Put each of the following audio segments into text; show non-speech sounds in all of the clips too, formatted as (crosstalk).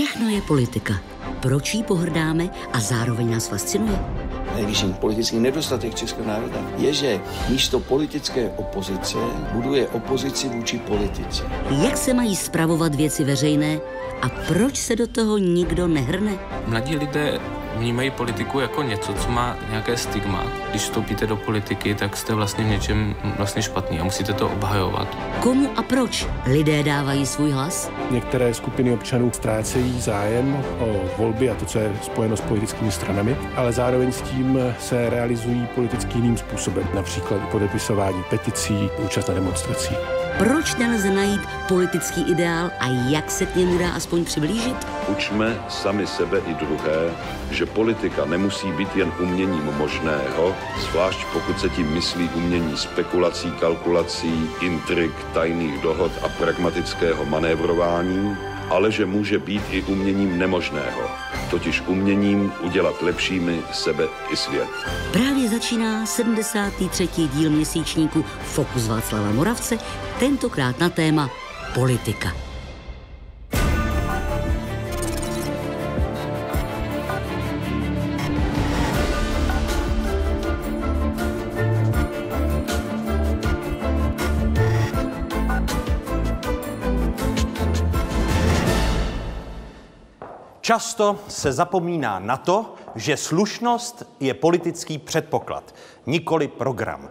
všechno je politika. Proč jí pohrdáme a zároveň nás fascinuje? Nejvyšší politický nedostatek českého národa je, že místo politické opozice buduje opozici vůči politice. Jak se mají spravovat věci veřejné a proč se do toho nikdo nehrne? Mladí lidé vnímají politiku jako něco, co má nějaké stigma. Když vstoupíte do politiky, tak jste vlastně v něčem vlastně špatný a musíte to obhajovat. Komu a proč lidé dávají svůj hlas? Některé skupiny občanů ztrácejí zájem o volby a to, co je spojeno s politickými stranami, ale zároveň s tím se realizují politicky jiným způsobem, například podepisování peticí, účast na demonstracích. Proč nelze najít politický ideál a jak se k němu dá aspoň přiblížit? Učme sami sebe i druhé, že politika nemusí být jen uměním možného, zvlášť pokud se tím myslí umění spekulací, kalkulací, intrik, tajných dohod a pragmatického manévrování, ale že může být i uměním nemožného, totiž uměním udělat lepšími sebe i svět. Právě začíná 73. díl měsíčníku Fokus Václava Moravce, tentokrát na téma politika. Často se zapomíná na to, že slušnost je politický předpoklad, nikoli program.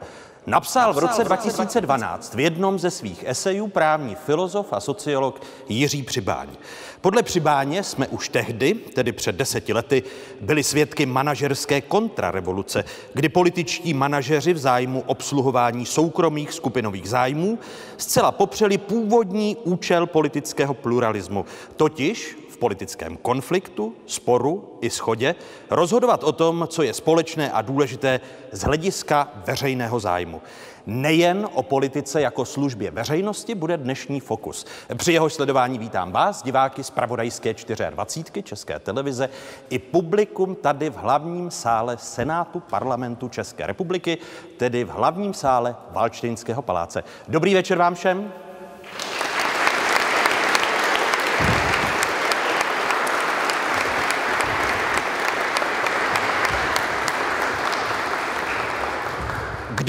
Napsal v roce 2012 v jednom ze svých esejů právní filozof a sociolog Jiří Přibáň. Podle Přibáně jsme už tehdy, tedy před deseti lety, byli svědky manažerské kontrarevoluce, kdy političtí manažeři v zájmu obsluhování soukromých skupinových zájmů zcela popřeli původní účel politického pluralismu, totiž politickém konfliktu, sporu i schodě rozhodovat o tom, co je společné a důležité z hlediska veřejného zájmu. Nejen o politice jako službě veřejnosti bude dnešní fokus. Při jeho sledování vítám vás, diváky z Pravodajské 24 České televize i publikum tady v hlavním sále Senátu parlamentu České republiky, tedy v hlavním sále Valštejnského paláce. Dobrý večer vám všem.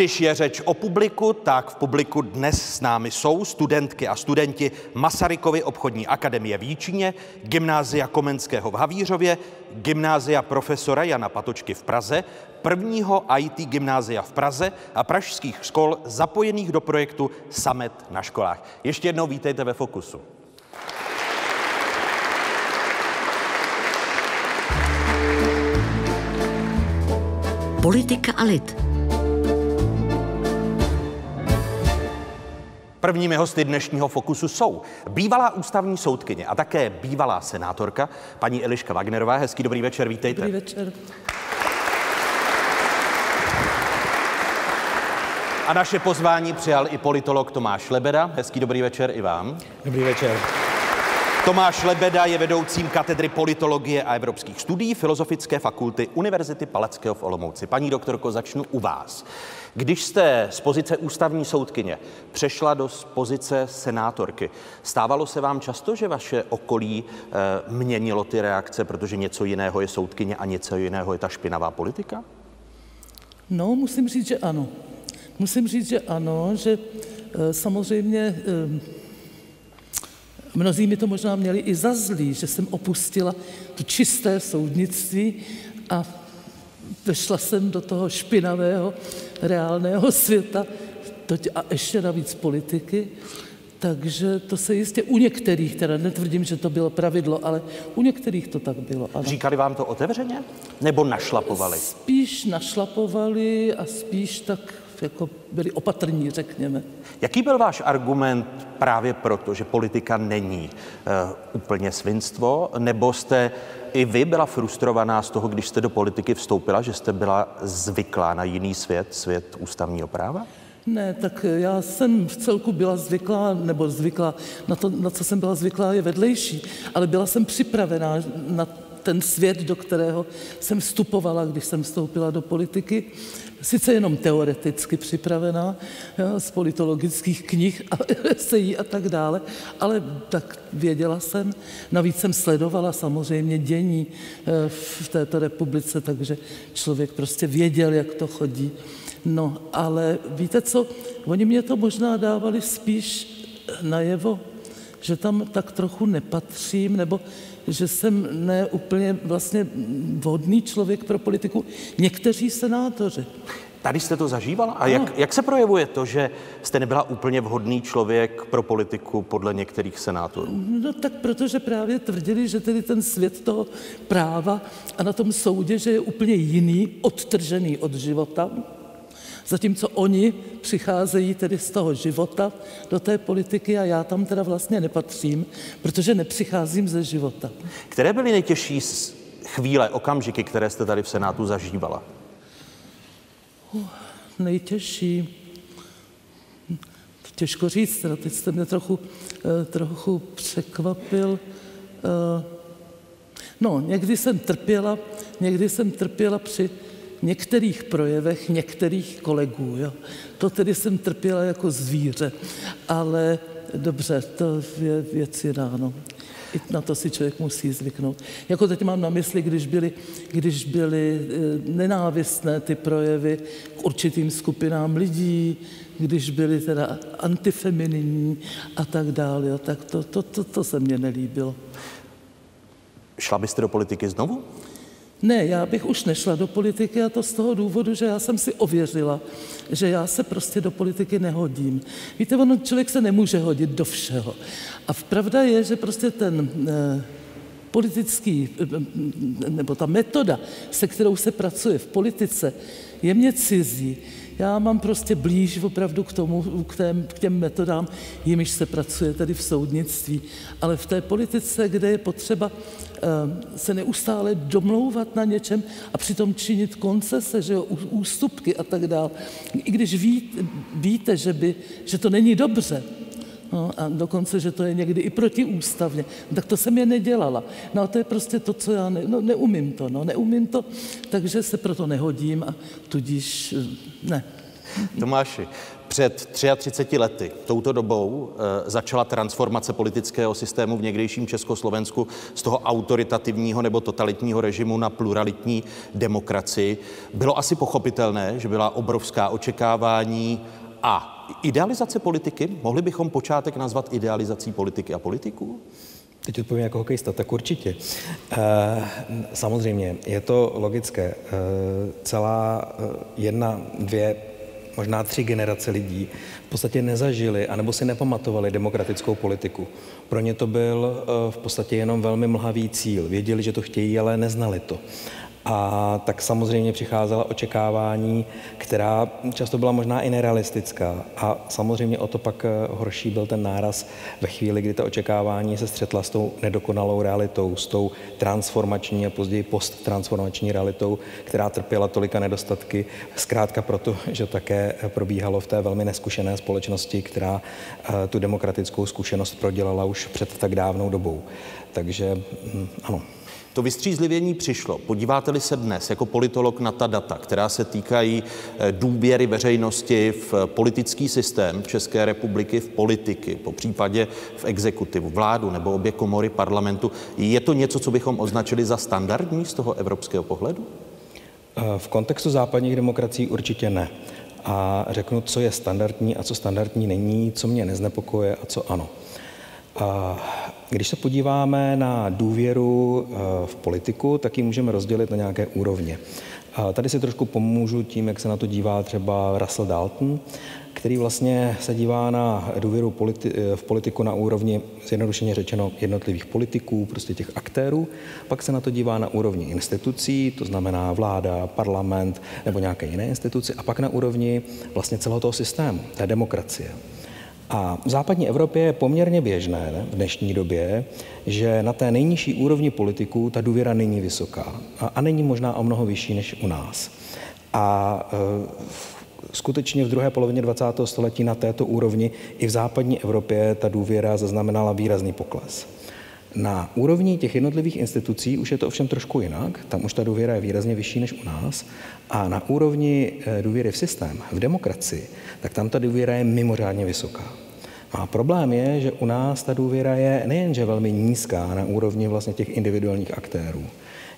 Když je řeč o publiku, tak v publiku dnes s námi jsou studentky a studenti Masarykovy obchodní akademie v Jíčině, Gymnázia Komenského v Havířově, Gymnázia profesora Jana Patočky v Praze, prvního IT gymnázia v Praze a pražských škol zapojených do projektu Samet na školách. Ještě jednou vítejte ve Fokusu. Politika a lid. Prvními hosty dnešního Fokusu jsou bývalá ústavní soudkyně a také bývalá senátorka, paní Eliška Wagnerová. Hezký dobrý večer, vítejte. Dobrý večer. A naše pozvání přijal i politolog Tomáš Lebeda. Hezký dobrý večer i vám. Dobrý večer. Tomáš Lebeda je vedoucím katedry politologie a evropských studií Filozofické fakulty Univerzity Palackého v Olomouci. Paní doktorko, začnu u vás. Když jste z pozice ústavní soudkyně přešla do pozice senátorky, stávalo se vám často, že vaše okolí e, měnilo ty reakce, protože něco jiného je soudkyně a něco jiného je ta špinavá politika? No, musím říct, že ano. Musím říct, že ano, že e, samozřejmě e, mnozí mi to možná měli i za zlý, že jsem opustila tu čisté soudnictví a vešla jsem do toho špinavého reálného světa a ještě navíc politiky. Takže to se jistě u některých, teda netvrdím, že to bylo pravidlo, ale u některých to tak bylo. Ano. Říkali vám to otevřeně? Nebo našlapovali? Spíš našlapovali a spíš tak jako byli opatrní, řekněme. Jaký byl váš argument právě proto, že politika není uh, úplně svinstvo, nebo jste i vy byla frustrovaná z toho, když jste do politiky vstoupila, že jste byla zvyklá na jiný svět, svět ústavního práva? Ne, tak já jsem v celku byla zvyklá, nebo zvyklá, na to, na co jsem byla zvyklá, je vedlejší, ale byla jsem připravená na ten svět, do kterého jsem vstupovala, když jsem vstoupila do politiky, sice jenom teoreticky připravená jo, z politologických knih a esejí a tak dále, ale tak věděla jsem. Navíc jsem sledovala samozřejmě dění eh, v této republice, takže člověk prostě věděl, jak to chodí. No, ale víte co, oni mě to možná dávali spíš najevo, že tam tak trochu nepatřím, nebo že jsem ne úplně vlastně vhodný člověk pro politiku. Někteří senátoři. Tady jste to zažívala? A jak, jak se projevuje to, že jste nebyla úplně vhodný člověk pro politiku podle některých senátorů? No tak protože právě tvrdili, že tedy ten svět toho práva a na tom soudě, že je úplně jiný, odtržený od života, Zatímco oni přicházejí tedy z toho života do té politiky a já tam teda vlastně nepatřím, protože nepřicházím ze života. Které byly nejtěžší chvíle, okamžiky, které jste tady v Senátu zažívala? Uh, nejtěžší. Těžko říct, teda teď jste mě trochu, eh, trochu překvapil. Eh, no, někdy jsem trpěla, někdy jsem trpěla při některých projevech některých kolegů. Jo. To tedy jsem trpěla jako zvíře, ale dobře, to je věc jiná. No. I na to si člověk musí zvyknout. Jako teď mám na mysli, když byly, když byly eh, nenávistné ty projevy k určitým skupinám lidí, když byly teda antifemininní a tak dále, tak to, to, to, to se mně nelíbilo. Šla byste do politiky znovu? Ne, já bych už nešla do politiky a to z toho důvodu, že já jsem si ověřila, že já se prostě do politiky nehodím. Víte, ono člověk se nemůže hodit do všeho. A pravda je, že prostě ten eh, politický, eh, nebo ta metoda, se kterou se pracuje v politice, je mě cizí. Já mám prostě blíž opravdu k tomu, k, tém, k těm metodám, jimiž se pracuje tady v soudnictví. Ale v té politice, kde je potřeba se neustále domlouvat na něčem a přitom činit koncese, že jo, ústupky a tak dále. I když ví, víte, že, by, že to není dobře, No, a dokonce, že to je někdy i protiústavně. Tak to jsem je nedělala. No a to je prostě to, co já ne, no, neumím to. No, neumím to, takže se proto nehodím a tudíž eh, ne. Tomáši, před 33 lety, touto dobou, e, začala transformace politického systému v někdejším Československu z toho autoritativního nebo totalitního režimu na pluralitní demokracii. Bylo asi pochopitelné, že byla obrovská očekávání a idealizace politiky? Mohli bychom počátek nazvat idealizací politiky a politiků? Teď odpovím jako hokejista, tak určitě. E, samozřejmě, je to logické. E, celá jedna, dvě, možná tři generace lidí v podstatě nezažili anebo si nepamatovali demokratickou politiku. Pro ně to byl v podstatě jenom velmi mlhavý cíl. Věděli, že to chtějí, ale neznali to. A tak samozřejmě přicházela očekávání, která často byla možná i nerealistická. A samozřejmě o to pak eh, horší byl ten náraz ve chvíli, kdy ta očekávání se střetla s tou nedokonalou realitou, s tou transformační a později posttransformační realitou, která trpěla tolika nedostatky, zkrátka proto, že také probíhalo v té velmi neskušené společnosti, která eh, tu demokratickou zkušenost prodělala už před tak dávnou dobou. Takže hm, ano. To vystřízlivění přišlo. Podíváte-li se dnes jako politolog na ta data, která se týkají eh, důvěry veřejnosti v politický systém České republiky, v politiky, po případě v exekutivu, vládu nebo obě komory parlamentu, je to něco, co bychom označili za standardní z toho evropského pohledu? Eh, v kontextu západních demokracií určitě ne. A řeknu, co je standardní a co standardní není, co mě neznepokoje a co ano. Když se podíváme na důvěru eh, v politiku, tak ji můžeme rozdělit na nějaké úrovně. Tady si trošku pomůžu tím, jak se na to dívá třeba Russell Dalton, který vlastně se dívá na důvěru politi- eh, v politiku na úrovni, zjednodušeně řečeno, jednotlivých politiků, prostě těch aktérů. Pak se na to dívá na úrovni institucí, to znamená vláda, parlament nebo nějaké jiné instituce, a pak na úrovni vlastně celého toho systému, té demokracie. A v západní Evropě je poměrně běžné ne, v dnešní době, že na té nejnižší úrovni politiků ta důvěra není vysoká a, a není možná o mnoho vyšší než u nás. A e, skutečně v druhé polovině 20. století na této úrovni i v západní Evropě ta důvěra zaznamenala výrazný pokles. Na úrovni těch jednotlivých institucí už je to ovšem trošku jinak, tam už ta důvěra je výrazně vyšší než u nás. A na úrovni eh, důvěry v systém, v demokracii, tak tam ta důvěra je mimořádně vysoká. A problém je, že u nás ta důvěra je nejenže velmi nízká na úrovni vlastně těch individuálních aktérů,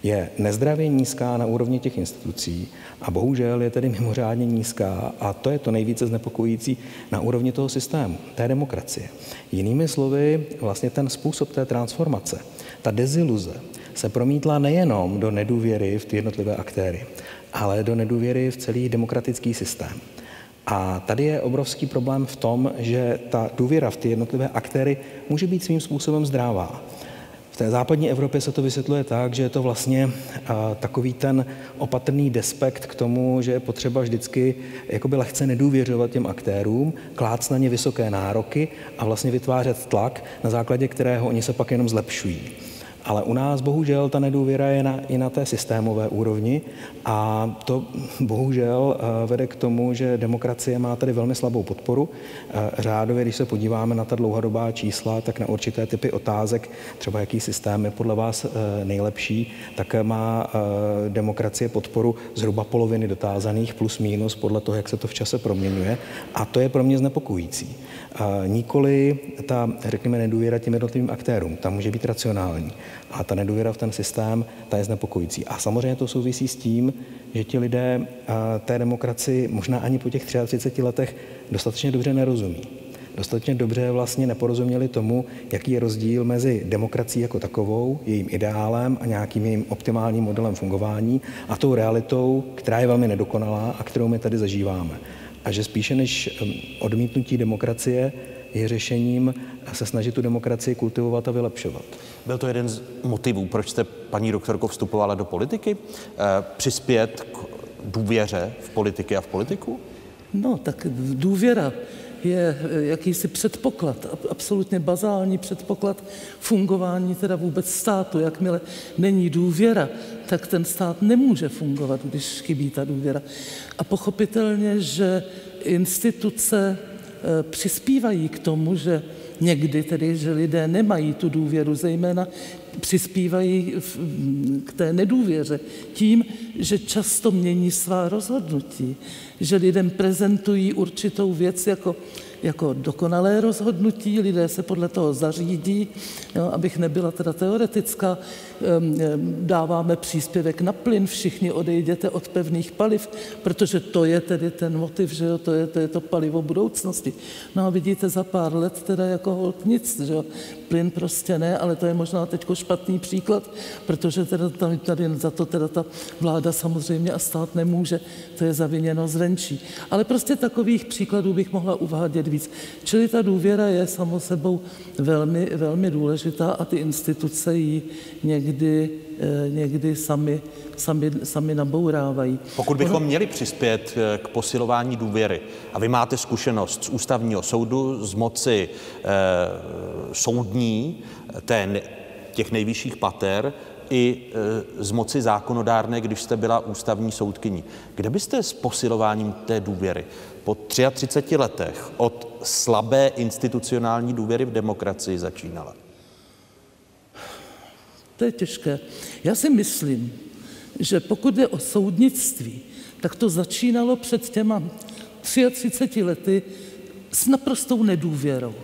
je nezdravě nízká na úrovni těch institucí a bohužel je tedy mimořádně nízká a to je to nejvíce znepokojící na úrovni toho systému, té demokracie. Jinými slovy, vlastně ten způsob té transformace, ta deziluze se promítla nejenom do nedůvěry v ty jednotlivé aktéry, ale do nedůvěry v celý demokratický systém. A tady je obrovský problém v tom, že ta důvěra v ty jednotlivé aktéry může být svým způsobem zdrává. V té západní Evropě se to vysvětluje tak, že je to vlastně takový ten opatrný despekt k tomu, že je potřeba vždycky jakoby lehce nedůvěřovat těm aktérům, klát na ně vysoké nároky a vlastně vytvářet tlak, na základě kterého oni se pak jenom zlepšují. Ale u nás bohužel ta nedůvěra je na, i na té systémové úrovni a to bohužel eh, vede k tomu, že demokracie má tady velmi slabou podporu. Eh, řádově, když se podíváme na ta dlouhodobá čísla, tak na určité typy otázek, třeba jaký systém je podle vás eh, nejlepší, tak má demokracie podporu zhruba poloviny dotázaných plus minus podle toho, jak se to v čase proměňuje. A to je pro mě znepokojící. Nikoli ta, řekněme, nedůvěra těm jednotlivým aktérům, ta může být racionální. A ta nedůvěra v ten systém, ta je znepokojící. A samozřejmě to souvisí s tím, že ti lidé té demokracii možná ani po těch 33 letech dostatečně dobře nerozumí. Dostatečně dobře vlastně neporozuměli tomu, jaký je rozdíl mezi demokracií jako takovou, jejím ideálem a nějakým jejím optimálním modelem fungování a tou realitou, která je velmi nedokonalá a kterou my tady zažíváme. A že spíše než odmítnutí demokracie je řešením se snažit tu demokracii kultivovat a vylepšovat. Byl to jeden z motivů, proč jste, paní doktorko, vstupovala do politiky? E, přispět k důvěře v politiky a v politiku? No, tak důvěra je eh, jakýsi předpoklad, absolutně bazální předpoklad fungování teda vůbec státu. Jakmile není důvěra, tak ten stát nemůže fungovat, když chybí ta důvěra. A pochopitelně, že instituce eh, přispívají k tomu, že někdy tedy, že lidé nemají tu důvěru, zejména přispívají k té nedůvěře tím, že často mění svá rozhodnutí, že lidem prezentují určitou věc jako jako dokonalé rozhodnutí, lidé se podle toho zařídí, jo, abych nebyla teda teoretická, dáváme příspěvek na plyn, všichni odejděte od pevných paliv, protože to je tedy ten motiv, že jo, to je, to je to palivo budoucnosti. No a vidíte za pár let teda jako hold nic, že jo, plyn prostě ne, ale to je možná teď špatný příklad, protože teda tady, tady za to teda ta vláda samozřejmě a stát nemůže, to je zaviněno zvenčí. Ale prostě takových příkladů bych mohla uvádět víc. Čili ta důvěra je samo sebou velmi, velmi důležitá a ty instituce ji někdy, někdy sami, sami, sami nabourávají. Pokud bychom měli přispět eh, k posilování důvěry, a vy máte zkušenost z ústavního soudu, z moci eh, soudní, té, těch nejvyšších pater, i e, z moci zákonodárné, když jste byla ústavní soudkyní. Kde byste s posilováním té důvěry po 33 letech od slabé institucionální důvěry v demokracii začínala? To je těžké. Já si myslím, že pokud jde o soudnictví, tak to začínalo před těma 33 lety s naprostou nedůvěrou.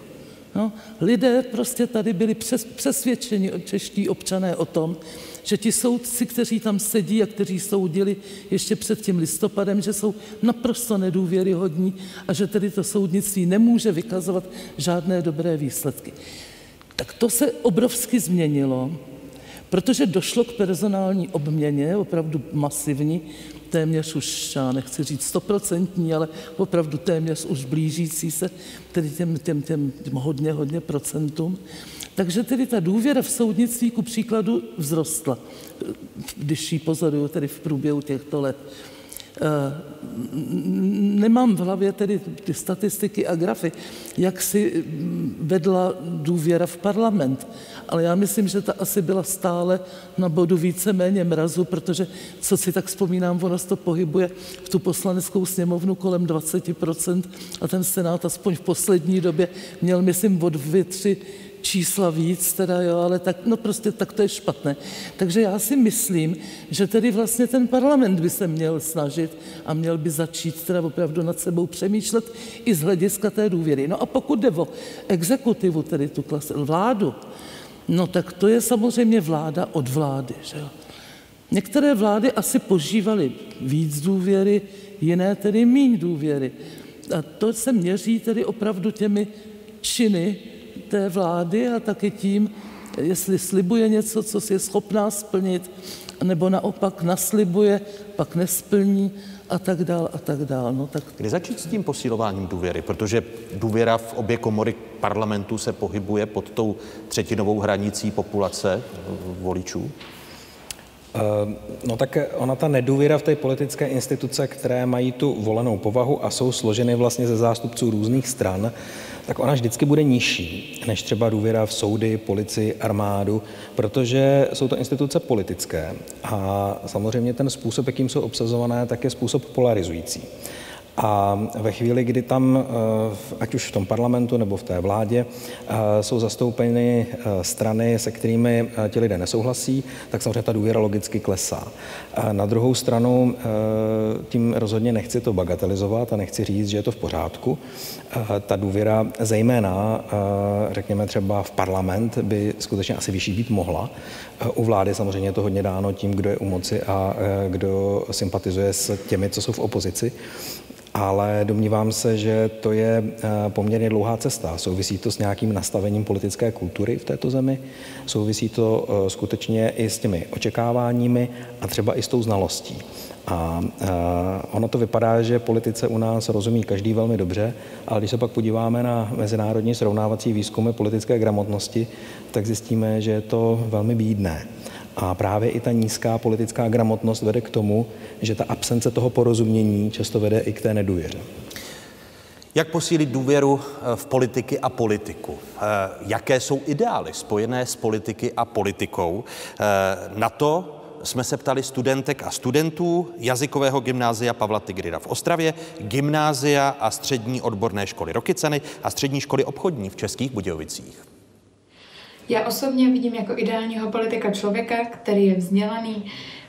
No, lidé prostě tady byli přes, přesvědčeni, čeští občané, o tom, že ti soudci, kteří tam sedí a kteří soudili ještě před tím listopadem, že jsou naprosto nedůvěryhodní a že tedy to soudnictví nemůže vykazovat žádné dobré výsledky. Tak to se obrovsky změnilo, protože došlo k personální obměně, opravdu masivní, téměř už, já nechci říct stoprocentní, ale opravdu téměř už blížící se tedy těm, těm, těm, těm hodně, hodně procentům. Takže tedy ta důvěra v soudnictví ku příkladu vzrostla, když ji pozoruju tedy v průběhu těchto let. Eh, nemám v hlavě tedy ty statistiky a grafy, jak si vedla důvěra v parlament, ale já myslím, že ta asi byla stále na bodu více-méně mrazu, protože, co si tak vzpomínám, ono to pohybuje v tu poslaneckou sněmovnu kolem 20% a ten senát aspoň v poslední době měl, myslím, o dvě, tři čísla víc, teda jo, ale tak, no prostě tak to je špatné. Takže já si myslím, že tedy vlastně ten parlament by se měl snažit a měl by začít teda opravdu nad sebou přemýšlet i z hlediska té důvěry. No a pokud jde o exekutivu, tedy tu klase, vládu, no tak to je samozřejmě vláda od vlády, že. Některé vlády asi požívaly víc důvěry, jiné tedy míň důvěry. A to se měří tedy opravdu těmi činy té vlády a taky tím, jestli slibuje něco, co si je schopná splnit, nebo naopak naslibuje, pak nesplní a tak dál a tak dál. No, tak... Kdy začít s tím posilováním důvěry? Protože důvěra v obě komory parlamentu se pohybuje pod tou třetinovou hranicí populace voličů. Ehm, no tak ona ta nedůvěra v té politické instituce, které mají tu volenou povahu a jsou složeny vlastně ze zástupců různých stran, tak ona vždycky bude nižší než třeba důvěra v soudy, policii, armádu, protože jsou to instituce politické a samozřejmě ten způsob, jakým jsou obsazované, tak je způsob polarizující. A ve chvíli, kdy tam, eh, ať už v tom parlamentu nebo v té vládě, eh, jsou zastoupeny eh, strany, se kterými ti lidé nesouhlasí, tak samozřejmě ta důvěra logicky klesá. Na druhou stranu tím rozhodně nechci to bagatelizovat a nechci říct, že je to v pořádku. Ta důvěra zejména, řekněme třeba v parlament, by skutečně asi vyšší být mohla. U vlády samozřejmě je to hodně dáno tím, kdo je u moci a kdo sympatizuje s těmi, co jsou v opozici ale domnívám se, že to je eh, poměrně dlouhá cesta. Souvisí to s nějakým nastavením politické kultury v této zemi, souvisí to eh, skutečně i s těmi očekáváními a třeba i s tou znalostí. A uh, ono to vypadá, že politice u nás rozumí každý velmi dobře, ale když se pak podíváme na mezinárodní srovnávací výzkumy politické gramotnosti, tak zjistíme, že je to velmi bídné. A právě i ta nízká politická gramotnost vede k tomu, že ta absence toho porozumění často vede i k té nedůvěře. Jak posílit důvěru eh, v politiky a politiku? Eh, jaké jsou ideály spojené s politiky a politikou? Na to jsme se ptali studentek a studentů jazykového gymnázia Pavla Tigrida v Ostravě, gymnázia a střední odborné školy Rokycany a střední školy obchodní v Českých Budějovicích. Já osobně vidím jako ideálního politika člověka, který je vzdělaný,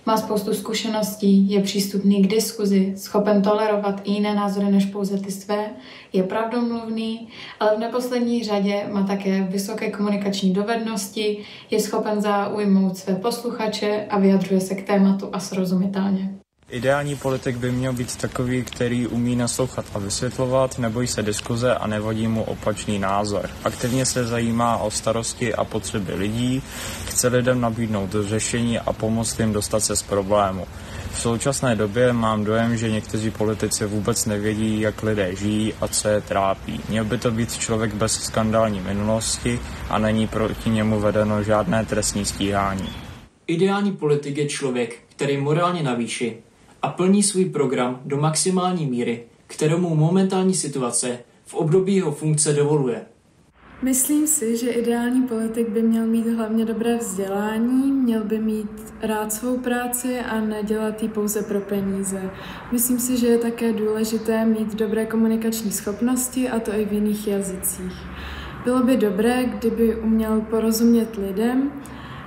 má spoustu zkušeností, je přístupný k diskuzi, schopen tolerovat i jiné názory než pouze ty své, je pravdomluvný, ale v neposlední řadě má také vysoké komunikační dovednosti, je schopen zaujmout své posluchače a vyjadřuje se k tématu a srozumitelně. Ideální politik by měl být takový, který umí naslouchat a vysvětlovat, nebojí se diskuze a nevodí mu opačný názor. Aktivně se zajímá o starosti a potřeby lidí, chce lidem nabídnout řešení a pomoct jim dostat se z problému. V současné době mám dojem, že někteří politici vůbec nevědí, jak lidé žijí a co je trápí. Měl by to být člověk bez skandální minulosti a není proti němu vedeno žádné trestní stíhání. Ideální politik je člověk, který morálně navýši a plní svůj program do maximální míry, kterou mu momentální situace v období jeho funkce dovoluje. Myslím si, že ideální politik by měl mít hlavně dobré vzdělání, měl by mít rád svou práci a nedělat ji pouze pro peníze. Myslím si, že je také důležité mít dobré komunikační schopnosti a to i v jiných jazycích. Bylo by dobré, kdyby uměl porozumět lidem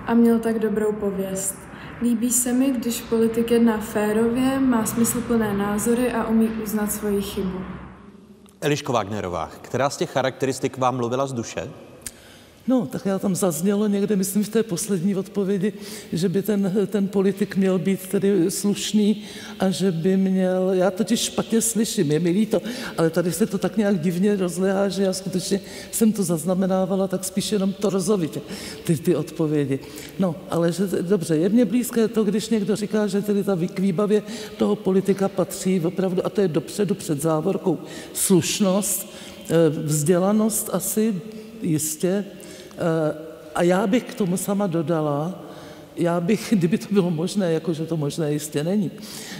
a měl tak dobrou pověst. Líbí se mi, když politik jedná férově, má smysluplné názory a umí uznat svoji chybu. Eliško Wagnerová, která z těch charakteristik vám mluvila z duše? No, tak já tam zaznělo někde, myslím, v té poslední odpovědi, že by ten, ten politik měl být tedy slušný a že by měl, já totiž špatně slyším, je mi líto, ale tady se to tak nějak divně rozlehá, že já skutečně jsem to zaznamenávala, tak spíš jenom to rozovitě, ty, ty odpovědi. No, ale že, dobře, je mně blízké to, když někdo říká, že tedy ta k výbavě toho politika patří opravdu, a to je dopředu před závorkou, slušnost, eh, vzdělanost asi jistě, a já bych k tomu sama dodala, já bych, (laughs) kdyby to bylo možné, jakože to možné jistě není,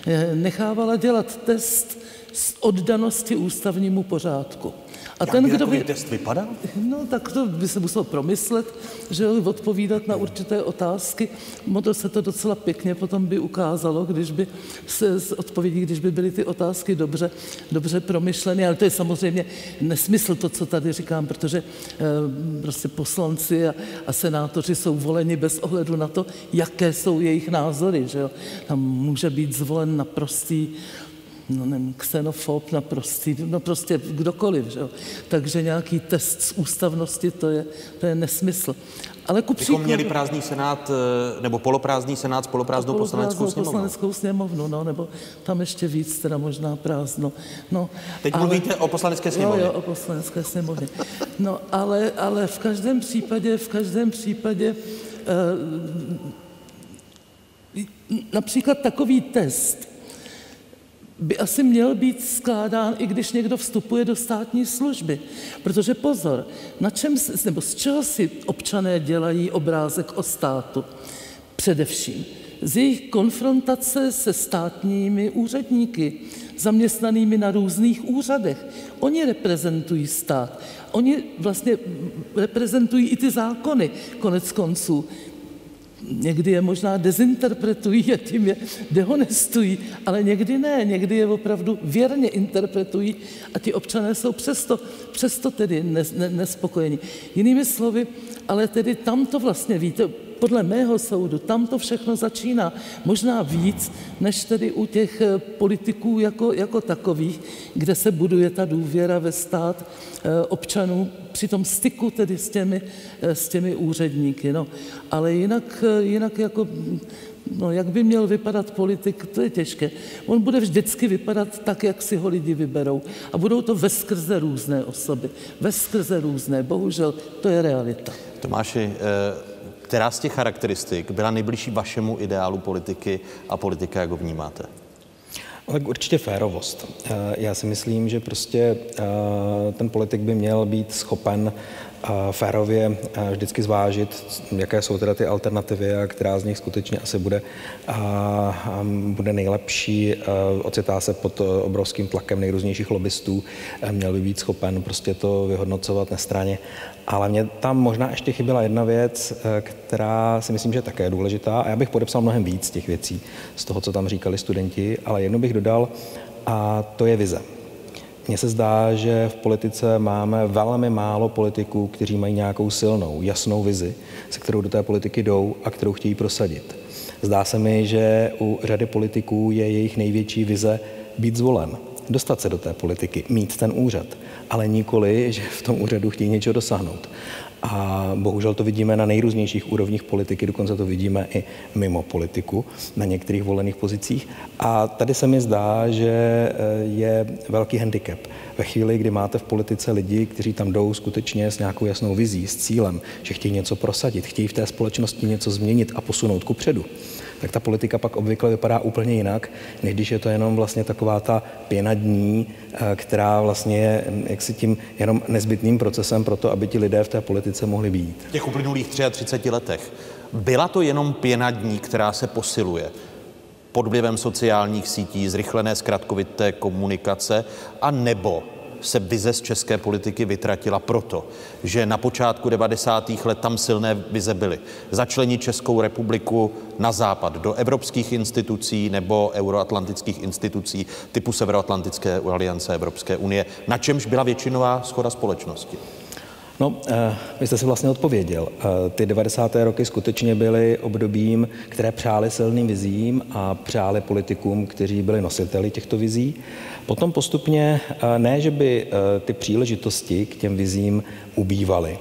eh, nechávala dělat test z oddanosti ústavnímu pořádku. A Jak ten, by kdo by... test vypadal? No, tak to by se musel promyslet, že odpovídat na určité otázky. Moto se to docela pěkně potom by ukázalo, když by se z odpovědí, když by byly ty otázky dobře, dobře promyšleny, ale to je samozřejmě nesmysl to, co tady říkám, protože e, prostě poslanci a, a senátoři jsou voleni bez ohledu na to, jaké jsou jejich názory, že jo. Tam může být zvolen naprostý no nevím, xenofob naprostý, no prostě kdokoliv, že jo. Takže nějaký test z ústavnosti, to je, to je nesmysl. Ale ku příkladu... měli prázdný senát, eh, nebo poloprázdný senát s poloprázdnou poslaneckou sněmovnou. poslaneckou sněmovnu, no, nebo tam ještě víc, teda možná prázdno. No, Teď ale... mluvíte o poslanecké sněmovně. Jo, jo, o poslanecké sněmovně. No, ale, ale v každém případě, v každém případě eh, například takový test, by asi měl být skládán, i když někdo vstupuje do státní služby. Protože pozor, na čem, nebo z čeho si občané dělají obrázek o státu? Především z jejich konfrontace se státními úředníky, zaměstnanými na různých úřadech. Oni reprezentují stát. Oni vlastně reprezentují i ty zákony, konec konců někdy je možná dezinterpretují a tím je dehonestují, ale někdy ne, někdy je opravdu věrně interpretují a ti občané jsou přesto, přesto tedy nespokojení. Jinými slovy, ale tedy tam to vlastně víte, podle mého soudu tam to všechno začíná. Možná víc, než tedy u těch eh, politiků jako, jako takových, kde se buduje ta důvěra ve stát eh, občanů při tom styku tedy s těmi, eh, s těmi úředníky. No. Ale jinak, jinak jako No, jak by měl vypadat politik, to je těžké. On bude vždycky vypadat tak, jak si ho lidi vyberou. A budou to veskrze různé osoby. Veskrze různé. Bohužel, to je realita. Tomáši, která z těch charakteristik byla nejbližší vašemu ideálu politiky a politika, jak ho vnímáte? Tak určitě férovost. Eh, já si myslím, že prostě eh, ten politik by měl být schopen férově vždycky zvážit, jaké jsou teda ty alternativy a která z nich skutečně asi bude, bude nejlepší. Ocitá se pod obrovským tlakem nejrůznějších lobbystů, měl by být schopen prostě to vyhodnocovat nestraně. Ale mě tam možná ještě chyběla jedna věc, která si myslím, že je také důležitá a já bych podepsal mnohem víc těch věcí z toho, co tam říkali studenti, ale jednu bych dodal a to je vize. Mně se zdá, že v politice máme velmi málo politiků, kteří mají nějakou silnou, jasnou vizi, se kterou do té politiky jdou a kterou chtějí prosadit. Zdá se mi, že u řady politiků je jejich největší vize být zvolen, dostat se do té politiky, mít ten úřad, ale nikoli, že v tom úřadu chtějí něčeho dosáhnout. A bohužel to vidíme na nejrůznějších úrovních politiky, dokonce to vidíme i mimo politiku, na některých volených pozicích. A tady se mi zdá, že eh, je velký handicap. Ve chvíli, kdy máte v politice lidi, kteří tam jdou skutečně s nějakou jasnou vizí, s cílem, že chtějí něco prosadit, chtějí v té společnosti něco změnit a posunout ku předu, tak ta politika pak obvykle vypadá úplně jinak, než když je to jenom vlastně taková ta pěna dní, eh, která vlastně je jaksi tím jenom nezbytným procesem pro to, aby ti lidé v té politice mohli být. V těch uplynulých 33 letech byla to jenom pěna dní, která se posiluje pod vlivem sociálních sítí, zrychlené zkratkovité komunikace, a nebo se vize z české politiky vytratila proto, že na počátku 90. let tam silné vize byly. Začlenit Českou republiku na západ do evropských institucí nebo euroatlantických institucí typu Severoatlantické aliance Evropské unie, na čemž byla většinová schoda společnosti. No, eh, vy jste si vlastně odpověděl. Eh, ty 90. roky skutečně byly obdobím, které přáli silným vizím a přáli politikům, kteří byli nositeli těchto vizí. Potom postupně eh, ne, že by ty příležitosti k těm vizím ubývaly,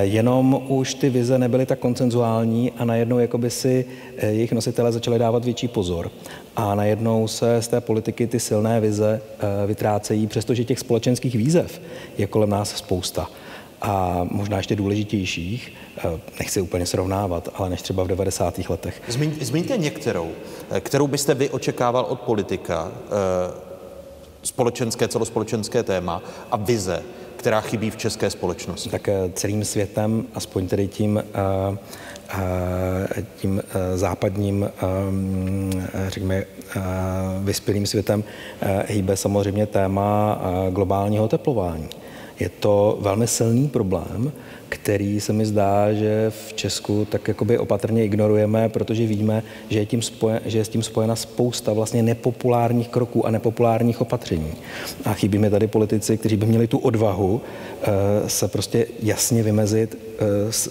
jenom už ty vize nebyly tak koncenzuální a najednou jakoby si jejich nositelé začali dávat větší pozor. A najednou se z té politiky ty silné vize vytrácejí, přestože těch společenských výzev je kolem nás spousta a možná ještě důležitějších, eh, nechci úplně srovnávat, ale než třeba v 90. letech. Zmiň, zmiňte některou, eh, kterou byste vy očekával od politika, eh, společenské, celospolečenské téma a vize, která chybí v české společnosti. Tak celým světem, aspoň tedy tím, tím západním, řekněme, vyspělým světem, hýbe samozřejmě téma globálního teplování Je to velmi silný problém, který se mi zdá, že v Česku tak jakoby opatrně ignorujeme, protože víme, že je, tím spojen, že je s tím spojena spousta vlastně nepopulárních kroků a nepopulárních opatření. A chybí mi tady politici, kteří by měli tu odvahu uh, se prostě jasně vymezit,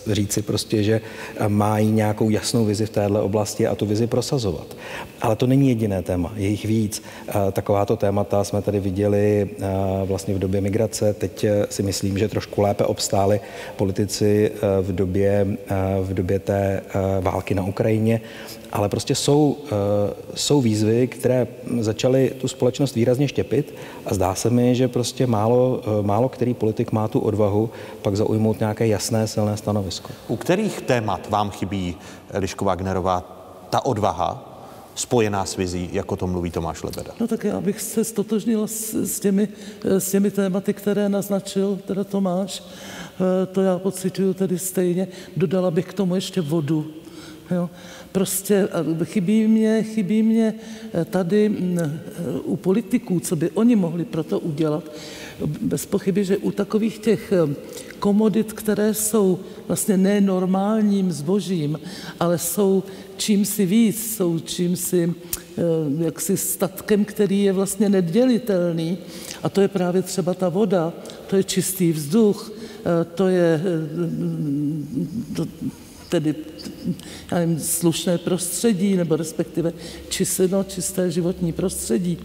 říci prostě, že mají nějakou jasnou vizi v téhle oblasti a tu vizi prosazovat. Ale to není jediné téma, je jich víc. Uh, takováto témata jsme tady viděli vlastně v době migrace, teď si myslím, že trošku lépe obstály politici eh, v době, eh, v době té eh, války na Ukrajině, ale prostě jsou, jsou výzvy, které začaly tu společnost výrazně štěpit a zdá se mi, že prostě málo, málo který politik má tu odvahu pak zaujmout nějaké jasné, silné stanovisko. U kterých témat vám chybí, Liško Wagnerová, ta odvaha, spojená s vizí, jako to mluví Tomáš Lebeda. No tak já bych se stotožnil s, s, těmi, s těmi tématy, které naznačil teda Tomáš. Eh, to já pocituju tedy stejně. Dodala bych k tomu ještě vodu. Jo. Prostě eh, chybí mě, chybí mě eh, tady mm, u politiků, co by oni mohli pro to udělat. Bez pochyby, že u takových těch komodit, které jsou vlastně nenormálním zbožím, ale jsou čím si víc, jsou čím si jaksi statkem, který je vlastně nedělitelný. A to je právě třeba ta voda, to je čistý vzduch, Eh, to je eh, to, tedy já nevím, slušné prostředí, nebo respektive čisteno, čisté životní prostředí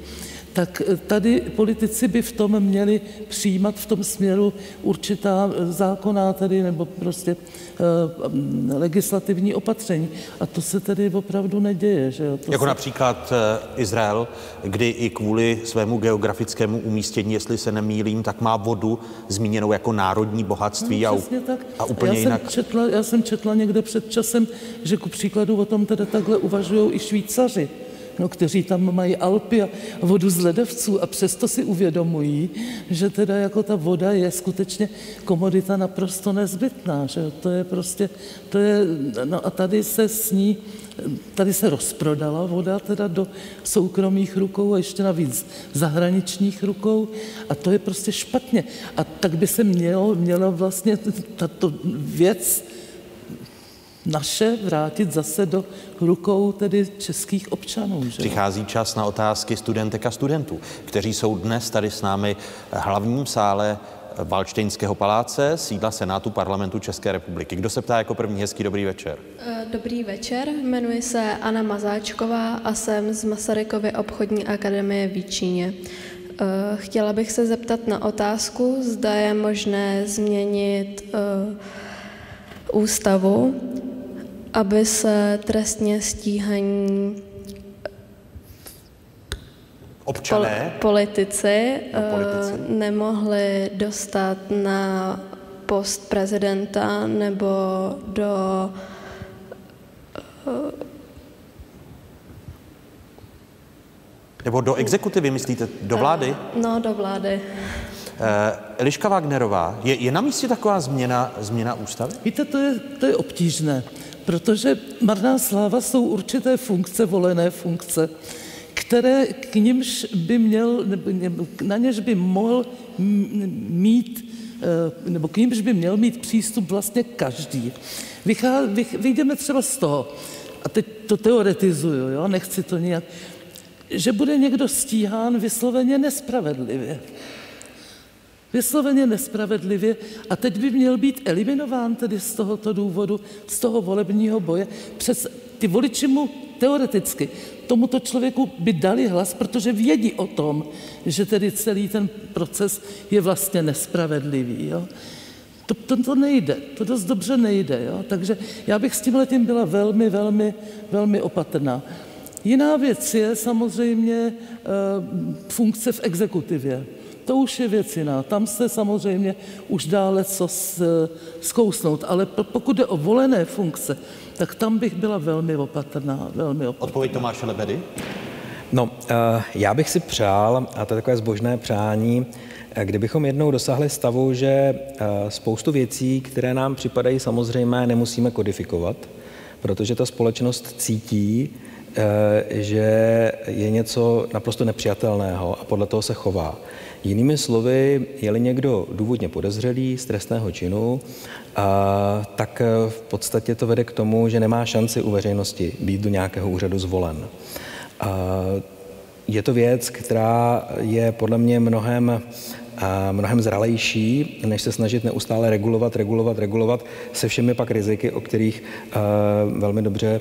tak eh, tady politici by v tom měli přijímat v tom směru určitá eh, zákonná tedy nebo prostě uh, legislativní opatření. A to se tedy opravdu neděje. Že jo? To jako se... například Izrael, kdy i kvůli svému geografickému umístění, jestli se nemýlím, tak má vodu zmíněnou jako národní bohatství no, a, a úplně já jinak. Jsem četla, já jsem četla někde před časem, že ku příkladu o tom teda takhle uvažují i Švýcaři no, kteří tam mají Alpy a vodu z ledovců a přesto si uvědomují, že teda jako ta voda je skutečně komodita naprosto nezbytná, že to je prostě, to je, no a tady se s ní, tady se rozprodala voda teda do soukromých rukou a ještě navíc zahraničních rukou a to je prostě špatně. A tak by se mělo, mělo vlastně tato věc naše vrátit zase do rukou tedy českých občanů. Že? Přichází čas na otázky studentek a studentů, kteří jsou dnes tady s námi v hlavním sále Valštejnského paláce, sídla Senátu parlamentu České republiky. Kdo se ptá jako první? Hezký dobrý večer. Eh, dobrý večer, jmenuji se Anna Mazáčková a jsem z Masarykovy obchodní akademie v Víčíně. Eh, chtěla bych se zeptat na otázku, zda je možné změnit uh, ústavu aby se trestně stíhaní Občané? Pol- politici, no, politici uh, nemohli dostat na post prezidenta nebo do uh, nebo do exekutivy, myslíte? Do vlády? Uh, no, do vlády. Uh, Eliška Wagnerová, je, je na místě taková změna, změna ústavy? Víte, to je, to je obtížné protože marná sláva jsou určité funkce, volené funkce, které k nímž by měl, nebo na něž by mohl mít, eh, nebo k nímž by měl mít přístup vlastně každý. Vychá, vych, vyjdeme třeba z toho, a teď to teoretizuju, jo, nechci to nějak, že bude někdo stíhán vysloveně nespravedlivě vysloveně nespravedlivě a teď by měl být eliminován tedy z tohoto důvodu, z toho volebního boje. Přes ty voliči mu teoreticky tomuto člověku by dali hlas, protože vědí o tom, že tedy celý ten proces je vlastně nespravedlivý. Jo? To, to, to nejde, to dost dobře nejde. Jo? Takže já bych s tím letím byla velmi, velmi, velmi opatrná. Jiná věc je samozřejmě e, funkce v exekutivě to už je věc jiná. Tam se samozřejmě už dále co zkousnout, ale pokud jde o volené funkce, tak tam bych byla velmi opatrná. Velmi opatrná. Odpověď Tomáše Lebedy? No, eh, já bych si přál, a to je takové zbožné přání, eh, kdybychom jednou dosáhli stavu, že eh, spoustu věcí, které nám připadají samozřejmé, nemusíme kodifikovat, protože ta společnost cítí, že je něco naprosto nepřijatelného a podle toho se chová. Jinými slovy, je-li někdo důvodně podezřelý z trestného činu, a, tak v podstatě to vede k tomu, že nemá šanci u veřejnosti být do nějakého úřadu zvolen. A, je to věc, která je podle mě mnohem mnohem zralejší, než se snažit neustále regulovat, regulovat, regulovat se všemi pak riziky, o kterých velmi dobře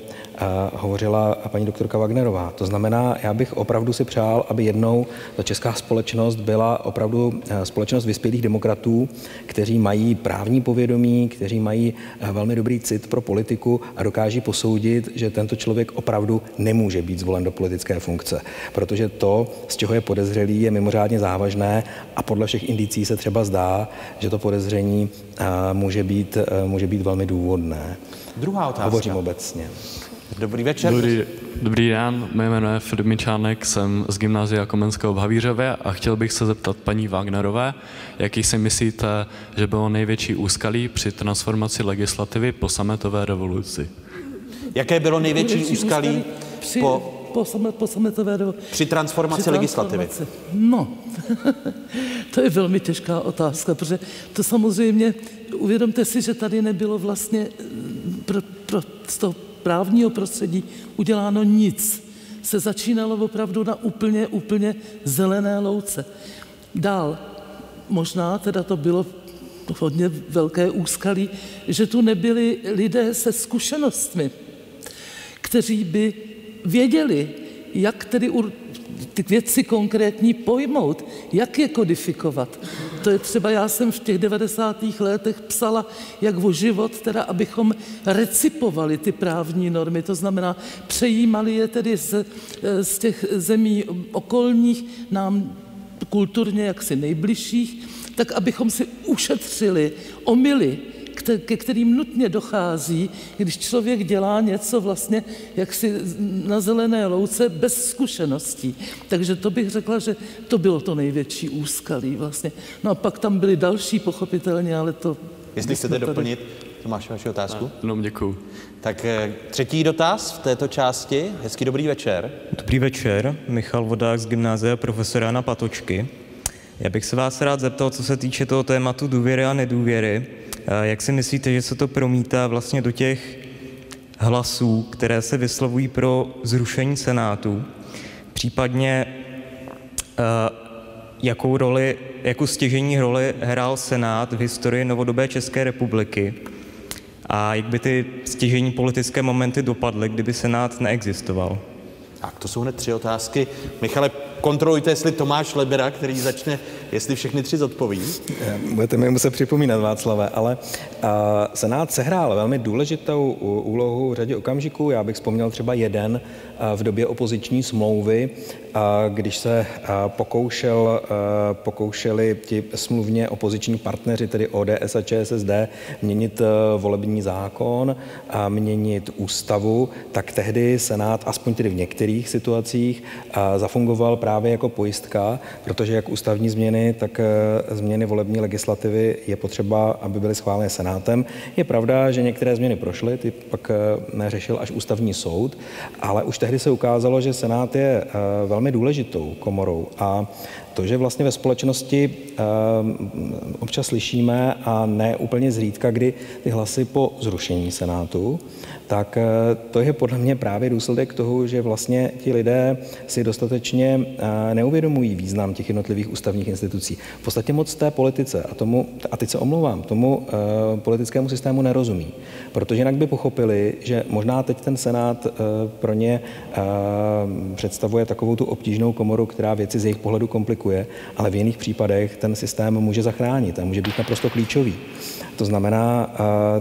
hovořila paní doktorka Wagnerová. To znamená, já bych opravdu si přál, aby jednou ta česká společnost byla opravdu společnost vyspělých demokratů, kteří mají právní povědomí, kteří mají velmi dobrý cit pro politiku a dokáží posoudit, že tento člověk opravdu nemůže být zvolen do politické funkce. Protože to, z čeho je podezřelý, je mimořádně závažné a podle všech indicí se třeba zdá, že to podezření může být, může být velmi důvodné. Druhá otázka. Hovořím obecně. Dobrý večer. Dobrý, dobrý den, mé jméno je Filip Mičánek, jsem z Gymnázia Komenského v Havířově a chtěl bych se zeptat paní Wagnerové, jaký si myslíte, že bylo největší úskalí při transformaci legislativy po sametové revoluci? Jaké bylo největší úskalí při, po po, samet, po sametové do, při transformaci při legislativy? Transformaci. No, (laughs) to je velmi těžká otázka, protože to samozřejmě, uvědomte si, že tady nebylo vlastně pro, pro, z toho právního prostředí uděláno nic. Se začínalo opravdu na úplně, úplně zelené louce. Dál, možná teda to bylo hodně velké úskalí, že tu nebyli lidé se zkušenostmi, kteří by věděli, jak tedy ty věci konkrétní pojmout, jak je kodifikovat. To je třeba, já jsem v těch 90. letech psala, jak o život, teda abychom recipovali ty právní normy, to znamená, přejímali je tedy z, z těch zemí okolních nám kulturně jaksi nejbližších, tak abychom si ušetřili omily, ke kterým nutně dochází, když člověk dělá něco vlastně jaksi na zelené louce bez zkušeností. Takže to bych řekla, že to bylo to největší úskalí vlastně. No a pak tam byly další pochopitelně, ale to... Jestli chcete tady... doplnit, Tomáš, vaši otázku? No, děkuju. Tak eh, třetí dotaz v této části. Hezký dobrý večer. Dobrý večer, Michal Vodák z gymnázia profesora na Patočky. Já bych se vás rád zeptal, co se týče toho tématu důvěry a nedůvěry. Jak si myslíte, že se to promítá vlastně do těch hlasů, které se vyslovují pro zrušení Senátu? Případně jakou roli, jakou stěžení roli hrál Senát v historii novodobé České republiky a jak by ty stěžení politické momenty dopadly, kdyby Senát neexistoval? Tak, to jsou hned tři otázky. Michale, kontrolujte, jestli Tomáš Lebera, který začne, jestli všechny tři zodpoví. Budete mi muset připomínat, Václave, ale uh, Senát sehrál velmi důležitou úlohu v řadě okamžiků. Já bych vzpomněl třeba jeden uh, v době opoziční smlouvy, uh, když se uh, pokoušel, uh, pokoušeli ti smluvně opoziční partneři, tedy ODS a ČSSD, měnit uh, volební zákon a měnit ústavu, tak tehdy Senát, aspoň tedy v některých situacích, uh, zafungoval právě jako pojistka, protože jak ústavní změny, tak eh, změny volební legislativy je potřeba, aby byly schváleny Senátem. Je pravda, že některé změny prošly, ty pak eh, řešil až ústavní soud, ale už tehdy se ukázalo, že Senát je eh, velmi důležitou komorou a to, že vlastně ve společnosti občas slyšíme a ne úplně zřídka, kdy ty hlasy po zrušení Senátu, tak eh, to je podle mě právě důsledek toho, že vlastně ti lidé si dostatečně eh, neuvědomují význam těch jednotlivých ústavních institucí. V podstatě moc té politice, a, tomu, a teď se omlouvám, tomu uh, politickému systému nerozumí. Protože jinak by pochopili, že možná teď ten Senát pro ně představuje takovou tu obtížnou komoru, která věci z jejich pohledu komplikuje, ale v jiných případech ten systém může zachránit a může být naprosto klíčový. To znamená,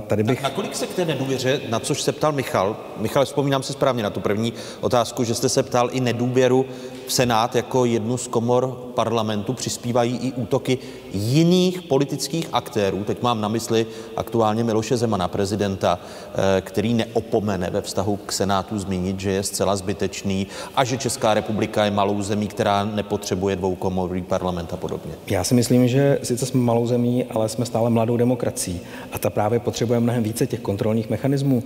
tady bych... Tak nakolik se k té nedůvěře, na což se ptal Michal, Michal, vzpomínám si správně na tu první otázku, že jste se ptal i nedůvěru Senát jako jednu z komor parlamentu přispívají i útoky jiných politických aktérů. Teď mám na mysli aktuálně Miloše Zemana, prezidenta, eh, který neopomene ve vztahu k Senátu zmínit, že je zcela zbytečný a že Česká republika je malou zemí, která nepotřebuje dvoukomorový parlament a podobně. Já si myslím, že sice jsme malou zemí, ale jsme stále mladou demokracií a ta právě potřebuje mnohem více těch kontrolních mechanismů.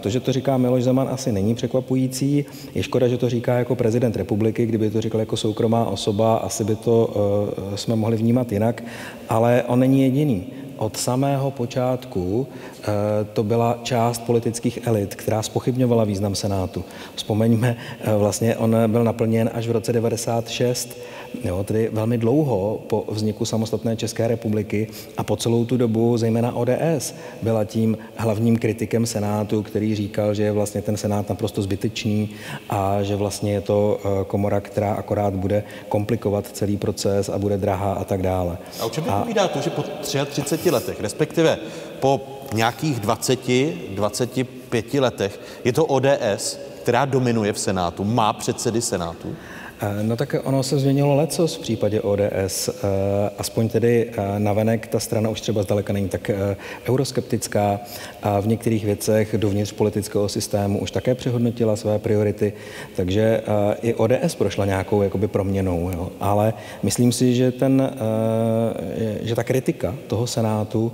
To, že to říká Miloš Zeman, asi není překvapující. Je škoda, že to říká jako prezident republiky, kdyby to říkal jako soukromá osoba, asi by to uh, jsme mohli vnímat jinak, ale on není jediný. Od samého počátku to byla část politických elit, která spochybňovala význam Senátu. Vzpomeňme, uh, vlastně on byl naplněn až v roce 96 jo, tedy velmi dlouho po vzniku samostatné České republiky a po celou tu dobu zejména ODS byla tím hlavním kritikem Senátu, který říkal, že je vlastně ten Senát naprosto zbytečný a že vlastně je to eh, komora, která akorát bude komplikovat celý proces a bude drahá a tak dále. A o čem vypovídá to, že po 33 letech, respektive po nějakých 20, 25 letech, je to ODS, která dominuje v Senátu, má předsedy Senátu? Eh, no tak ono se změnilo lecos v případě ODS, eh, aspoň tedy eh, navenek ta strana už třeba zdaleka není tak euroskeptická a v některých věcech dovnitř politického systému už také přehodnotila své priority, takže i ODS prošla nějakou jakoby proměnou, jo. ale myslím si, že, ten, že ta kritika toho Senátu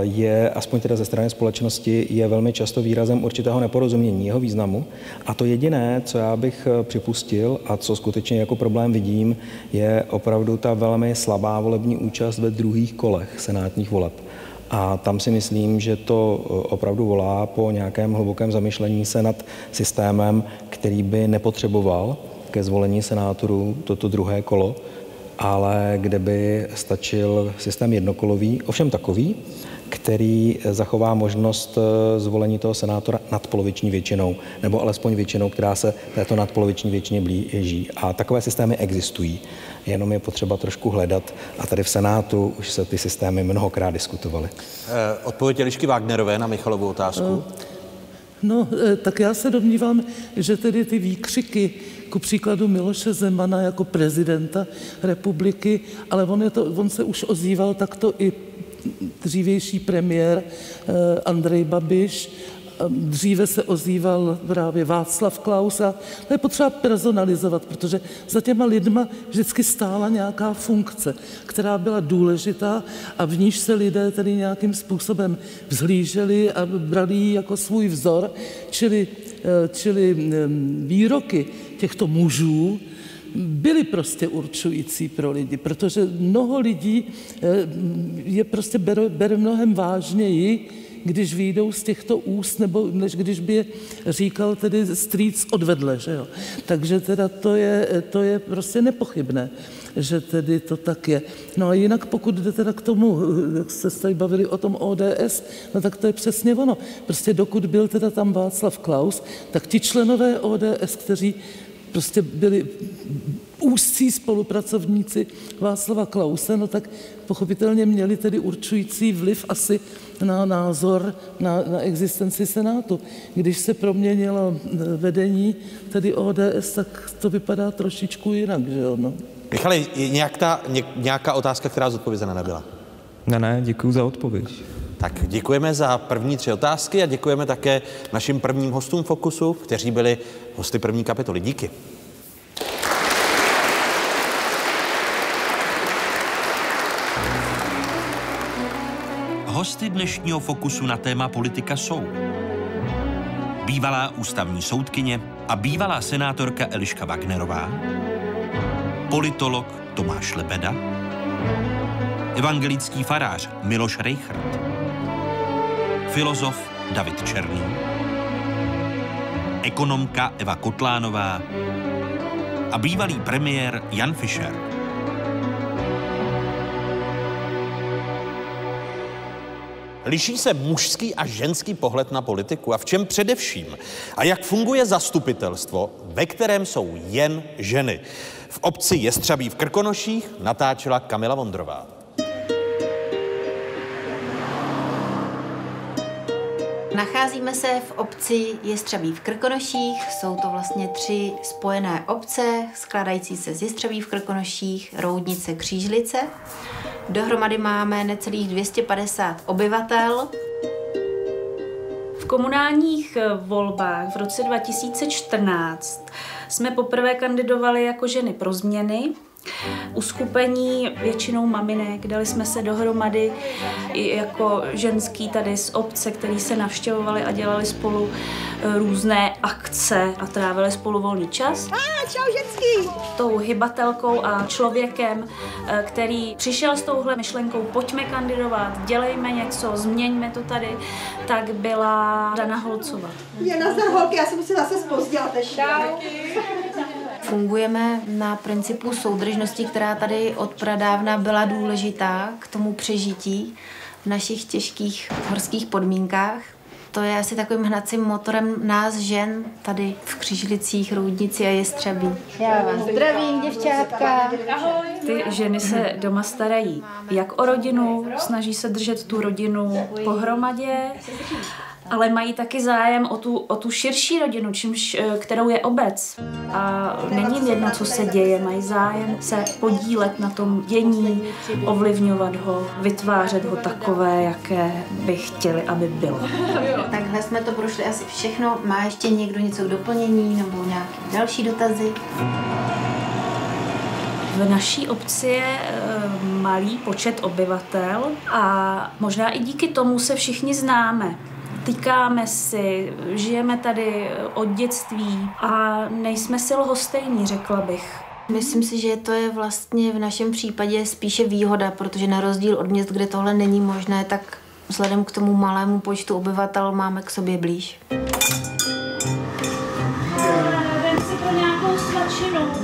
je, aspoň teda ze strany společnosti, je velmi často výrazem určitého neporozumění jeho významu a to jediné, co já bych připustil a co skutečně skutečně jako problém vidím, je opravdu ta velmi slabá volební účast ve druhých kolech senátních voleb. A tam si myslím, že to e, opravdu volá po nějakém hlubokém zamyšlení se nad systémem, který by nepotřeboval ke zvolení senátorů toto druhé kolo, ale kde by stačil systém jednokolový, ovšem takový, který zachová možnost eh, zvolení toho senátora nadpoloviční většinou, nebo alespoň většinou, která se této nadpoloviční většině blíží. A takové systémy existují, jenom je potřeba trošku hledat. A tady v Senátu už se ty systémy mnohokrát diskutovaly. Eh, odpověď Elišky Wagnerové na Michalovou otázku. No, eh, tak já se domnívám, že tedy ty výkřiky, ku příkladu Miloše Zemana jako prezidenta republiky, ale on, je to, on se už ozýval takto i dřívější premiér eh, Andrej Babiš, Dříve se ozýval právě Václav Klaus a to je potřeba personalizovat, protože za těma lidma vždycky stála nějaká funkce, která byla důležitá a v níž se lidé tedy nějakým způsobem vzhlíželi a brali ji jako svůj vzor, čili, eh, čili mm, výroky těchto mužů byly prostě určující pro lidi, protože mnoho lidí eh, je prostě bere, bere mnohem vážněji, když výjdou z těchto úst, nebo než když by je říkal tedy strýc odvedle, že jo. Takže teda to je, to je prostě nepochybné, že tedy to tak je. No a jinak pokud jde teda k tomu, jak jste se tady bavili o tom ODS, no tak to je přesně ono. Prostě dokud byl teda tam Václav Klaus, tak ti členové ODS, kteří prostě byli úzcí spolupracovníci Václava Klause, no tak pochopitelně měli tedy určující vliv asi na názor na, na existenci Senátu. Když se proměnilo eh, vedení tedy ODS, tak to vypadá trošičku jinak, že jo? No. Michale, nějak ta, ně, nějaká otázka, která zodpovězena nebyla? Ne, ne, děkuji za odpověď. Tak děkujeme za první tři otázky a děkujeme také našim prvním hostům Fokusu, kteří byli hosty první kapitoly. Díky. Hosty dnešního Fokusu na téma politika jsou bývalá ústavní soudkyně a bývalá senátorka Eliška Wagnerová, politolog Tomáš Lebeda, evangelický farář Miloš Reichert, filozof David Černý, ekonomka Eva Kotlánová a bývalý premiér Jan Fischer. Liší se mužský a ženský pohled na politiku a v čem především? A jak funguje zastupitelstvo, ve kterém jsou jen ženy? V obci Jestřabí v Krkonoších natáčela Kamila Vondrová. Nacházíme se v obci Jestřabí v Krkonoších. Jsou to vlastně tři spojené obce, skládající se z Jestřabí v Krkonoších, Roudnice, Křížlice. Dohromady máme necelých 250 obyvatel. V komunálních eh, volbách v roce 2014 jsme poprvé kandidovali jako ženy pro změny uskupení většinou maminek, dali jsme se dohromady i jako ženský tady z obce, který se navštěvovali a dělali spolu e, různé akce a trávili spolu volný čas. A, čau ženský! Tou hybatelkou a člověkem, e, který přišel s touhle myšlenkou, pojďme kandidovat, dělejme něco, změňme to tady, tak byla Dana Holcová. Je nazdar holky, já jsem se zase spozdila teď. Fungujeme na principu soudržnosti, která tady od pradávna byla důležitá k tomu přežití v našich těžkých horských podmínkách. To je asi takovým hnacím motorem nás žen tady v Křižlicích, Roudnici a Jestřebí. Já vás zdravím, děvčátka. Ahoj. Ty ženy se doma starají jak o rodinu, snaží se držet tu rodinu pohromadě ale mají taky zájem o tu, o tu širší rodinu, čímž, eh, kterou je obec. A není jim jedno, co se děje, mají zájem se podílet na tom dění, ovlivňovat ho, vytvářet ho takové, jaké by chtěli, aby bylo. Takhle jsme to prošli asi všechno. Má ještě někdo něco k doplnění nebo nějaké další dotazy? V naší obci je eh, malý počet obyvatel a možná i díky tomu se všichni známe týkáme si, žijeme tady od dětství a nejsme si lhostejní, řekla bych. Myslím si, že to je vlastně v našem případě spíše výhoda, protože na rozdíl od měst, kde tohle není možné, tak vzhledem k tomu malému počtu obyvatel máme k sobě blíž.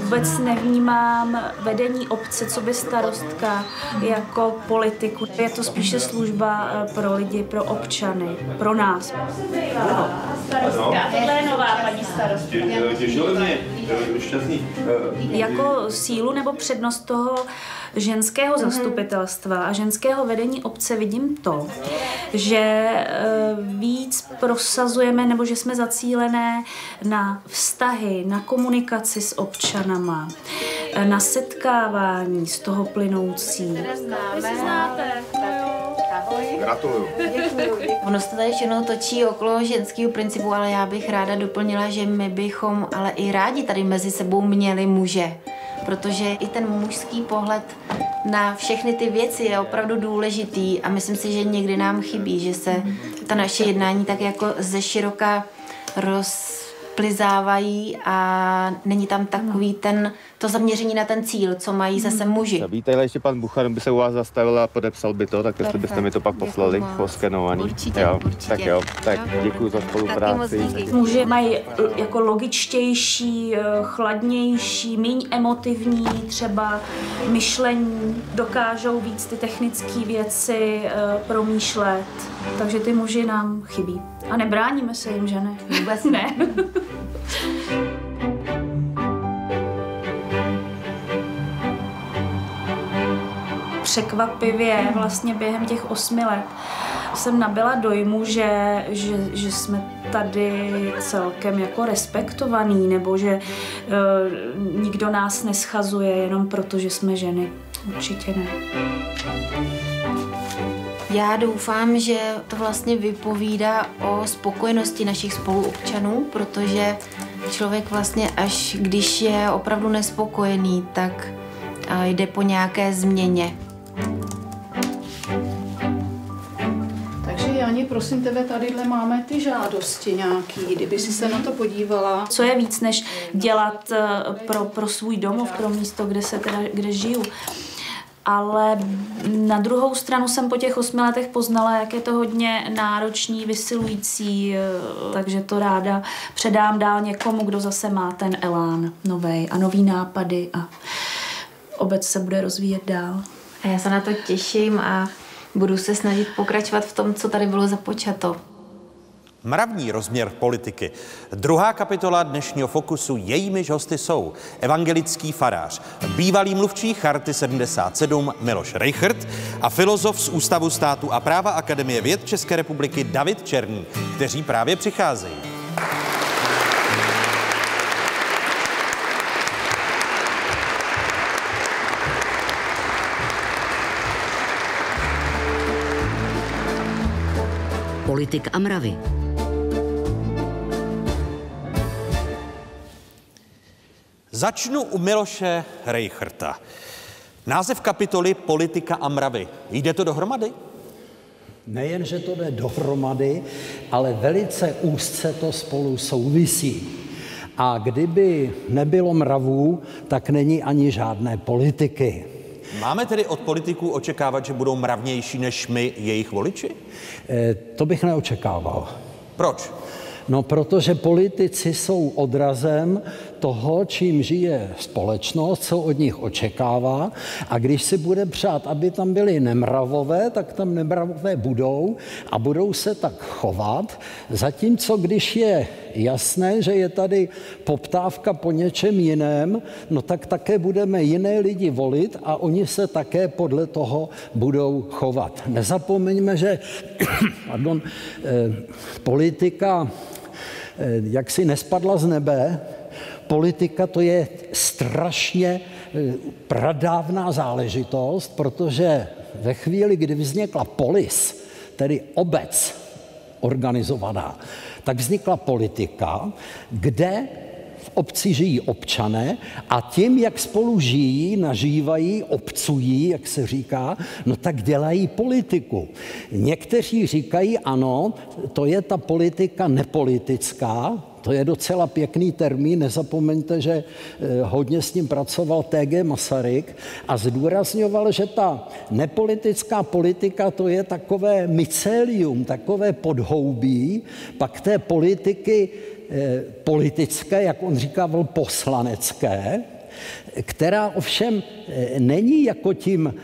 Vůbec nevnímám vedení obce, co by starostka, jako politiku. Je to spíše služba eh, pro lidi, pro občany, pro nás. Starostka, tohle je nová paní starostka. Jako sílu nebo přednost toho ženského zastupitelstva a ženského vedení obce vidím to, že eh, víc prosazujeme nebo že jsme zacílené na vztahy, na komunikaci s občanama, eh, na setkávání z toho plynoucí. Vy se znáte. Gratuluju. Ono se tady všechno točí okolo ženského principu, ale já bych ráda doplnila, že my bychom ale i rádi tady mezi sebou měli muže protože i ten mužský pohled na všechny ty věci je opravdu důležitý a myslím si, že někdy nám chybí, že se ta naše jednání tak jako ze široka roz plizávají a není tam takový ten, to zaměření na ten cíl, co mají zase hmm. muži. Víte, ještě pan Buchan by se u vás zastavil a podepsal by to, tak jestli byste mi to pak poslali, poskenovaný. Určitě, jo, určitě. Tak jo, tak děkuji za spolupráci. Muži mají eh, jako logičtější, eh, chladnější, méně emotivní třeba myšlení, dokážou víc ty technické věci eh, promýšlet, takže ty muži nám chybí. A nebráníme se jim, že ne? Vůbec ne. (laughs) Překvapivě vlastně během těch osmi let jsem nabila dojmu, že, že, že jsme tady celkem jako respektovaný, nebo že uh, nikdo nás neschazuje jenom proto, že jsme ženy. Určitě ne. Já doufám, že to vlastně vypovídá o spokojenosti našich spoluobčanů, protože člověk vlastně až když je opravdu nespokojený, tak jde po nějaké změně. Jani, prosím tebe, tadyhle máme ty žádosti nějaký, kdyby si se na to podívala. Co je víc, než dělat eh, pro, pro svůj domov, pro místo, kde, se teda, kde žiju ale na druhou stranu jsem po těch osmi letech poznala, jak je to hodně náročný, vysilující, eh, takže to ráda předám dál někomu, kdo zase má ten elán nový a nový nápady a obec se bude rozvíjet dál. A já se na to těším a budu se snažit pokračovat v tom, co tady bylo započato. Mravní rozměr politiky. Druhá kapitola dnešního Fokusu, jejímiž hosty jsou evangelický farář, bývalý mluvčí Charty 77 Miloš Reichert a filozof z Ústavu státu a práva Akademie věd České republiky David Černý, kteří právě přicházejí. Politik a mravy. Začnu u Miloše Reicherta. Název kapitoly Politika a mravy. Jde to dohromady? Nejen, že to jde dohromady, ale velice úzce to spolu souvisí. A kdyby nebylo mravů, tak není ani žádné politiky. Máme tedy od politiků očekávat, že budou mravnější než my, jejich voliči? E, to bych neočekával. Proč? No, protože politici jsou odrazem toho, čím žije společnost, co od nich očekává. A když si bude přát, aby tam byly nemravové, tak tam nemravové budou a budou se tak chovat. Zatímco když je jasné, že je tady poptávka po něčem jiném, no tak také budeme jiné lidi volit a oni se také podle toho budou chovat. Nezapomeňme, že (coughs) pardon, eh, politika eh, jak si nespadla z nebe, politika to je strašně eh, pradávná záležitost, protože ve chvíli, kdy vznikla polis, tedy obec organizovaná, tak vznikla politika, kde v obci žijí občané a tím, jak spolu žijí, nažívají, obcují, jak se říká, no tak dělají politiku. Někteří říkají, ano, to je ta politika nepolitická, to je docela pěkný termín, nezapomeňte, že eh, hodně s ním pracoval T.G. Masaryk a zdůrazňoval, že ta nepolitická politika to je takové mycelium, takové podhoubí, pak té politiky eh, politické, jak on říkával, poslanecké, která ovšem eh, není jako tím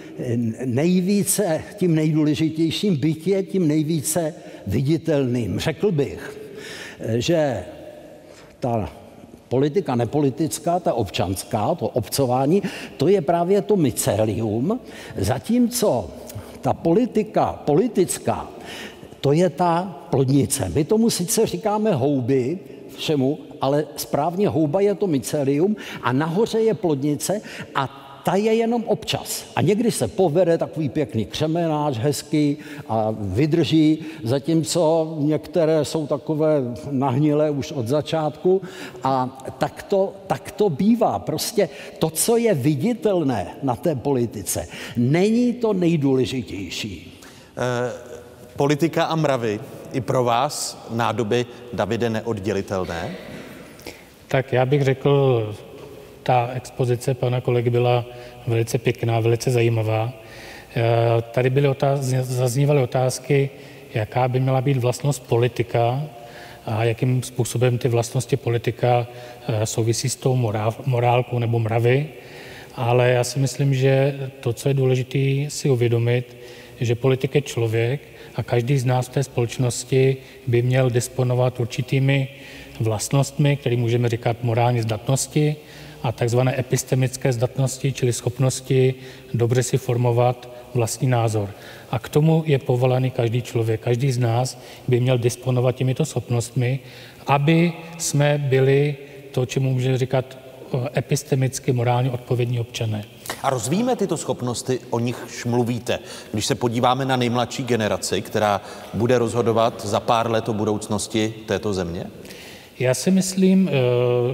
nejvíce, tím nejdůležitějším, je tím nejvíce viditelným. Řekl bych, že ta politika nepolitická, ta občanská, to obcování, to je právě to mycelium, zatímco ta politika politická, to je ta plodnice. My tomu sice říkáme houby všemu, ale správně houba je to mycelium a nahoře je plodnice a ta je jenom občas. A někdy se povede takový pěkný křemenáč, hezký a vydrží, zatímco některé jsou takové nahnilé už od začátku. A tak to, tak to bývá. Prostě to, co je viditelné na té politice, není to nejdůležitější. E, politika a mravy i pro vás nádoby, Davide, neoddělitelné? Tak já bych řekl ta expozice pana kolegy byla velice pěkná, velice zajímavá. Eh, tady byly otáz, zaznívaly otázky, jaká by měla být vlastnost politika a jakým způsobem ty vlastnosti politika eh, souvisí s tou morálkou nebo mravy. Ale já si myslím, že to, co je důležité si uvědomit, že politik je člověk a každý z nás v té společnosti by měl disponovat určitými vlastnostmi, které můžeme říkat morální zdatnosti, a takzvané epistemické zdatnosti, čili schopnosti dobře si formovat vlastní názor. A k tomu je povolaný každý člověk. Každý z nás by měl disponovat těmito schopnostmi, aby jsme byli to, čemu můžeme říkat eh, epistemicky morálně odpovědní občané. A rozvíjíme tyto schopnosti, o nichž mluvíte. Když se podíváme na nejmladší generaci, která bude rozhodovat za pár let o budoucnosti této země? Já si myslím, eh,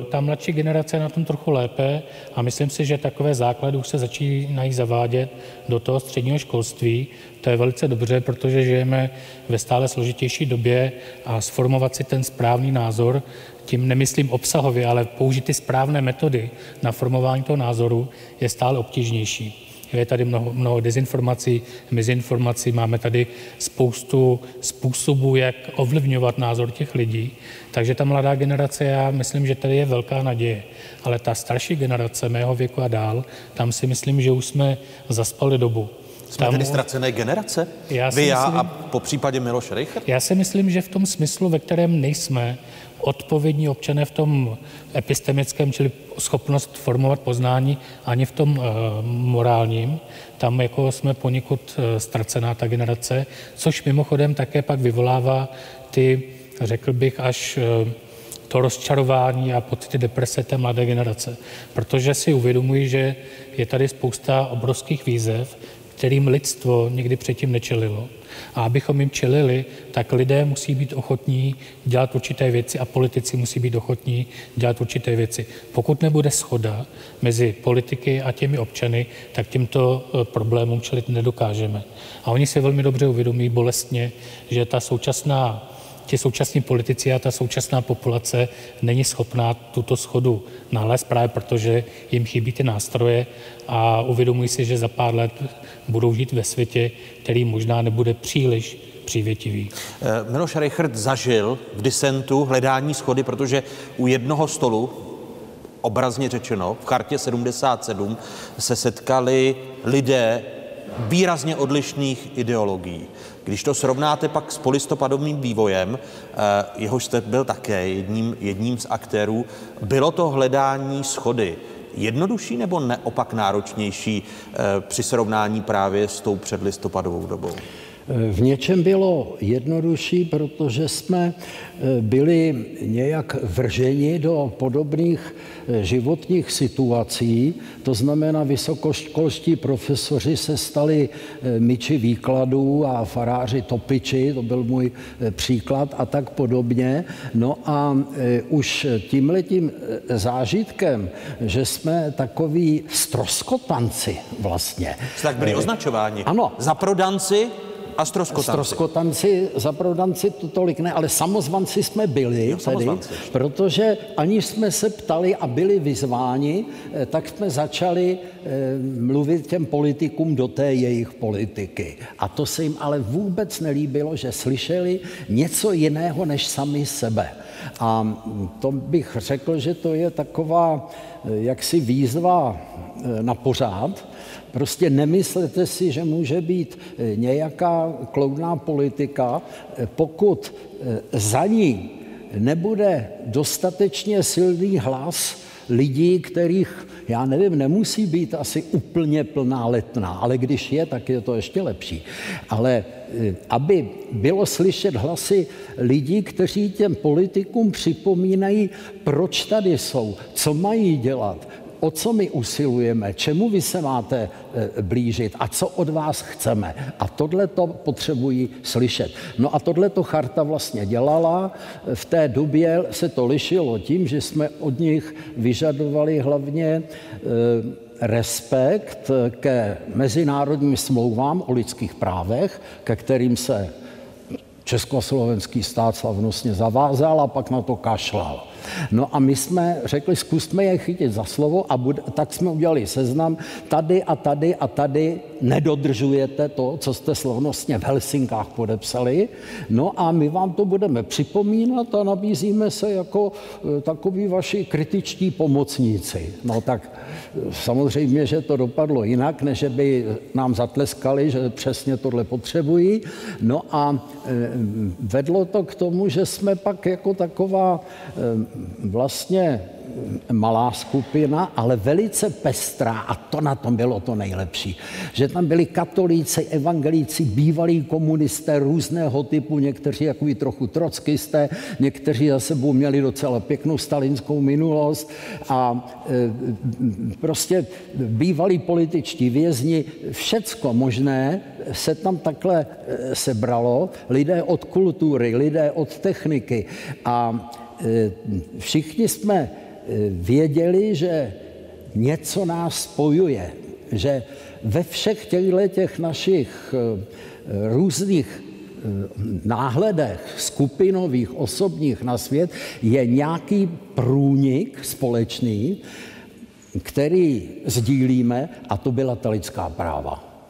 ta mladší generace je na tom trochu lépe a myslím si, že takové základy už se začínají zavádět do toho středního školství. To je velice dobře, protože žijeme ve stále složitější době a sformovat si ten správný názor, tím nemyslím obsahově, ale použít ty správné metody na formování toho názoru je stále obtížnější. Je tady mnoho, mnoho dezinformací, mezinformací, máme tady spoustu způsobů, jak ovlivňovat názor těch lidí. Takže ta mladá generace, já myslím, že tady je velká naděje. Ale ta starší generace mého věku a dál, tam si myslím, že už jsme zaspali dobu. Jsme Tam- tedy ztracené generace? Já Vy, já myslím- a po případě Miloš Reichert? Já si myslím, že v tom smyslu, ve kterém nejsme odpovědní občané v tom epistemickém, čili schopnost formovat poznání, ani v tom uh, morálním, tam jako jsme poněkud uh, ztracená ta generace, což mimochodem také pak vyvolává ty, řekl bych, až uh, to rozčarování a pocity deprese té mladé generace. Protože si uvědomuji, že je tady spousta obrovských výzev, kterým lidstvo nikdy předtím nečelilo. A abychom jim čelili, tak lidé musí být ochotní dělat určité věci a politici musí být ochotní dělat určité věci. Pokud nebude schoda mezi politiky a těmi občany, tak těmto eh, problémům čelit nedokážeme. A oni si velmi dobře uvědomí bolestně, že ta současná ti současní politici a ta současná populace není schopná tuto schodu nalézt právě protože jim chybí ty nástroje a uvědomují si, že za pár let budou žít ve světě, který možná nebude příliš přívětivý. Eh, Miloš Reichert zažil v disentu hledání schody, protože u jednoho stolu, obrazně řečeno, v chartě 77 se setkali lidé výrazně odlišných ideologií. Když to srovnáte pak s polistopadovým vývojem, eh, jehož jste byl také jedním, jedním z aktérů, bylo to hledání schody jednodušší nebo neopak náročnější eh, při srovnání právě s tou předlistopadovou dobou? V něčem bylo jednodušší, protože jsme eh, byli nějak vrženi do podobných eh, životních situací. To znamená, vysokoškolští profesoři se stali eh, myči výkladů a faráři topiči, to byl můj příklad a tak podobně. No a už tímhletím zážitkem, že jsme takoví stroskotanci vlastně. Tak byli označováni. Ano. Za prodanci a stroskotanci. Stroskotanci, za prodanci to tolik ne, ale samozvanci jsme byli, Jo, tedy, samozvanci. protože aniž jsme se ptali a byli vyzváni, eh, tak jsme začali eh, mluvit těm politikům do té jejich politiky. A to se jim ale vůbec nelíbilo, že slyšeli něco jiného než sami sebe. A mm, to bych řekl, že to je taková eh, jaksi výzva na pořád, Prostě nemyslete si, že může být eh, nějaká kloudná politika, eh, pokud eh, za ní nebude dostatečně silný hlas lidí, kterých, já nevím, nemusí být asi úplně plná letná, ale když je, tak je to ještě lepší. Ale aby bylo slyšet hlasy lidí, kteří těm politikům připomínají, proč tady jsou, co mají dělat, o co my usilujeme, čemu vy se máte e, blížit a co od vás chceme. A tohle to potřebují slyšet. No a tohle to charta vlastně dělala. V té době se to lišilo tím, že jsme od nich vyžadovali hlavně e, respekt ke mezinárodním smlouvám o lidských právech, ke kterým se československý stát slavnostně zavázal a pak na to kašlal. No a my jsme řekli, zkusme je chytit za slovo a bude, tak jsme udělali seznam. Tady a tady a tady nedodržujete to, co jste slavnostně v Helsinkách podepsali. No a my vám to budeme připomínat a nabízíme se jako eh, takový vaši kritičtí pomocníci. No tak eh, samozřejmě, že to dopadlo jinak, než by nám zatleskali, že přesně tohle potřebují. No a eh, vedlo to k tomu, že jsme pak jako taková vlastně malá skupina, ale velice pestrá a to na tom bylo to nejlepší. Že tam byli katolíci, evangelíci, bývalí komunisté různého typu, někteří jakoví trochu trockisté, někteří za sebou měli docela pěknou stalinskou minulost a e, prostě bývalí političtí vězni, všecko možné se tam takhle e, sebralo, lidé od kultury, lidé od techniky a všichni jsme věděli, že něco nás spojuje, že ve všech těchto těch našich různých náhledech skupinových, osobních na svět je nějaký průnik společný, který sdílíme, a to byla ta lidská práva.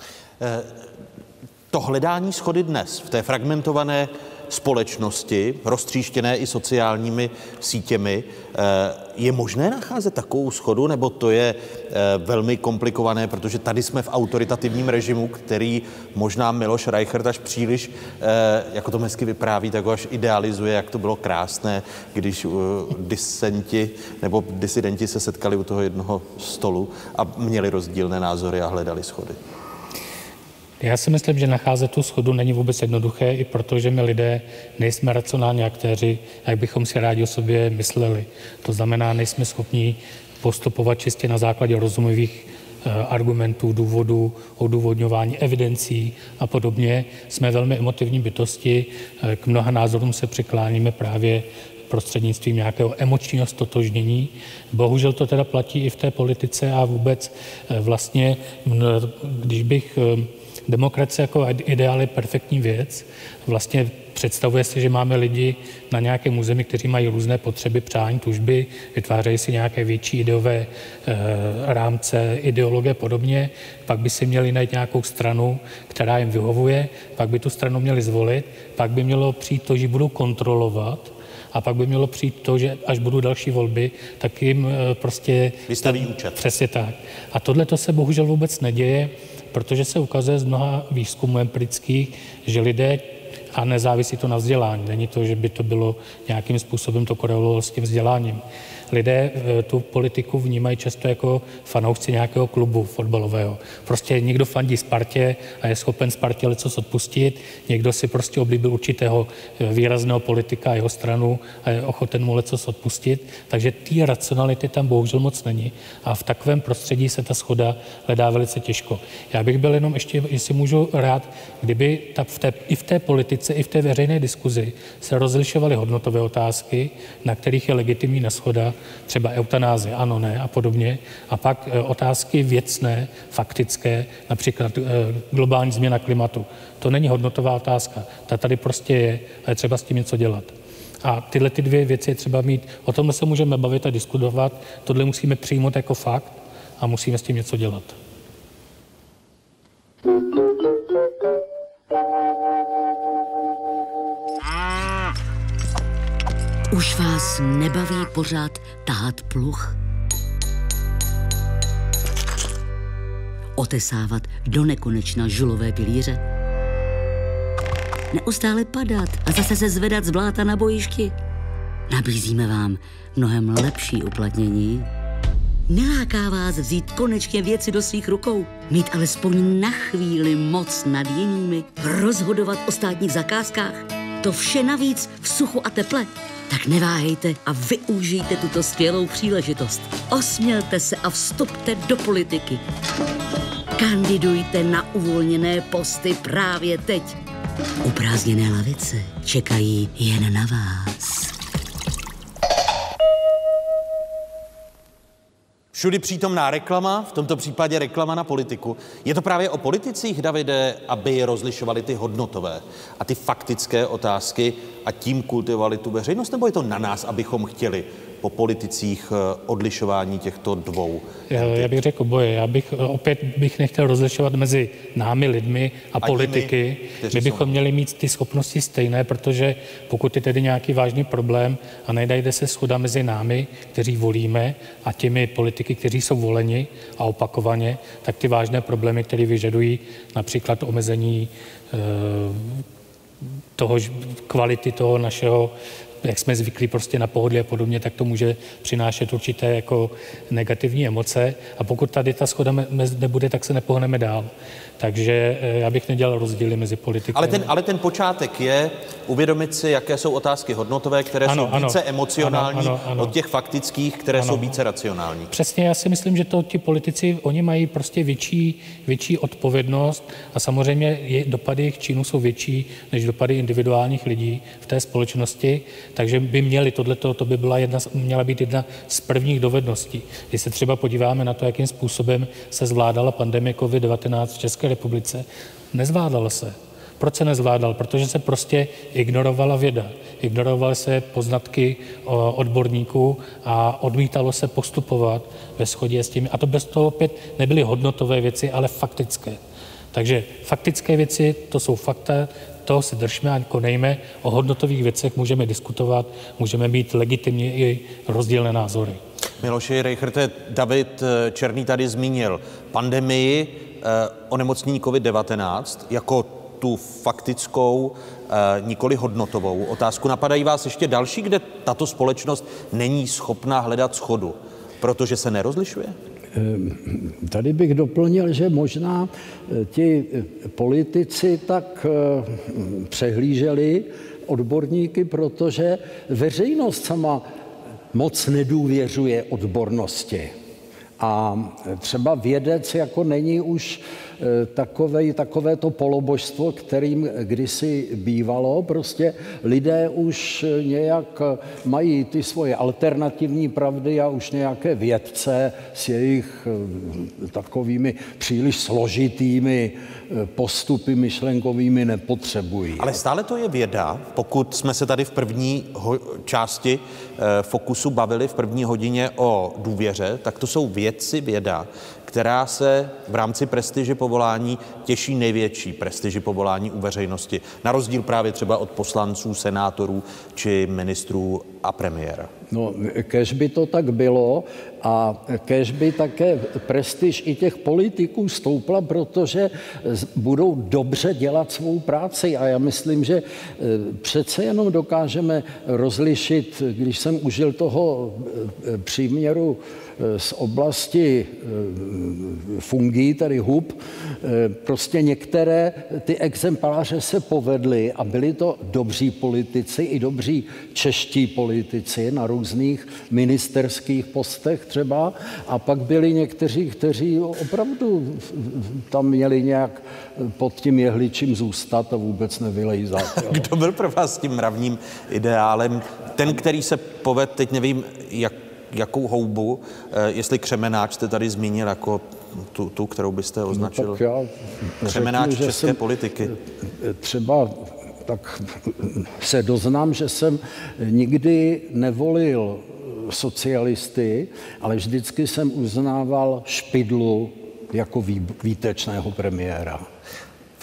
To hledání schody dnes v té fragmentované společnosti, roztříštěné i sociálními sítěmi. Eh, je možné nacházet takovou schodu, nebo to je eh, velmi komplikované, protože tady jsme v autoritativním režimu, který možná Miloš Reichert až příliš, eh, jako to hezky vypráví, tak ho až idealizuje, jak to bylo krásné, když disenti nebo disidenti se setkali u toho jednoho stolu a měli rozdílné názory a hledali schody. Já si myslím, že nacházet tu schodu není vůbec jednoduché, i protože my lidé nejsme racionální aktéři, jak bychom si rádi o sobě mysleli. To znamená, nejsme schopni postupovat čistě na základě rozumivých eh, argumentů, důvodů, odůvodňování, evidencí a podobně. Jsme velmi emotivní bytosti, eh, k mnoha názorům se přikláníme právě prostřednictvím nějakého emočního stotožnění. Bohužel to teda platí i v té politice a vůbec eh, vlastně, když bych Demokracie jako ideál je perfektní věc. Vlastně představuje si, že máme lidi na nějakém území, kteří mají různé potřeby, přání, tužby, vytvářejí si nějaké větší ideové e, rámce, ideologie podobně, pak by si měli najít nějakou stranu, která jim vyhovuje, pak by tu stranu měli zvolit, pak by mělo přijít to, že budou kontrolovat, a pak by mělo přijít to, že až budou další volby, tak jim e, prostě... Vystaví účet. Přesně tak. A tohle to se bohužel vůbec neděje protože se ukazuje z mnoha výzkumů empirických, že lidé, a nezávisí to na vzdělání, není to, že by to bylo nějakým způsobem to korelovalo s tím vzděláním, lidé eh, tu politiku vnímají často jako fanoušci nějakého klubu fotbalového. Prostě někdo fandí Spartě a je schopen Spartě něco odpustit, někdo si prostě oblíbil určitého eh, výrazného politika a jeho stranu a je ochoten mu něco odpustit. Takže té racionality tam bohužel moc není. A v takovém prostředí se ta schoda hledá velice těžko. Já bych byl jenom ještě, jestli můžu rád, kdyby ta v té, i v té politice, i v té veřejné diskuzi se rozlišovaly hodnotové otázky, na kterých je legitimní neschoda třeba eutanázie, ano, ne a podobně. A pak e, otázky věcné, faktické, například e, globální změna klimatu. To není hodnotová otázka. Ta tady prostě je a je třeba s tím něco dělat. A tyhle ty dvě věci je třeba mít, o tomhle se můžeme bavit a diskutovat, tohle musíme přijmout jako fakt a musíme s tím něco dělat. Už vás nebaví pořád tahat pluch? Otesávat do nekonečna žulové pilíře? Neustále padat a zase se zvedat z bláta na bojišti? Nabízíme vám mnohem lepší uplatnění. Neláká vás vzít konečně věci do svých rukou, mít alespoň na chvíli moc nad jinými, rozhodovat o státních zakázkách. To vše navíc v suchu a teple tak neváhejte a využijte tuto skvělou příležitost. Osmělte se a vstupte do politiky. Kandidujte na uvolněné posty právě teď. Uprázdněné lavice čekají jen na vás. Všudy přítomná reklama, v tomto případě reklama na politiku. Je to právě o politicích, Davide, aby rozlišovali ty hodnotové a ty faktické otázky a tím kultivovali tu veřejnost, nebo je to na nás, abychom chtěli po politicích eh, odlišování těchto dvou? Já, bych řekl boje. Já bych eh, opět bych nechtěl rozlišovat mezi námi lidmi a, a politiky. Těmi, My bychom jsou... měli mít ty schopnosti stejné, protože pokud je tedy nějaký vážný problém a nejdajde se schoda mezi námi, kteří volíme, a těmi politiky, kteří jsou voleni a opakovaně, tak ty vážné problémy, které vyžadují například omezení eh, toho kvality toho našeho jak jsme zvyklí prostě na pohodlí a podobně, tak to může přinášet určité jako negativní emoce a pokud tady ta schoda nebude, tak se nepohneme dál. Takže eh, já bych nedělal rozdíly mezi politiky. Ale ten, ale ten počátek je uvědomit si, jaké jsou otázky hodnotové, které ano, jsou více ano, emocionální ano, ano, ano. od těch faktických, které ano. jsou více racionální. Přesně, já si myslím, že to ti politici, oni mají prostě větší, větší odpovědnost a samozřejmě je, dopady jejich činů jsou větší než dopady individuálních lidí v té společnosti, takže by měli tohleto, to by byla jedna, měla být jedna z prvních dovedností. Když se třeba podíváme na to, jakým způsobem se zvládala pandemie COVID-19 v České republice, nezvládala se. Proč se nezvládal? Protože se prostě ignorovala věda, ignorovaly se poznatky odborníků a odmítalo se postupovat ve shodě s tím. A to bez toho opět nebyly hodnotové věci, ale faktické. Takže faktické věci, to jsou fakta, toho se držme a konejme. O hodnotových věcech můžeme diskutovat, můžeme mít legitimně i rozdílné názory. Miloši Reicherte, David eh, Černý tady zmínil pandemii, onemocnění COVID-19 jako tu faktickou, eh, nikoli hodnotovou otázku. Napadají vás ještě další, kde tato společnost není schopná hledat schodu, protože se nerozlišuje? Tady bych doplnil, že možná ti politici tak přehlíželi odborníky, protože veřejnost sama moc nedůvěřuje odbornosti. A třeba vědec jako není už Eh, takové, takové to polobožstvo, kterým kdysi bývalo. Prostě lidé už nějak mají ty svoje alternativní pravdy a už nějaké vědce s jejich eh, takovými příliš složitými eh, postupy myšlenkovými nepotřebují. Ale stále to je věda, pokud jsme se tady v první části fokusu bavili v první hodině o důvěře, tak to jsou vědci věda, která se v rámci prestiže povolání těší největší prestiži povolání u veřejnosti, na rozdíl právě třeba od poslanců, senátorů či ministrů a premiéra. No, kež by to tak bylo a kež by také prestiž i těch politiků stoupla, protože budou dobře dělat svou práci. A já myslím, že e, přece jenom dokážeme rozlišit, když jsem užil toho e, příměru e, z oblasti fungí, tedy hub, prostě některé ty exempláře se povedly a byli to dobří politici i dobří čeští politici na různých ministerských postech třeba a pak byli někteří, kteří opravdu tam měli nějak pod tím jehličím zůstat a vůbec nevylejzat. Kdo byl pro vás tím mravním ideálem? Ten, který se poved, teď nevím, jak, jakou houbu, eh, jestli křemenáč jste tady zmínil jako tu, tu kterou byste no označil no, tak já křemenáč řeknu, české politiky. Třeba tak se doznám, že jsem nikdy nevolil socialisty, ale vždycky jsem uznával Špidlu jako výtečného premiéra.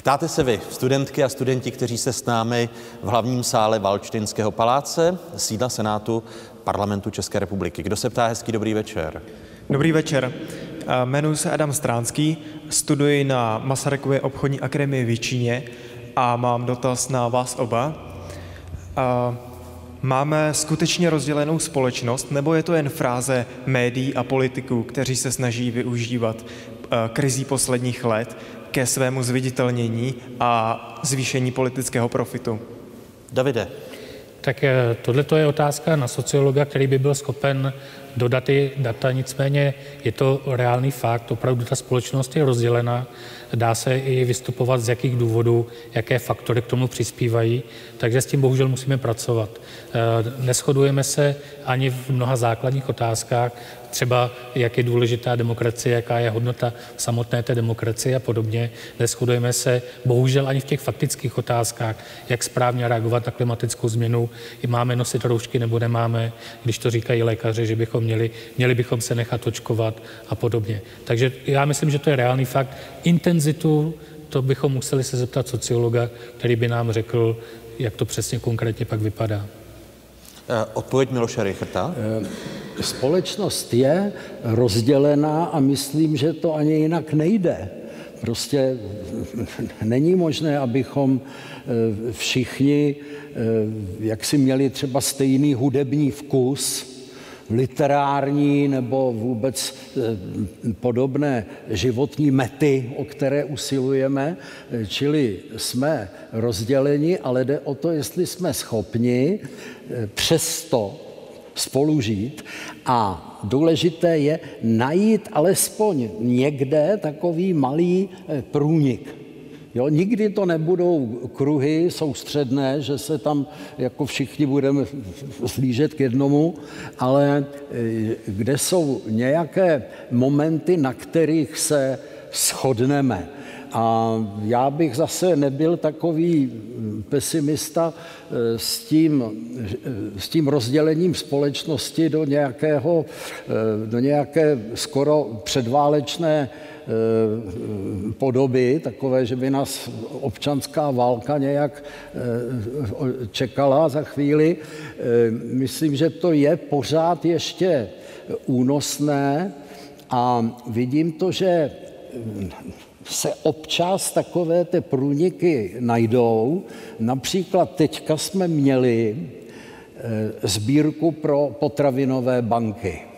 Ptáte se vy, studentky a studenti, kteří se s námi v hlavním sále Valčtinského paláce, sídla Senátu parlamentu České republiky. Kdo se ptá, hezký dobrý večer. Dobrý večer. Jmenuji se Adam Stránský, studuji na Masarykově obchodní akademii v Číně a mám dotaz na vás oba. Máme skutečně rozdělenou společnost, nebo je to jen fráze médií a politiků, kteří se snaží využívat krizí posledních let ke svému zviditelnění a zvýšení politického profitu? Davide. Tak eh, tohle je otázka na sociologa, který by byl schopen dodat i data, nicméně je to reálný fakt, opravdu ta společnost je rozdělena, dá se i vystupovat z jakých důvodů, jaké faktory k tomu přispívají, takže s tím bohužel musíme pracovat. Eh, neschodujeme se ani v mnoha základních otázkách, třeba jak je důležitá demokracie, jaká je hodnota samotné té demokracie a podobně. Neschodujeme se bohužel ani v těch faktických otázkách, jak správně reagovat na klimatickou změnu, i máme nosit roušky nebo nemáme, když to říkají lékaři, že bychom měli, měli bychom se nechat očkovat a podobně. Takže já myslím, že to je reálný fakt. Intenzitu, to bychom museli se zeptat sociologa, který by nám řekl, jak to přesně konkrétně pak vypadá. Eh, odpověď Miloše Richerta? Eh, společnost je rozdělená a myslím, že to ani jinak nejde. Prostě (laughs) není možné, abychom eh, všichni, jak si měli třeba stejný hudební vkus, literární nebo vůbec eh, podobné životní mety, o které usilujeme, čili jsme rozděleni, ale jde o to, jestli jsme schopni eh, přesto spolu žít a důležité je najít alespoň někde takový malý eh, průnik Jo, nikdy to nebudou kruhy soustředné, že se tam jako všichni budeme slížet k jednomu, ale e, kde jsou nějaké momenty, na kterých se shodneme. A já bych zase nebyl takový pesimista eh, s tím, eh, s tím rozdělením společnosti do, nějakého, eh, do nějaké skoro předválečné podoby, takové, že by nás občanská válka nějak čekala za chvíli. Myslím, že to je pořád ještě únosné a vidím to, že se občas takové ty průniky najdou. Například teďka jsme měli eh, sbírku pro potravinové banky.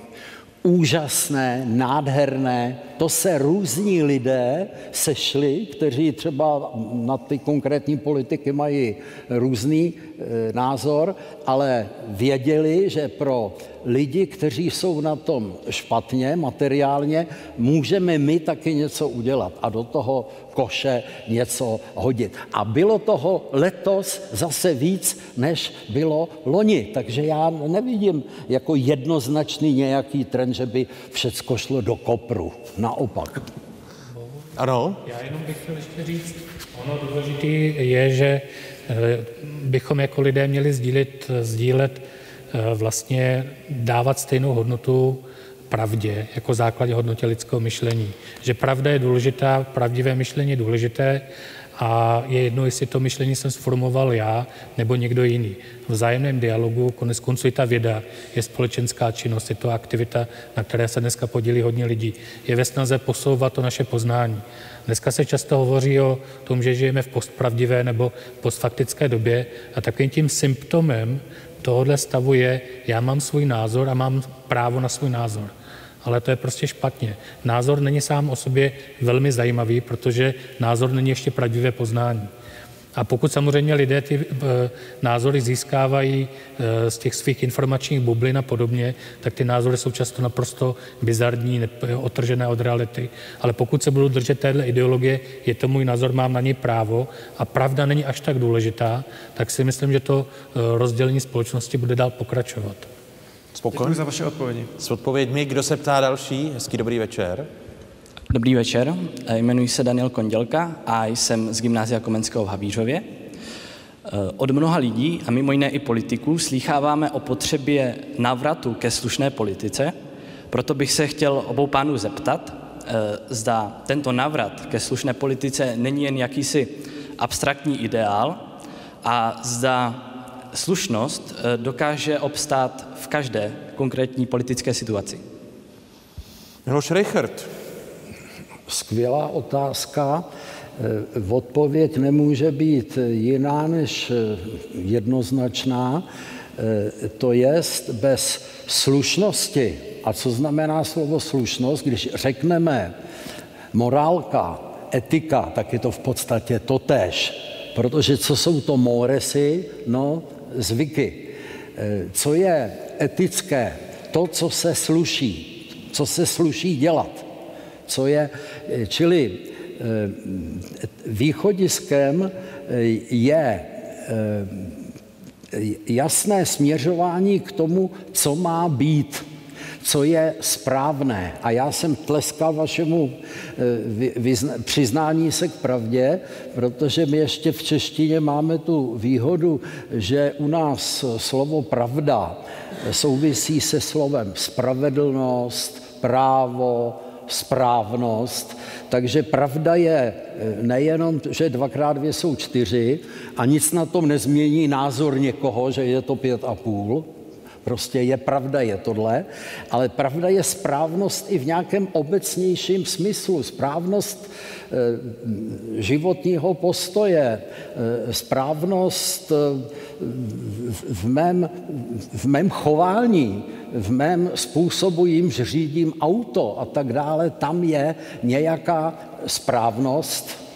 Úžasné, nádherné, to se různí lidé sešli, kteří třeba na ty konkrétní politiky mají různý e, názor, ale věděli, že pro lidi, kteří jsou na tom špatně materiálně, můžeme my taky něco udělat. A do toho koše něco hodit. A bylo toho letos zase víc, než bylo loni. Takže já nevidím jako jednoznačný nějaký trend, že by všecko šlo do kopru. Naopak. Ano? Já jenom bych chtěl ještě říct, ono důležité je, že eh, bychom jako lidé měli sdílet, sdílet eh, vlastně dávat stejnou hodnotu pravdě jako základě hodnotě lidského myšlení. Že pravda je důležitá, pravdivé myšlení je důležité a je jedno, jestli to myšlení jsem sformoval já nebo někdo jiný. V vzájemném dialogu, konec konců i ta věda, je společenská činnost, je to aktivita, na které se dneska podílí hodně lidí. Je ve snaze posouvat to naše poznání. Dneska se často hovoří o tom, že žijeme v postpravdivé nebo postfaktické době a takovým tím symptomem tohohle stavu je, já mám svůj názor a mám právo na svůj názor ale to je prostě špatně. Názor není sám o sobě velmi zajímavý, protože názor není ještě pravdivé poznání. A pokud samozřejmě lidé ty e, názory získávají e, z těch svých informačních bublin a podobně, tak ty názory jsou často naprosto bizarní, otržené od reality. Ale pokud se budu držet téhle ideologie, je to můj názor, mám na něj právo a pravda není až tak důležitá, tak si myslím, že to e, rozdělení společnosti bude dál pokračovat. Spokojen? Děkuji za vaše odpovědi. S odpověďmi, kdo se ptá další? Hezký dobrý večer. Dobrý večer, jmenuji se Daniel Kondělka a jsem z Gymnázia Komenského v Havířově. Od mnoha lidí a mimo jiné i politiků slýcháváme o potřebě návratu ke slušné politice, proto bych se chtěl obou pánů zeptat, zda tento návrat ke slušné politice není jen jakýsi abstraktní ideál a zda slušnost eh, dokáže obstát v každé konkrétní politické situaci? Miloš Reichert. Skvělá otázka. Eh, odpověď nemůže být jiná než eh, jednoznačná. To je bez slušnosti. A co znamená slovo slušnost? Když řekneme morálka, etika, tak je to v podstatě totéž. Protože co jsou to moresy? No, zvyky. Co je etické? To, co se sluší, co se sluší dělat. Co je, eh, čili eh, východiskem je jasné směřování k tomu, co má být co je správné. A já jsem tleskal vašemu eh, přiznání se k pravdě, protože my ještě v češtině máme tu výhodu, že u nás slovo pravda souvisí se slovem spravedlnost, právo, správnost. Takže pravda je eh, nejenom, že dvakrát dvě jsou čtyři a nic na tom nezmění názor někoho, že je to pět a půl, Prostě je pravda, je tohle, ale pravda je správnost i v nějakém obecnějším smyslu. Správnost eh, životního postoje, eh, správnost eh, v mém, v mém chování, v mém způsobu, jímž řídím auto a tak dále, tam je nějaká správnost,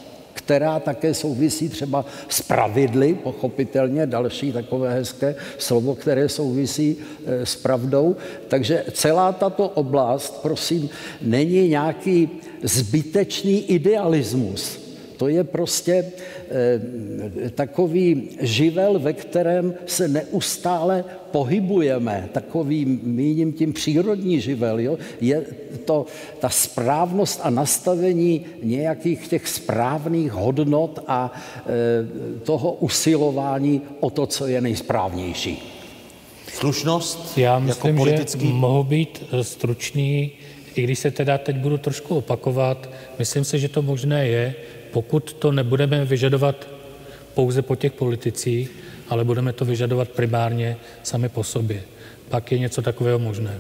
která také souvisí třeba s pravidly, pochopitelně další takové hezké slovo, které souvisí e, s pravdou. Takže celá tato oblast, prosím, není nějaký zbytečný idealismus. to je prostě takový živel, ve kterém se neustále pohybujeme, takový, míním tím přírodní živel, jo? je to ta správnost a nastavení nějakých těch správných hodnot a e, toho usilování o to, co je nejsprávnější. Slušnost Já jako myslím, politický... že mohu být eh, stručný, i když se teda teď budu trošku opakovat. Myslím si, že to možné je, pokud to nebudeme vyžadovat pouze po těch politicích, ale budeme to vyžadovat primárně sami po sobě. Pak je něco takového možné.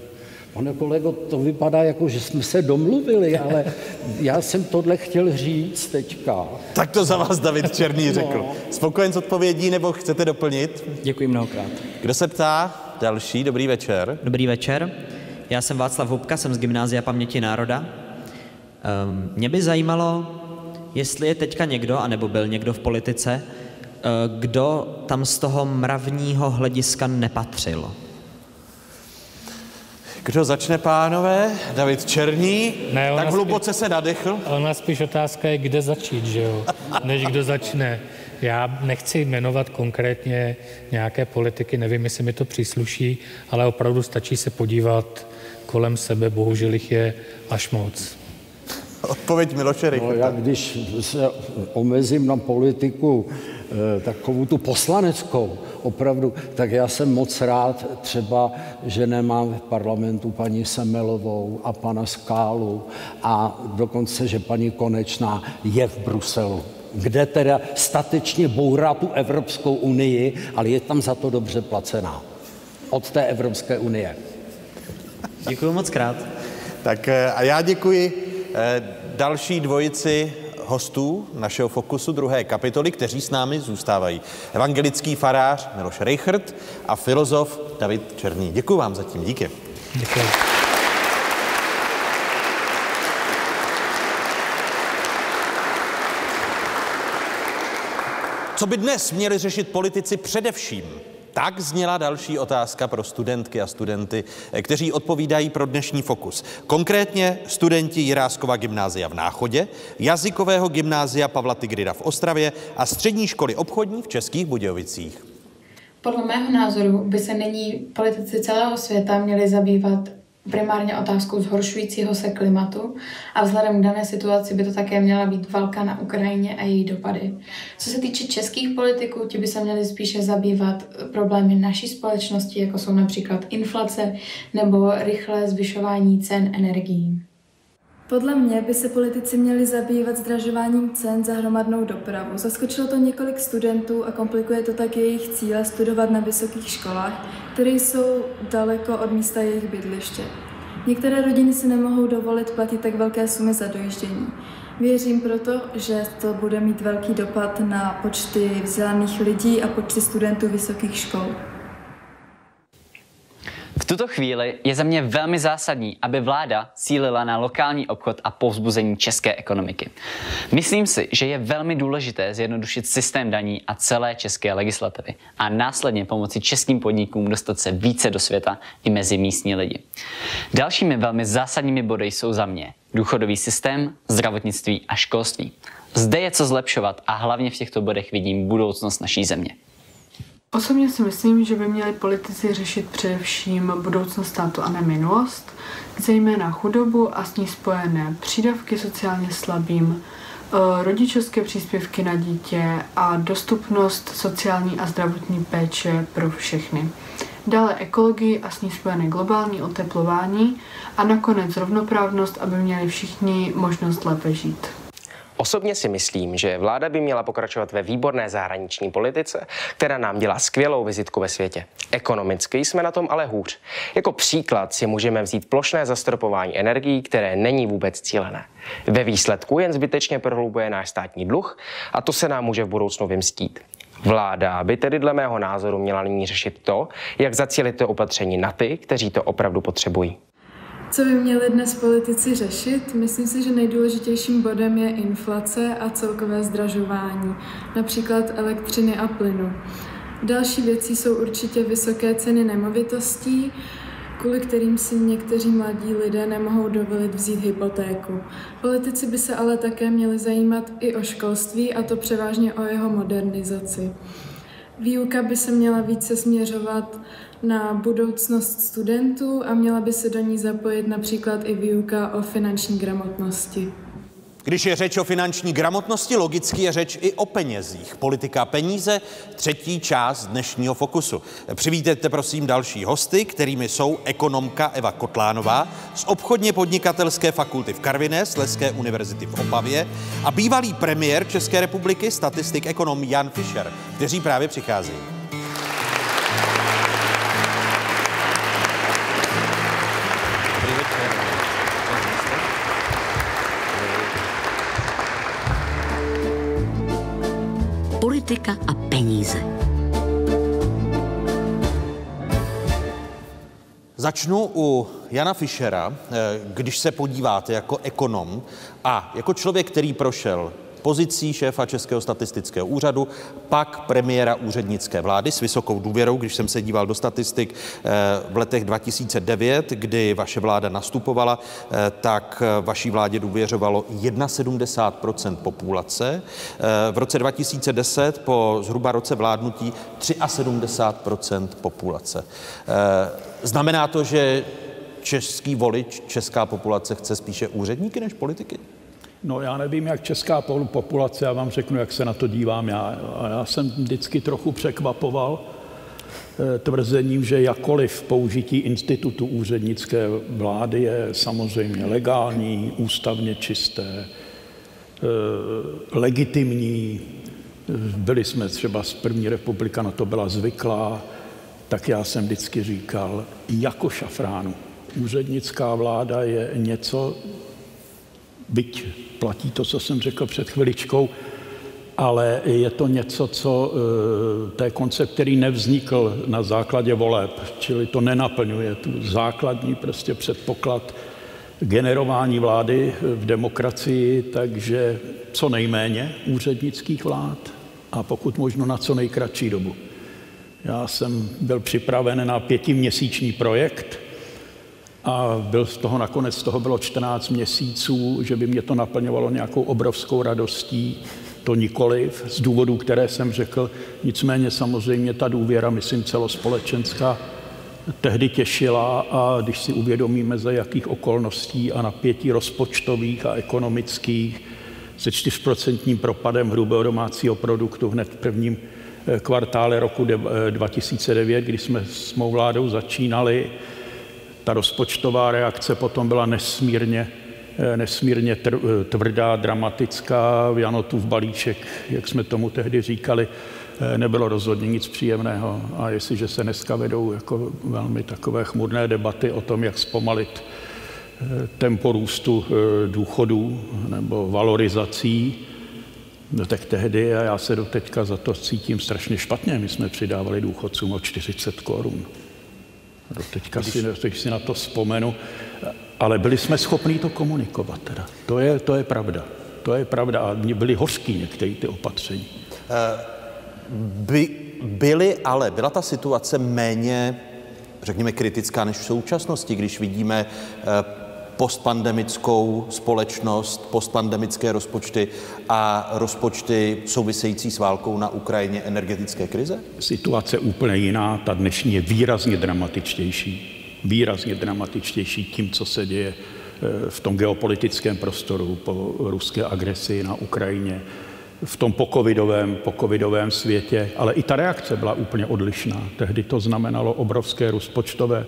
Pane kolego, to vypadá jako, že jsme se domluvili, ale (laughs) já jsem tohle chtěl říct teďka. Tak to za vás David Černý řekl. No. Spokojen s odpovědí nebo chcete doplnit? Děkuji mnohokrát. Kdo se ptá? Další, dobrý večer. Dobrý večer. Já jsem Václav Hubka, jsem z Gymnázia paměti národa. Um, mě by zajímalo, jestli je teďka někdo, anebo byl někdo v politice, uh, kdo tam z toho mravního hlediska nepatřil. Kdo začne, pánové? David Černý. Ne, tak hluboce se nadechl. Ona spíš otázka je, kde začít, že jo? Než kdo začne. Já nechci jmenovat konkrétně nějaké politiky, nevím, jestli mi to přísluší, ale opravdu stačí se podívat kolem sebe, bohužel jich je až moc. Odpověď Miloše No, já když se omezím na politiku eh, takovou tu poslaneckou, opravdu, tak já jsem moc rád třeba, že nemám v parlamentu paní Semelovou a pana Skálu a dokonce, že paní Konečná je v Bruselu kde teda statečně bourá tu Evropskou unii, ale je tam za to dobře placená. Od té Evropské unie. Děkuji moc krát. Tak eh, a já děkuji další dvojici hostů našeho Fokusu druhé kapitoly, kteří s námi zůstávají. Evangelický farář Miloš Reichert a filozof David Černý. Děkuji vám zatím, díky. Děkuji. Co by dnes měli řešit politici především? Tak zněla další otázka pro studentky a studenty, kteří odpovídají pro dnešní fokus. Konkrétně studenti Jiráskova gymnázia v Náchodě, jazykového gymnázia Pavla Tigrida v Ostravě a střední školy obchodní v Českých Budějovicích. Podle mého názoru by se nyní politici celého světa měli zabývat primárně otázkou zhoršujícího se klimatu a vzhledem k dané situaci by to také měla být válka na Ukrajině a její dopady. Co se týče českých politiků, ti by se měli spíše zabývat problémy naší společnosti, jako jsou například inflace nebo rychlé zvyšování cen energií. Podle mě by se politici měli zabývat zdražováním cen za hromadnou dopravu. Zaskočilo to několik studentů a komplikuje to tak jejich cíle studovat na vysokých školách, které jsou daleko od místa jejich bydliště. Některé rodiny si nemohou dovolit platit tak velké sumy za dojíždění. Věřím proto, že to bude mít velký dopad na počty vzdělaných lidí a počty studentů vysokých škol. V tuto chvíli je za mě velmi zásadní, aby vláda cílila na lokální obchod a povzbuzení české ekonomiky. Myslím si, že je velmi důležité zjednodušit systém daní a celé české legislativy a následně pomoci českým podnikům dostat se více do světa i mezi místní lidi. Dalšími velmi zásadními body jsou za mě důchodový systém, zdravotnictví a školství. Zde je co zlepšovat a hlavně v těchto bodech vidím budoucnost naší země. Osobně si myslím, že by měli politici řešit především budoucnost státu a ne minulost, zejména chudobu a s ní spojené přídavky sociálně slabým, eh, rodičovské příspěvky na dítě a dostupnost sociální a zdravotní péče pro všechny. Dále ekologii a s ní spojené globální oteplování a nakonec rovnoprávnost, aby měli všichni možnost lépe žít. Osobně si myslím, že vláda by měla pokračovat ve výborné zahraniční politice, která nám dělá skvělou vizitku ve světě. Ekonomicky jsme na tom ale hůř. Jako příklad si můžeme vzít plošné zastropování energií, které není vůbec cílené. Ve výsledku jen zbytečně prohlubuje náš státní dluh a to se nám může v budoucnu vymstít. Vláda by tedy dle mého názoru měla nyní řešit to, jak zacílit to opatření na ty, kteří to opravdu potřebují. Co by měli dnes politici řešit? Myslím si, že nejdůležitějším bodem je inflace a celkové zdražování, například elektřiny a plynu. Další věcí jsou určitě vysoké ceny nemovitostí, kvůli kterým si někteří mladí lidé nemohou dovolit vzít hypotéku. Politici by se ale také měli zajímat i o školství, a to převážně o jeho modernizaci. Výuka by se měla více směřovat na budoucnost studentů a měla by se do ní zapojit například i výuka o finanční gramotnosti. Když je řeč o finanční gramotnosti, logicky je řeč i o penězích. Politika peníze, třetí část dnešního fokusu. Přivítejte prosím další hosty, kterými jsou ekonomka Eva Kotlánová z obchodně podnikatelské fakulty v Karviné, Sleské univerzity v Opavě a bývalý premiér České republiky, statistik ekonom Jan Fischer, kteří právě přicházejí. Politika a peníze. Začnu u Jana Fischera. Když se podíváte jako ekonom a jako člověk, který prošel pozicí šéfa Českého statistického úřadu, pak premiéra úřednické vlády s vysokou důvěrou, když jsem se díval do statistik v letech 2009, kdy vaše vláda nastupovala, tak vaší vládě důvěřovalo 71% populace. V roce 2010 po zhruba roce vládnutí 73% populace. Znamená to, že český volič, česká populace chce spíše úředníky než politiky? No já nevím, jak česká populace, já vám řeknu, jak se na to dívám já. Já jsem vždycky trochu překvapoval tvrzením, že jakoliv použití institutu úřednické vlády je samozřejmě legální, ústavně čisté, legitimní. Byli jsme třeba z první republika, na to byla zvyklá, tak já jsem vždycky říkal, jako šafránu. Úřednická vláda je něco, byť platí to, co jsem řekl před chviličkou, ale je to něco, co to je koncept, který nevznikl na základě voleb, čili to nenaplňuje tu základní prostě předpoklad generování vlády v demokracii, takže co nejméně úřednických vlád a pokud možno na co nejkratší dobu. Já jsem byl připraven na pětiměsíční projekt a byl z toho nakonec, toho bylo 14 měsíců, že by mě to naplňovalo nějakou obrovskou radostí, to nikoliv, z důvodů, které jsem řekl. Nicméně samozřejmě ta důvěra, myslím, celospolečenská, tehdy těšila a když si uvědomíme, za jakých okolností a napětí rozpočtových a ekonomických se 4% propadem hrubého domácího produktu hned v prvním kvartále roku 2009, kdy jsme s mou vládou začínali. Ta rozpočtová reakce potom byla nesmírně, nesmírně tvrdá, dramatická. v balíček, jak jsme tomu tehdy říkali, nebylo rozhodně nic příjemného. A jestliže se dneska vedou jako velmi takové chmurné debaty o tom, jak zpomalit tempo růstu důchodů nebo valorizací, No tak tehdy, a já se do teďka za to cítím strašně špatně, my jsme přidávali důchodcům o 40 korun. Do teďka si, teď si na to vzpomenu, ale byli jsme schopni to komunikovat teda. To je, to je pravda. To je pravda a byly hořký některé ty opatření. By, byly, ale byla ta situace méně, řekněme, kritická než v současnosti, když vidíme postpandemickou společnost, postpandemické rozpočty a rozpočty související s válkou na Ukrajině energetické krize? Situace úplně jiná, ta dnešní je výrazně dramatičtější. Výrazně dramatičtější tím, co se děje v tom geopolitickém prostoru po ruské agresi na Ukrajině, v tom pokovidovém, pokovidovém světě, ale i ta reakce byla úplně odlišná. Tehdy to znamenalo obrovské rozpočtové,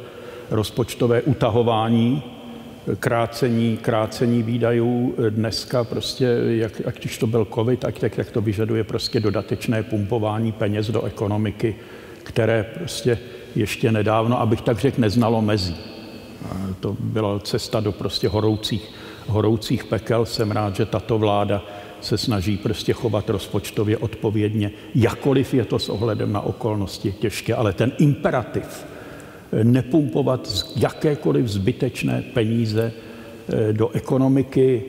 rozpočtové utahování krácení, krácení výdajů dneska prostě, jak, jak když to byl covid, ať tak, jak to vyžaduje prostě dodatečné pumpování peněz do ekonomiky, které prostě ještě nedávno, abych tak řekl, neznalo mezí. To byla cesta do prostě horoucích, horoucích pekel. Jsem rád, že tato vláda se snaží prostě chovat rozpočtově odpovědně, jakoliv je to s ohledem na okolnosti těžké, ale ten imperativ, nepumpovat jakékoliv zbytečné peníze do ekonomiky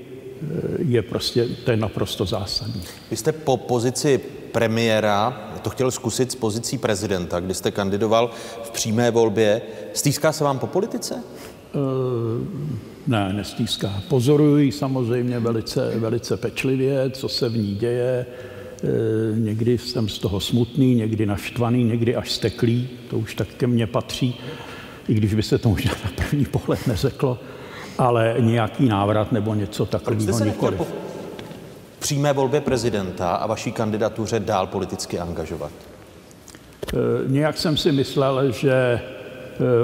je prostě, to je naprosto zásadní. Vy jste po pozici premiéra to chtěl zkusit s pozicí prezidenta, kdy jste kandidoval v přímé volbě. Stýská se vám po politice? Uh, ne, nestýská. Pozoruji samozřejmě velice, velice pečlivě, co se v ní děje. E, někdy jsem z toho smutný, někdy naštvaný, někdy až steklý. To už tak ke mně patří, i když by se to možná na první pohled neřeklo. Ale nějaký návrat nebo něco takového nikoliv. Po přímé volbě prezidenta a vaší kandidatuře dál politicky angažovat? E, nějak jsem si myslel, že e,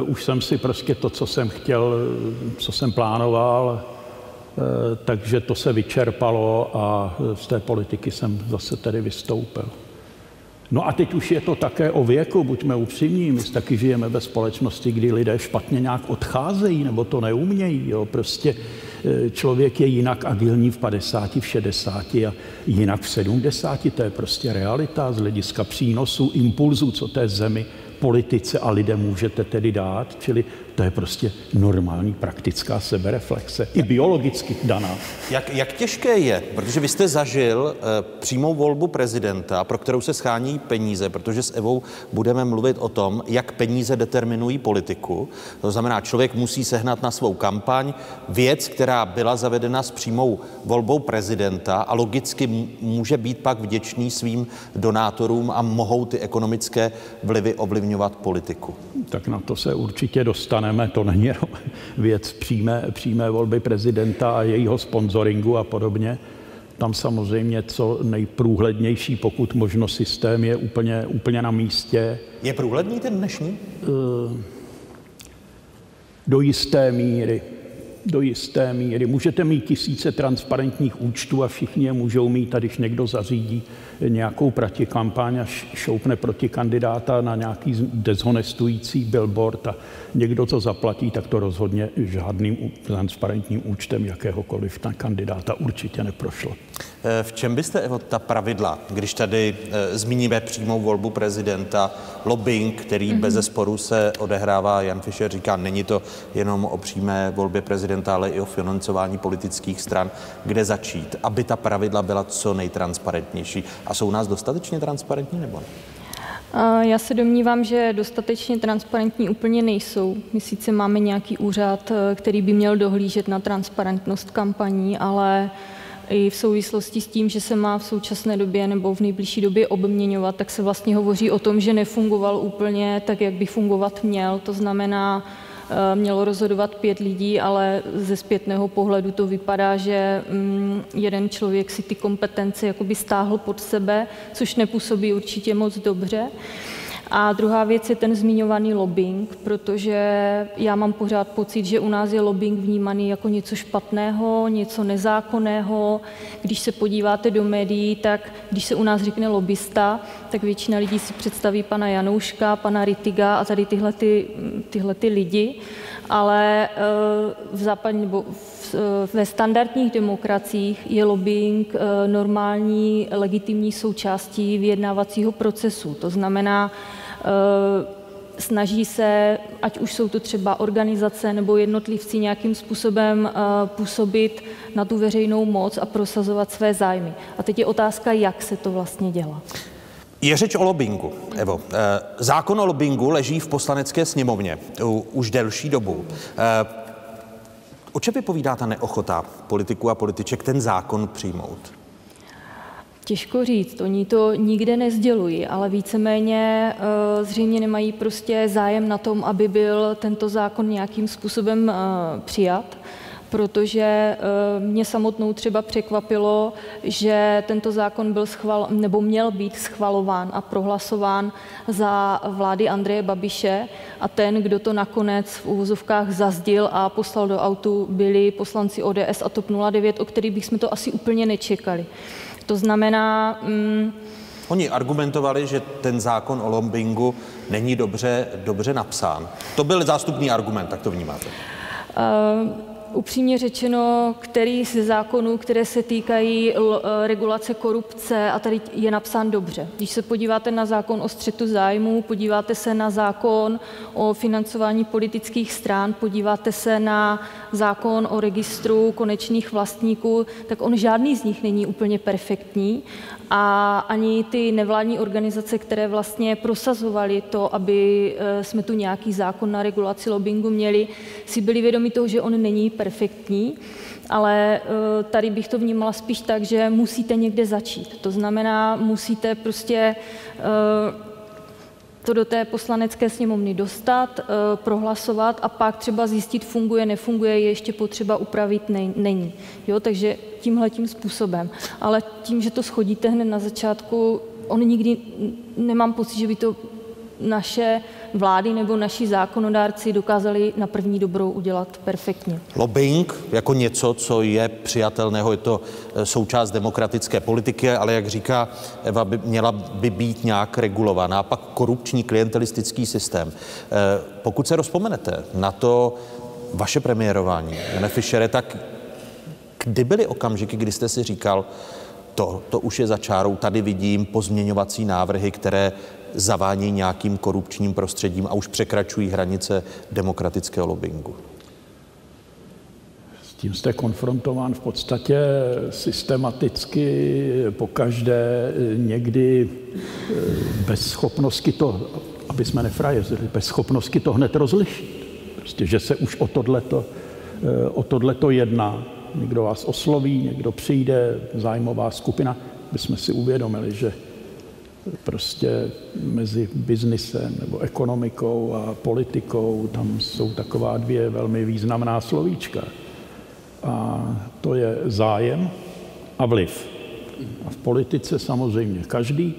už jsem si prostě to, co jsem chtěl, co jsem plánoval, takže to se vyčerpalo a z té politiky jsem zase tedy vystoupil. No a teď už je to také o věku, buďme upřímní, my taky žijeme ve společnosti, kdy lidé špatně nějak odcházejí nebo to neumějí. Jo. Prostě e, člověk je jinak agilní v 50, v 60 a jinak v 70. To je prostě realita z hlediska přínosu, impulzu, co té zemi politice a lidem můžete tedy dát, čili to je prostě normální praktická sebereflexe, i biologicky daná. Jak, jak těžké je, protože vy jste zažil e, přímou volbu prezidenta, pro kterou se schání peníze, protože s Evou budeme mluvit o tom, jak peníze determinují politiku. To znamená, člověk musí sehnat na svou kampaň věc, která byla zavedena s přímou volbou prezidenta a logicky může být pak vděčný svým donátorům a mohou ty ekonomické vlivy ovlivňovat politiku. Tak na to se určitě dostane dostaneme, to není jenom věc přímé, přímé volby prezidenta a jejího sponsoringu a podobně. Tam samozřejmě co nejprůhlednější, pokud možno systém je úplně, úplně na místě. Je průhledný ten dnešní? Eh, do jisté míry. Do jisté míry. Můžete mít tisíce transparentních účtů a všichni je můžou mít, a když někdo zařídí nějakou protikampaň a šoupne proti kandidáta na nějaký dezhonestující billboard a někdo to zaplatí, tak to rozhodně žádným transparentním účtem jakéhokoliv na kandidáta určitě neprošlo. Eh, v čem byste, Evo, ta pravidla, když tady e, zmíníme přímou volbu prezidenta, lobbying, který mm-hmm. bez sporu se odehrává, Jan Fischer říká, není to jenom o přímé volbě prezidenta, ale i o financování politických stran, kde začít, aby ta pravidla byla co nejtransparentnější. A jsou nás dostatečně transparentní nebo ne? Já se domnívám, že dostatečně transparentní úplně nejsou. My sice máme nějaký úřad, eh, který by měl dohlížet na transparentnost kampaní, ale i v souvislosti s tím, že se má v současné době nebo v nejbližší době obměňovat, tak se vlastně hovoří o tom, že nefungoval úplně tak, jak by fungovat měl. To znamená, Eh, mělo rozhodovat pět lidí, ale ze zpětného pohledu to vypadá, že mm, jeden člověk si ty kompetence jakoby stáhl pod sebe, což nepůsobí určitě moc dobře. A druhá věc je ten zmiňovaný lobbying, protože já mám pořád pocit, že u nás je lobbying vnímaný jako něco špatného, něco nezákonného. Když se podíváte do médií, tak když se u nás řekne lobbysta, tak většina lidí si představí pana Janouška, pana Ritiga a tady tyhle, ty, tyhle ty lidi. Ale eh, v západní nebo eh, ve standardních demokraciích je lobbying eh, normální legitimní součástí vyjednávacího procesu. To znamená, snaží se, ať už jsou to třeba organizace nebo jednotlivci, nějakým způsobem eh, působit na tu veřejnou moc a prosazovat své zájmy. A teď je otázka, jak se to vlastně dělá. Je řeč o lobbingu, Evo. Eh, zákon o lobbingu leží v poslanecké sněmovně už delší dobu. O čem vypovídá ta neochota politiků a političek ten zákon přijmout? Těžko říct, oni to nikde nezdělují, ale víceméně uh, zřejmě nemají prostě zájem na tom, aby byl tento zákon nějakým způsobem uh, přijat protože eh, mě samotnou třeba překvapilo, že tento zákon byl schval, nebo měl být schvalován a prohlasován za vlády Andreje Babiše a ten, kdo to nakonec v úvozovkách zazdil a poslal do autu, byli poslanci ODS a TOP 09, o kterých bychom to asi úplně nečekali. To znamená... Mm, Oni argumentovali, že ten zákon o lobbingu není dobře, dobře napsán. To byl zástupný argument, tak to vnímáte? Uh, upřímně řečeno, který z zákonů, které se týkají regulace korupce, a tady je napsán dobře. Když se podíváte na zákon o střetu zájmů, podíváte se na zákon o financování politických stran, podíváte se na zákon o registru konečných vlastníků, tak on žádný z nich není úplně perfektní a ani ty nevládní organizace, které vlastně prosazovaly to, aby eh, jsme tu nějaký zákon na regulaci lobbingu měli, si byli vědomi toho, že on není perfektní, ale eh, tady bych to vnímala spíš tak, že musíte někde začít. To znamená, musíte prostě eh, to do té poslanecké sněmovny dostat, prohlasovat a pak třeba zjistit, funguje, nefunguje, je ještě potřeba upravit, není. Jo, takže tímhle tím způsobem. Ale tím, že to schodíte hned na začátku, on nikdy, nemám pocit, že by to naše vlády nebo naši zákonodárci dokázali na první dobrou udělat perfektně. Lobbying jako něco, co je přijatelného, je to eh, součást demokratické politiky, ale jak říká Eva, by měla by být nějak regulovaná. A pak korupční klientelistický systém. Eh, pokud se rozpomenete na to vaše premiérování, Jane Fischere, tak Kdy byly okamžiky, kdy jste si říkal, to, to už je za čárou, tady vidím pozměňovací návrhy, které zavání nějakým korupčním prostředím a už překračují hranice demokratického lobbingu? S tím jste konfrontován v podstatě systematicky, po každé někdy eh, bez schopnosti to, aby jsme nefrajeřili, bez schopnosti to hned rozlišit. Prostě, že se už o tohleto, eh, o tohleto jedná někdo vás osloví, někdo přijde, zájmová skupina, bychom si uvědomili, že prostě mezi biznisem nebo ekonomikou a politikou tam jsou taková dvě velmi významná slovíčka. A to je zájem a vliv. A v politice samozřejmě každý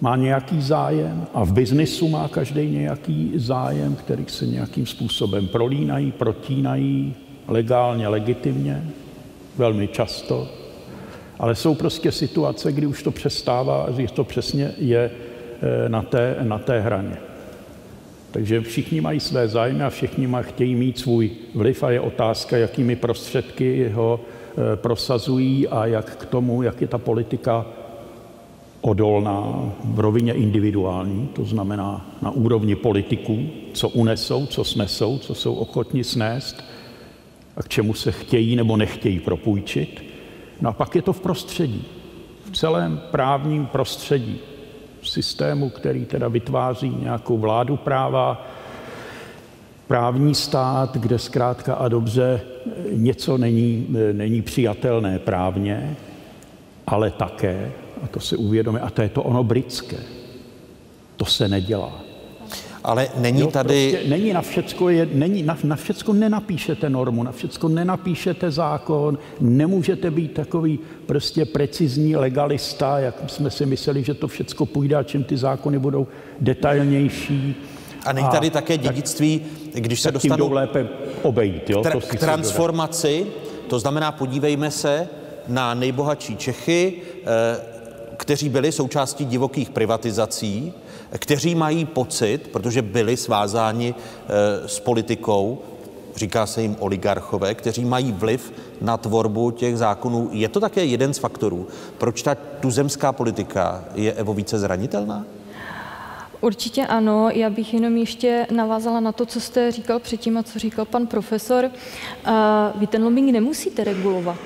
má nějaký zájem a v biznisu má každý nějaký zájem, který se nějakým způsobem prolínají, protínají, legálně, legitimně, velmi často, ale jsou prostě situace, kdy už to přestává, že to přesně je eh, na té, na té hraně. Takže všichni mají své zájmy a všichni má, chtějí mít svůj vliv a je otázka, jakými prostředky ho eh, prosazují a jak k tomu, jak je ta politika odolná v rovině individuální, to znamená na úrovni politiků, co unesou, co snesou, co jsou ochotni snést, a k čemu se chtějí nebo nechtějí propůjčit. No a pak je to v prostředí, v celém právním prostředí, systému, který teda vytváří nějakou vládu práva, právní stát, kde zkrátka a dobře něco není, není přijatelné právně, ale také, a to si uvědomí, a to je to ono britské, to se nedělá. Ale není jo, tady... Prostě není na všecko, je, není, na, na všecko nenapíšete normu, na všecko nenapíšete zákon, nemůžete být takový prostě precizní legalista, jak jsme si mysleli, že to všecko půjde a čím ty zákony budou detailnější. A není tady a, také dědictví, tak, když se dostanu... lépe obejít, jo? Tra- k transformaci, to znamená, podívejme se na nejbohatší Čechy, eh, kteří byli součástí divokých privatizací, kteří mají pocit, protože byli svázáni eh, s politikou, říká se jim oligarchové, kteří mají vliv na tvorbu těch zákonů. Je to také jeden z faktorů, proč ta tuzemská politika je Evo více zranitelná? Určitě ano, já bych jenom ještě navázala na to, co jste říkal předtím a co říkal pan profesor. Vy ten lobbying nemusíte regulovat.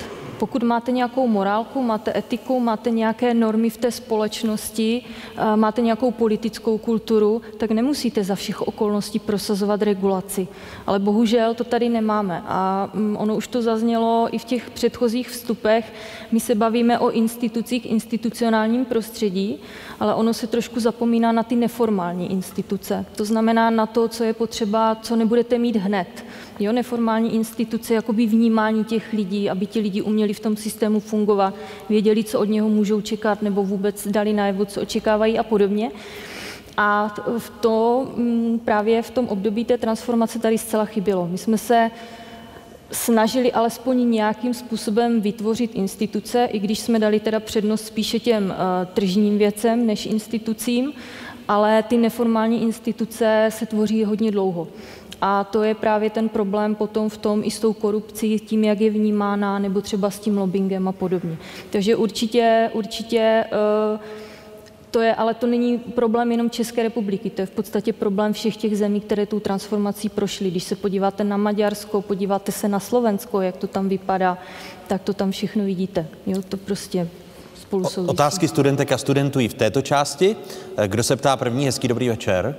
Pokud máte nějakou morálku, máte etiku, máte nějaké normy v té společnosti, eh, máte nějakou politickou kulturu, tak nemusíte za všech okolností prosazovat regulaci. Ale bohužel to tady nemáme. A mm, ono už to zaznělo i v těch předchozích vstupech. My se bavíme o institucích, institucionálním prostředí, ale ono se trošku zapomíná na ty neformální instituce. To znamená na to, co je potřeba, co nebudete mít hned. Jo, neformální instituce, jakoby vnímání těch lidí, aby ti lidi uměli v tom systému fungovat, věděli, co od něho můžou čekat, nebo vůbec dali najevo, co očekávají a podobně. A v to mm, právě v tom období té transformace tady zcela chybělo. My jsme se snažili alespoň nějakým způsobem vytvořit instituce, i když jsme dali teda přednost spíše těm uh, tržním věcem než institucím, ale ty neformální instituce se tvoří hodně dlouho. A to je právě ten problém potom v tom i s tou korupcí, tím, jak je vnímána, nebo třeba s tím lobbyingem a podobně. Takže určitě, určitě uh, to je, ale to není problém jenom České republiky, to je v podstatě problém všech těch zemí, které tu transformací prošly. Když se podíváte na Maďarsko, podíváte se na Slovensko, jak to tam vypadá, tak to tam všechno vidíte. Jo, to prostě spolu souvisí. Otázky studentek a studentů i v této části. Kdo se ptá první? Hezký dobrý večer.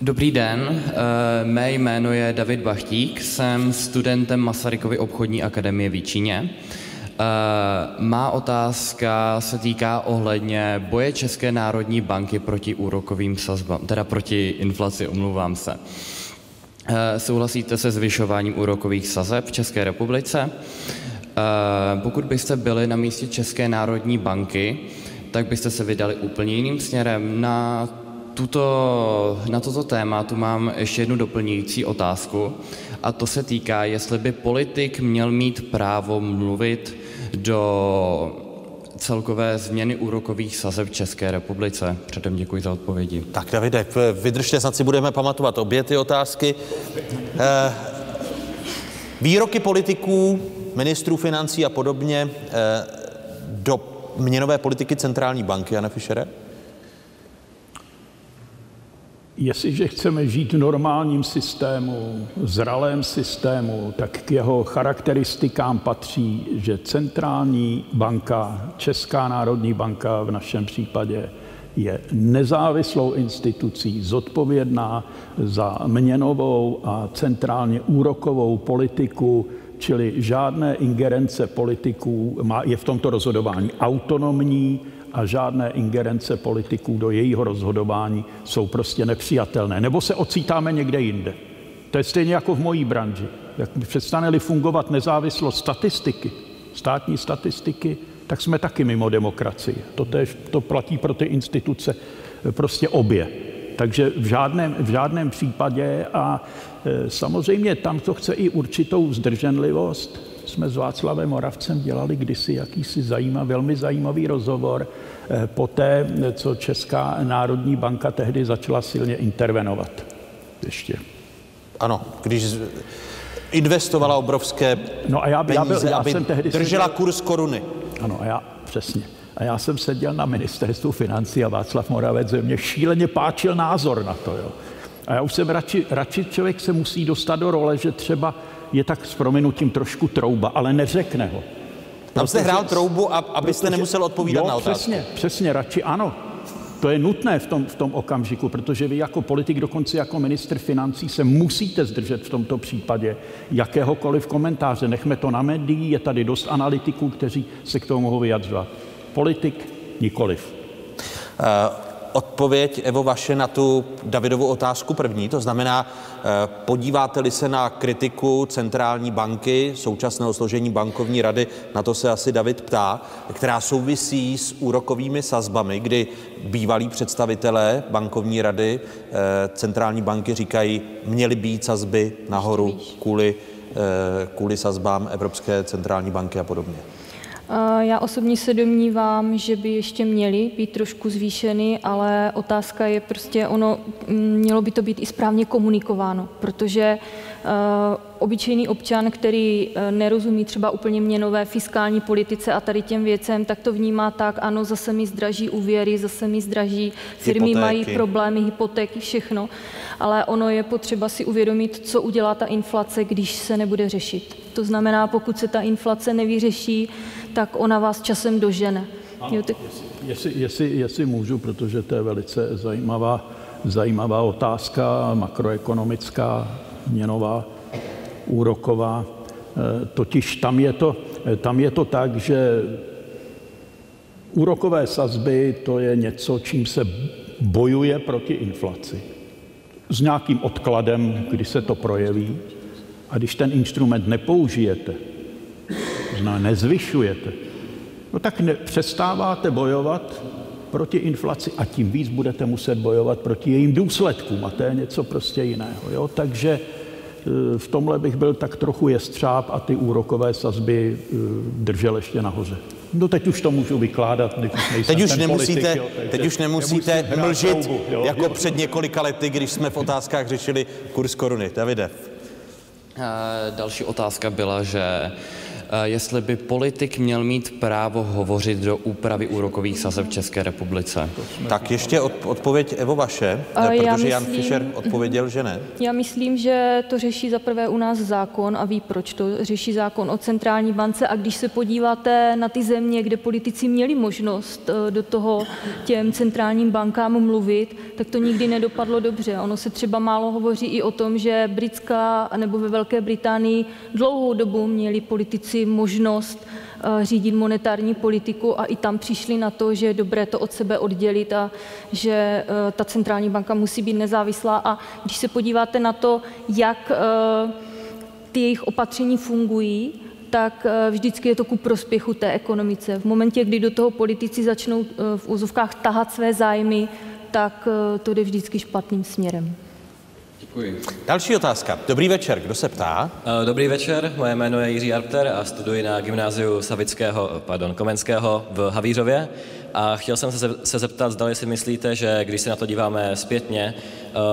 Dobrý den, eh, mé jméno je David Bachtík, jsem studentem Masarykovy obchodní akademie v Číně. Eh, má otázka se týká ohledně boje České národní banky proti úrokovým sazbám, teda proti inflaci, omlouvám se. Eh, souhlasíte se zvyšováním úrokových sazeb v České republice? Eh, pokud byste byli na místě České národní banky, tak byste se vydali úplně jiným směrem. Na, tuto, na toto téma tu mám ještě jednu doplňující otázku a to se týká, jestli by politik měl mít právo mluvit do celkové změny úrokových sazeb v České republice. Předem děkuji za odpovědi. Tak Davide, vydržte, snad si budeme pamatovat obě ty otázky. Eh, výroky politiků, ministrů financí a podobně eh, do měnové politiky centrální banky, Jana Fischere? Jestliže chceme žít v normálním systému, zralém systému, tak k jeho charakteristikám patří, že centrální banka, Česká národní banka v našem případě, je nezávislou institucí, zodpovědná za měnovou a centrálně úrokovou politiku, čili žádné ingerence politiků je v tomto rozhodování autonomní, a žádné ingerence politiků do jejího rozhodování jsou prostě nepřijatelné. Nebo se ocítáme někde jinde. To je stejně jako v mojí branži. Jak přestane-li fungovat nezávislost statistiky, státní statistiky, tak jsme taky mimo demokracii. To, tež, to platí pro ty instituce prostě obě. Takže v žádném, v žádném případě a samozřejmě tam to chce i určitou zdrženlivost, jsme s Václavem Moravcem dělali kdysi jakýsi zajímavý, velmi zajímavý rozhovor eh, poté, co Česká národní banka tehdy začala silně intervenovat. Ještě. Ano, když investovala obrovské no a já, peníze, já, byl, já aby jsem tehdy držela seděl, kurz koruny. Ano, a já přesně. A já jsem seděl na ministerstvu financí a Václav Moravec ze mě šíleně páčil názor na to. Jo. A já už jsem radši, radši člověk se musí dostat do role, že třeba je tak s prominutím trošku trouba, ale neřekne ho. Tam jste hrál troubu, abyste protože, nemusel odpovídat jo, na otázku. Přesně, přesně, radši ano. To je nutné v tom, v tom okamžiku, protože vy jako politik, dokonce jako ministr financí, se musíte zdržet v tomto případě jakéhokoliv komentáře. Nechme to na médií, je tady dost analytiků, kteří se k tomu mohou vyjadřovat. Politik nikoliv. Uh, odpověď, Evo, vaše na tu Davidovu otázku první. To znamená, eh, podíváte-li se na kritiku centrální banky, současného složení bankovní rady, na to se asi David ptá, která souvisí s úrokovými sazbami, kdy bývalí představitelé bankovní rady eh, centrální banky říkají, měly být sazby nahoru kvůli, eh, kvůli sazbám Evropské centrální banky a podobně. Já osobně se domnívám, že by ještě měly být trošku zvýšeny, ale otázka je prostě, ono mělo by to být i správně komunikováno, protože uh, obyčejný občan, který uh, nerozumí třeba úplně měnové fiskální politice a tady těm věcem, tak to vnímá tak, ano, zase mi zdraží úvěry, zase mi zdraží, firmy Hypotéky. mají problémy, hypotéky, všechno, ale ono je potřeba si uvědomit, co udělá ta inflace, když se nebude řešit. To znamená, pokud se ta inflace nevyřeší, tak ona vás časem dožene. Ano, jo, tak... jestli, jestli, jestli můžu, protože to je velice zajímavá, zajímavá otázka, makroekonomická, měnová, úroková. E, totiž tam je to, tam je to tak, že úrokové sazby to je něco, čím se bojuje proti inflaci. S nějakým odkladem, kdy se to projeví. A když ten instrument nepoužijete, znamená nezvyšujete, no tak ne, přestáváte bojovat proti inflaci a tím víc budete muset bojovat proti jejím důsledkům a to je něco prostě jiného. Jo? Takže v tomhle bych byl tak trochu jestřáb a ty úrokové sazby držel ještě nahoře. No teď už to můžu vykládat, teď už nejsem Teď už ten nemusíte, politik, jo, takže teď už nemusíte mlžit troubu, jo, jako jo. před několika lety, když jsme v otázkách řešili kurz koruny. Davide. Eh, Další otázka byla, že jestli by politik měl mít právo hovořit do úpravy úrokových sazeb v České republice. Tak ještě od, odpověď Evo vaše, A protože já Jan myslím- Fischer odpověděl, že ne. Já myslím, že to řeší za prvé u nás zákon a ví, proč to řeší zákon o centrální bance. A když se podíváte na ty země, kde politici měli možnost eh, do toho těm centrálním bankám mluvit, tak to nikdy nedopadlo dobře. Ono se třeba málo hovoří i o tom, že britská nebo ve Velké Británii dlouhou dobu měli politici možnost eh, řídit monetární politiku a i tam přišli na to, že je dobré to od sebe oddělit a že eh, ta centrální banka musí být nezávislá. A když se podíváte na to, jak eh, ty jejich opatření fungují, tak vždycky je to ku prospěchu té ekonomice. V momentě, kdy do toho politici začnou v úzovkách tahat své zájmy, tak to jde vždycky špatným směrem. Děkuji. Další otázka. Dobrý večer, kdo se ptá? Eh, Dobrý večer, moje jméno je Jiří Arpter a studuji na gymnáziu Savického, pardon, Komenského v Havířově. A chtěl jsem se, zeptat, zda si myslíte, že když se na to díváme zpětně,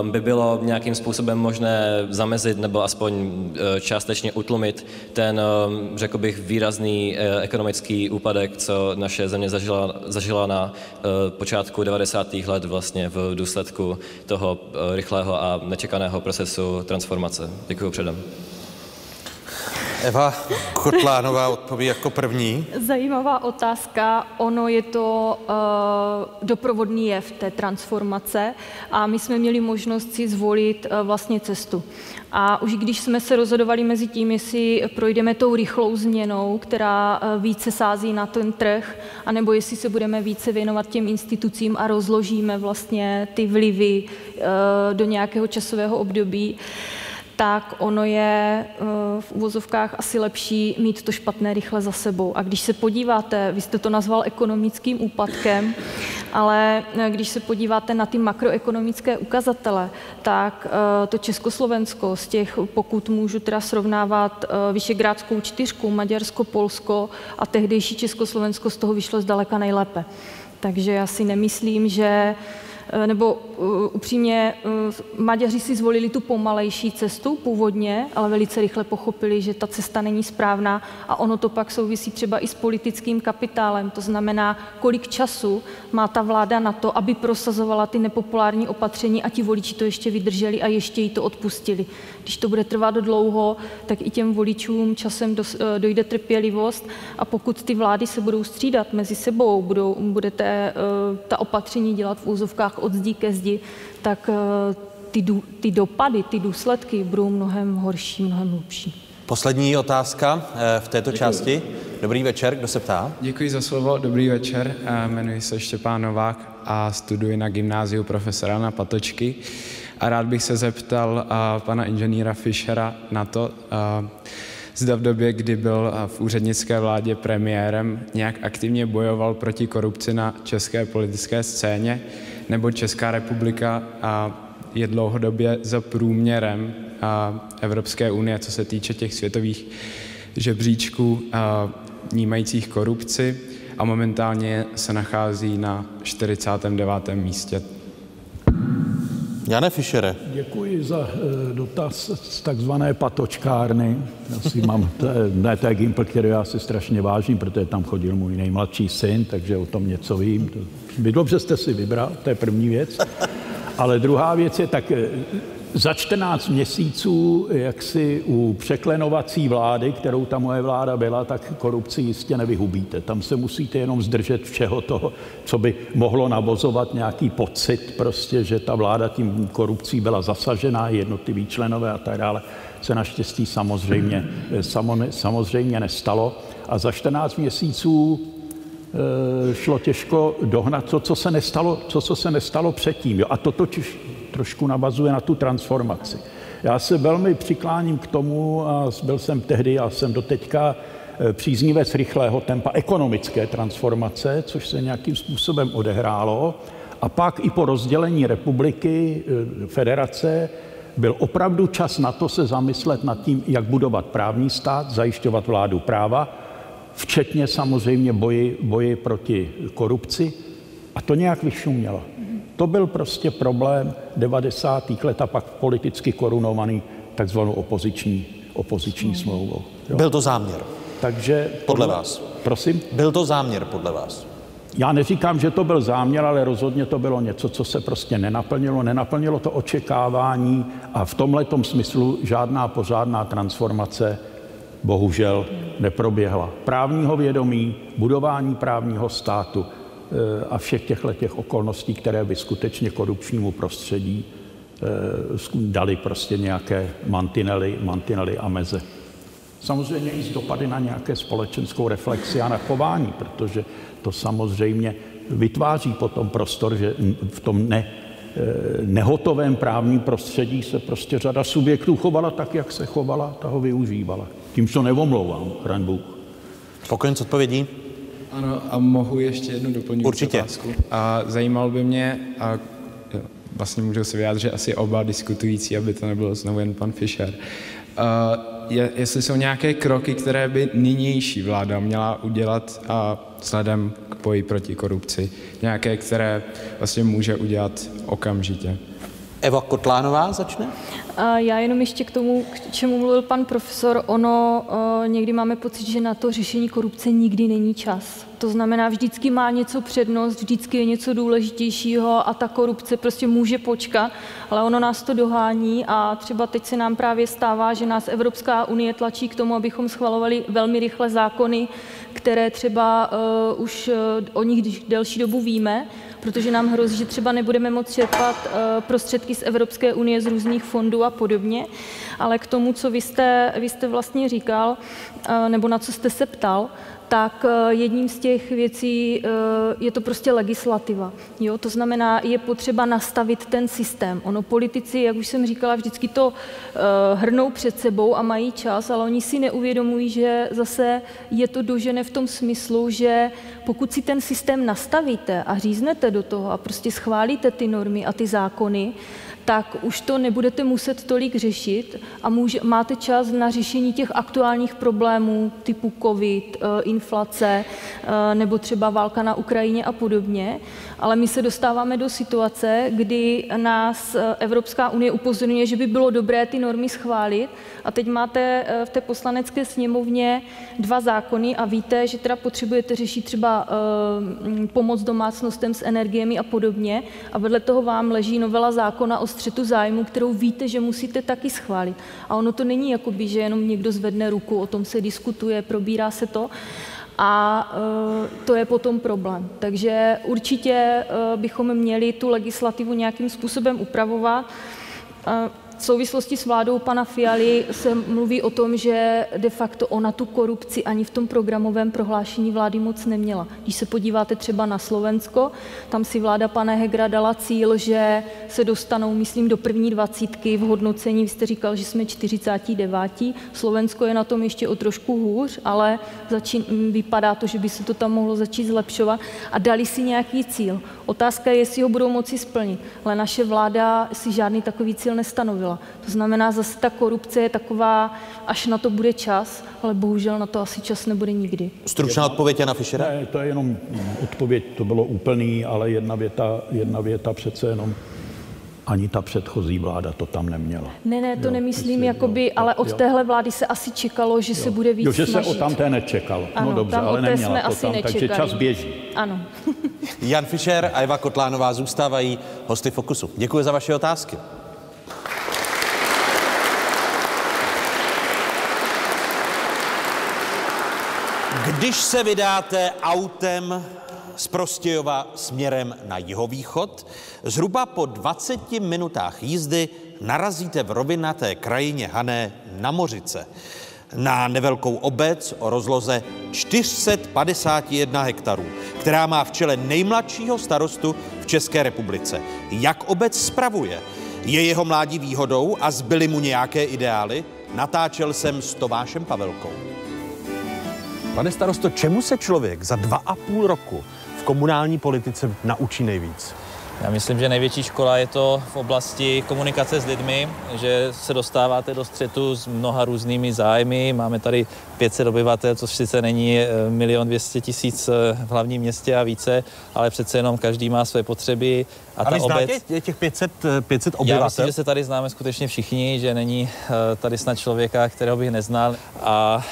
um, by bylo nějakým způsobem možné zamezit nebo aspoň eh, částečně utlumit ten, um, řekl bych, výrazný eh, ekonomický úpadek, co naše země zažila, zažila na eh, počátku 90. let vlastně v důsledku toho rychlého a nečekaného procesu transformace. Děkuji předem. Eva Kotlánová odpoví jako první. Zajímavá otázka. Ono je to uh, doprovodný jev té transformace a my jsme měli možnost si zvolit uh, vlastně cestu. A už když jsme se rozhodovali mezi tím, jestli projdeme tou rychlou změnou, která uh, více sází na ten trh, anebo jestli se budeme více věnovat těm institucím a rozložíme vlastně ty vlivy do nějakého časového období, tak ono je eh, v uvozovkách asi lepší mít to špatné rychle za sebou. A když se podíváte, vy jste to nazval ekonomickým úpadkem, ale eh, když se podíváte na ty makroekonomické ukazatele, tak eh, to Československo z těch, pokud můžu teda srovnávat Vyšegrádskou čtyřku, Maďarsko, Polsko a tehdejší Československo z toho vyšlo zdaleka nejlépe. Takže já si nemyslím, že nebo uh, upřímně uh, Maďaři si zvolili tu pomalejší cestu původně, ale velice rychle pochopili, že ta cesta není správná a ono to pak souvisí třeba i s politickým kapitálem. To znamená, kolik času má ta vláda na to, aby prosazovala ty nepopulární opatření a ti voliči to ještě vydrželi a ještě jí to odpustili. Když to bude trvat dlouho, tak i těm voličům časem uh, dojde trpělivost a pokud ty vlády se budou střídat mezi sebou, budou, budete ta opatření dělat v úzovkách od zdi ke zdi, tak eh, ty, dů, ty dopady, ty důsledky budou mnohem horší, mnohem hlubší. Poslední otázka eh, v této části. Dobrý večer, kdo se ptá? Děkuji za slovo, dobrý večer. Eh, Jmenuji se Štěpán Novák a studuji na gymnáziu profesora na Patočky. A rád bych se zeptal pana inženýra Fischera na to, zda v době, kdy byl v úřednické vládě premiérem, nějak aktivně bojoval proti korupci na české politické scéně, nebo Česká republika je dlouhodobě za průměrem Evropské unie, co se týče těch světových žebříčků vnímajících korupci a momentálně se nachází na 49. místě. Jane Fischere. Děkuji za eh, dotaz z takzvané patočkárny. Já si mám, ne té Gimpl, kterou já si strašně vážím, protože tam chodil můj nejmladší syn, takže o tom něco vím. Vy dobře jste si vybral, to je první věc. Ale druhá věc je, tak eh, za 14 měsíců, jak si u překlenovací vlády, kterou ta moje vláda byla, tak korupci jistě nevyhubíte. Tam se musíte jenom zdržet všeho toho, co by mohlo navozovat nějaký pocit, prostě, že ta vláda tím korupcí byla zasažená, jednotliví členové a tak dále, se naštěstí samozřejmě, samozřejmě nestalo. A za 14 měsíců e, šlo těžko dohnat to, co se nestalo, to, co se nestalo předtím. Jo. A to totiž trošku navazuje na tu transformaci. Já se velmi přikláním k tomu, a byl jsem tehdy a jsem doteďka příznivec rychlého tempa ekonomické transformace, což se nějakým způsobem odehrálo. A pak i po rozdělení republiky, federace, byl opravdu čas na to se zamyslet nad tím, jak budovat právní stát, zajišťovat vládu práva, včetně samozřejmě boji, boji proti korupci. A to nějak vyšumělo. To byl prostě problém 90. let a pak politicky korunovaný takzvanou opoziční, opoziční smlouvou. Jo. Byl to záměr. Takže Podle vás. Prosím? Byl to záměr podle vás. Já neříkám, že to byl záměr, ale rozhodně to bylo něco, co se prostě nenaplnilo. Nenaplnilo to očekávání a v tomhle smyslu žádná pořádná transformace bohužel neproběhla. Právního vědomí, budování právního státu a všech těchto těch okolností, které by skutečně korupčnímu prostředí eh, dali prostě nějaké mantinely, mantinely a meze. Samozřejmě i z dopady na nějaké společenskou reflexi a na chování, protože to samozřejmě vytváří potom prostor, že v tom ne, eh, nehotovém právním prostředí se prostě řada subjektů chovala tak, jak se chovala, ta ho využívala. Tím se nevomlouvám, chraň Bůh. Spokojen s odpovědí? Ano, a mohu ještě jednu doplnit Určitě. otázku. A zajímalo by mě, a vlastně můžu se vyjádřit asi oba diskutující, aby to nebylo znovu jen pan Fischer. A je, jestli jsou nějaké kroky, které by nynější vláda měla udělat a vzhledem k boji proti korupci, nějaké, které vlastně může udělat okamžitě. Eva Kotlánová začne? A já jenom ještě k tomu, k čemu mluvil pan profesor, ono uh, někdy máme pocit, že na to řešení korupce nikdy není čas. To znamená, vždycky má něco přednost, vždycky je něco důležitějšího a ta korupce prostě může počkat, ale ono nás to dohání a třeba teď se nám právě stává, že nás Evropská unie tlačí k tomu, abychom schvalovali velmi rychle zákony, které třeba uh, už uh, o nich delší dobu víme, protože nám hrozí, že třeba nebudeme moct čerpat uh, prostředky z Evropské unie z různých fondů a podobně. Ale k tomu, co vy jste, vy jste vlastně říkal, uh, nebo na co jste se ptal, tak jedním z těch věcí je to prostě legislativa. Jo? To znamená, je potřeba nastavit ten systém. Ono politici, jak už jsem říkala, vždycky to hrnou před sebou a mají čas, ale oni si neuvědomují, že zase je to dožené v tom smyslu, že pokud si ten systém nastavíte a říznete do toho a prostě schválíte ty normy a ty zákony, tak už to nebudete muset tolik řešit a může, máte čas na řešení těch aktuálních problémů typu covid, inflace nebo třeba válka na Ukrajině a podobně. Ale my se dostáváme do situace, kdy nás Evropská unie upozorňuje, že by bylo dobré ty normy schválit a teď máte v té poslanecké sněmovně dva zákony a víte, že teda potřebujete řešit třeba pomoc domácnostem s energiemi a podobně a vedle toho vám leží novela zákona o střetu zájmu, kterou víte, že musíte taky schválit. A ono to není jakoby, že jenom někdo zvedne ruku, o tom se diskutuje, probírá se to. A e, to je potom problém. Takže určitě e, bychom měli tu legislativu nějakým způsobem upravovat. V souvislosti s vládou pana Fialy se mluví o tom, že de facto ona tu korupci ani v tom programovém prohlášení vlády moc neměla. Když se podíváte třeba na Slovensko, tam si vláda pana Hegra dala cíl, že se dostanou, myslím, do první dvacítky v hodnocení. Vy jste říkal, že jsme 49. Slovensko je na tom ještě o trošku hůř, ale začín, vypadá to, že by se to tam mohlo začít zlepšovat a dali si nějaký cíl. Otázka je, jestli ho budou moci splnit, ale naše vláda si žádný takový cíl nestanovila. To znamená, zase ta korupce je taková, až na to bude čas, ale bohužel na to asi čas nebude nikdy. Stručná odpověď Jana Fischera? Ne, to je jenom odpověď, to bylo úplný, ale jedna věta, jedna věta přece jenom ani ta předchozí vláda to tam neměla. Ne, ne, to jo, nemyslím, jakoby, ale od jo. téhle vlády se asi čekalo, že jo. se bude víc Jo, že snažit. se o tamté nečekalo. Ano, no dobře, tam ale neměla jsme to asi tam, nečekali. takže čas běží. Ano. Jan Fischer a Eva Kotlánová zůstávají hosty Fokusu. Děkuji za vaše otázky. Když se vydáte autem z Prostějova směrem na jihovýchod, zhruba po 20 minutách jízdy narazíte v rovinaté krajině Hané na Mořice. Na nevelkou obec o rozloze 451 hektarů, která má v čele nejmladšího starostu v České republice. Jak obec spravuje? Je jeho mládí výhodou a zbyly mu nějaké ideály? Natáčel jsem s Tomášem Pavelkou. Pane starosto, čemu se člověk za dva a půl roku v komunální politice naučí nejvíc? Já myslím, že největší škola je to v oblasti komunikace s lidmi, že se dostáváte do střetu s mnoha různými zájmy. Máme tady 500 obyvatel, což sice není eh, milion 200 tisíc eh, v hlavním městě a více, ale přece jenom každý má své potřeby. A, a ta vy obec... znáte těch 500, 500 obyvatel? Já myslím, že se tady známe skutečně všichni, že není tady snad člověka, kterého bych neznal a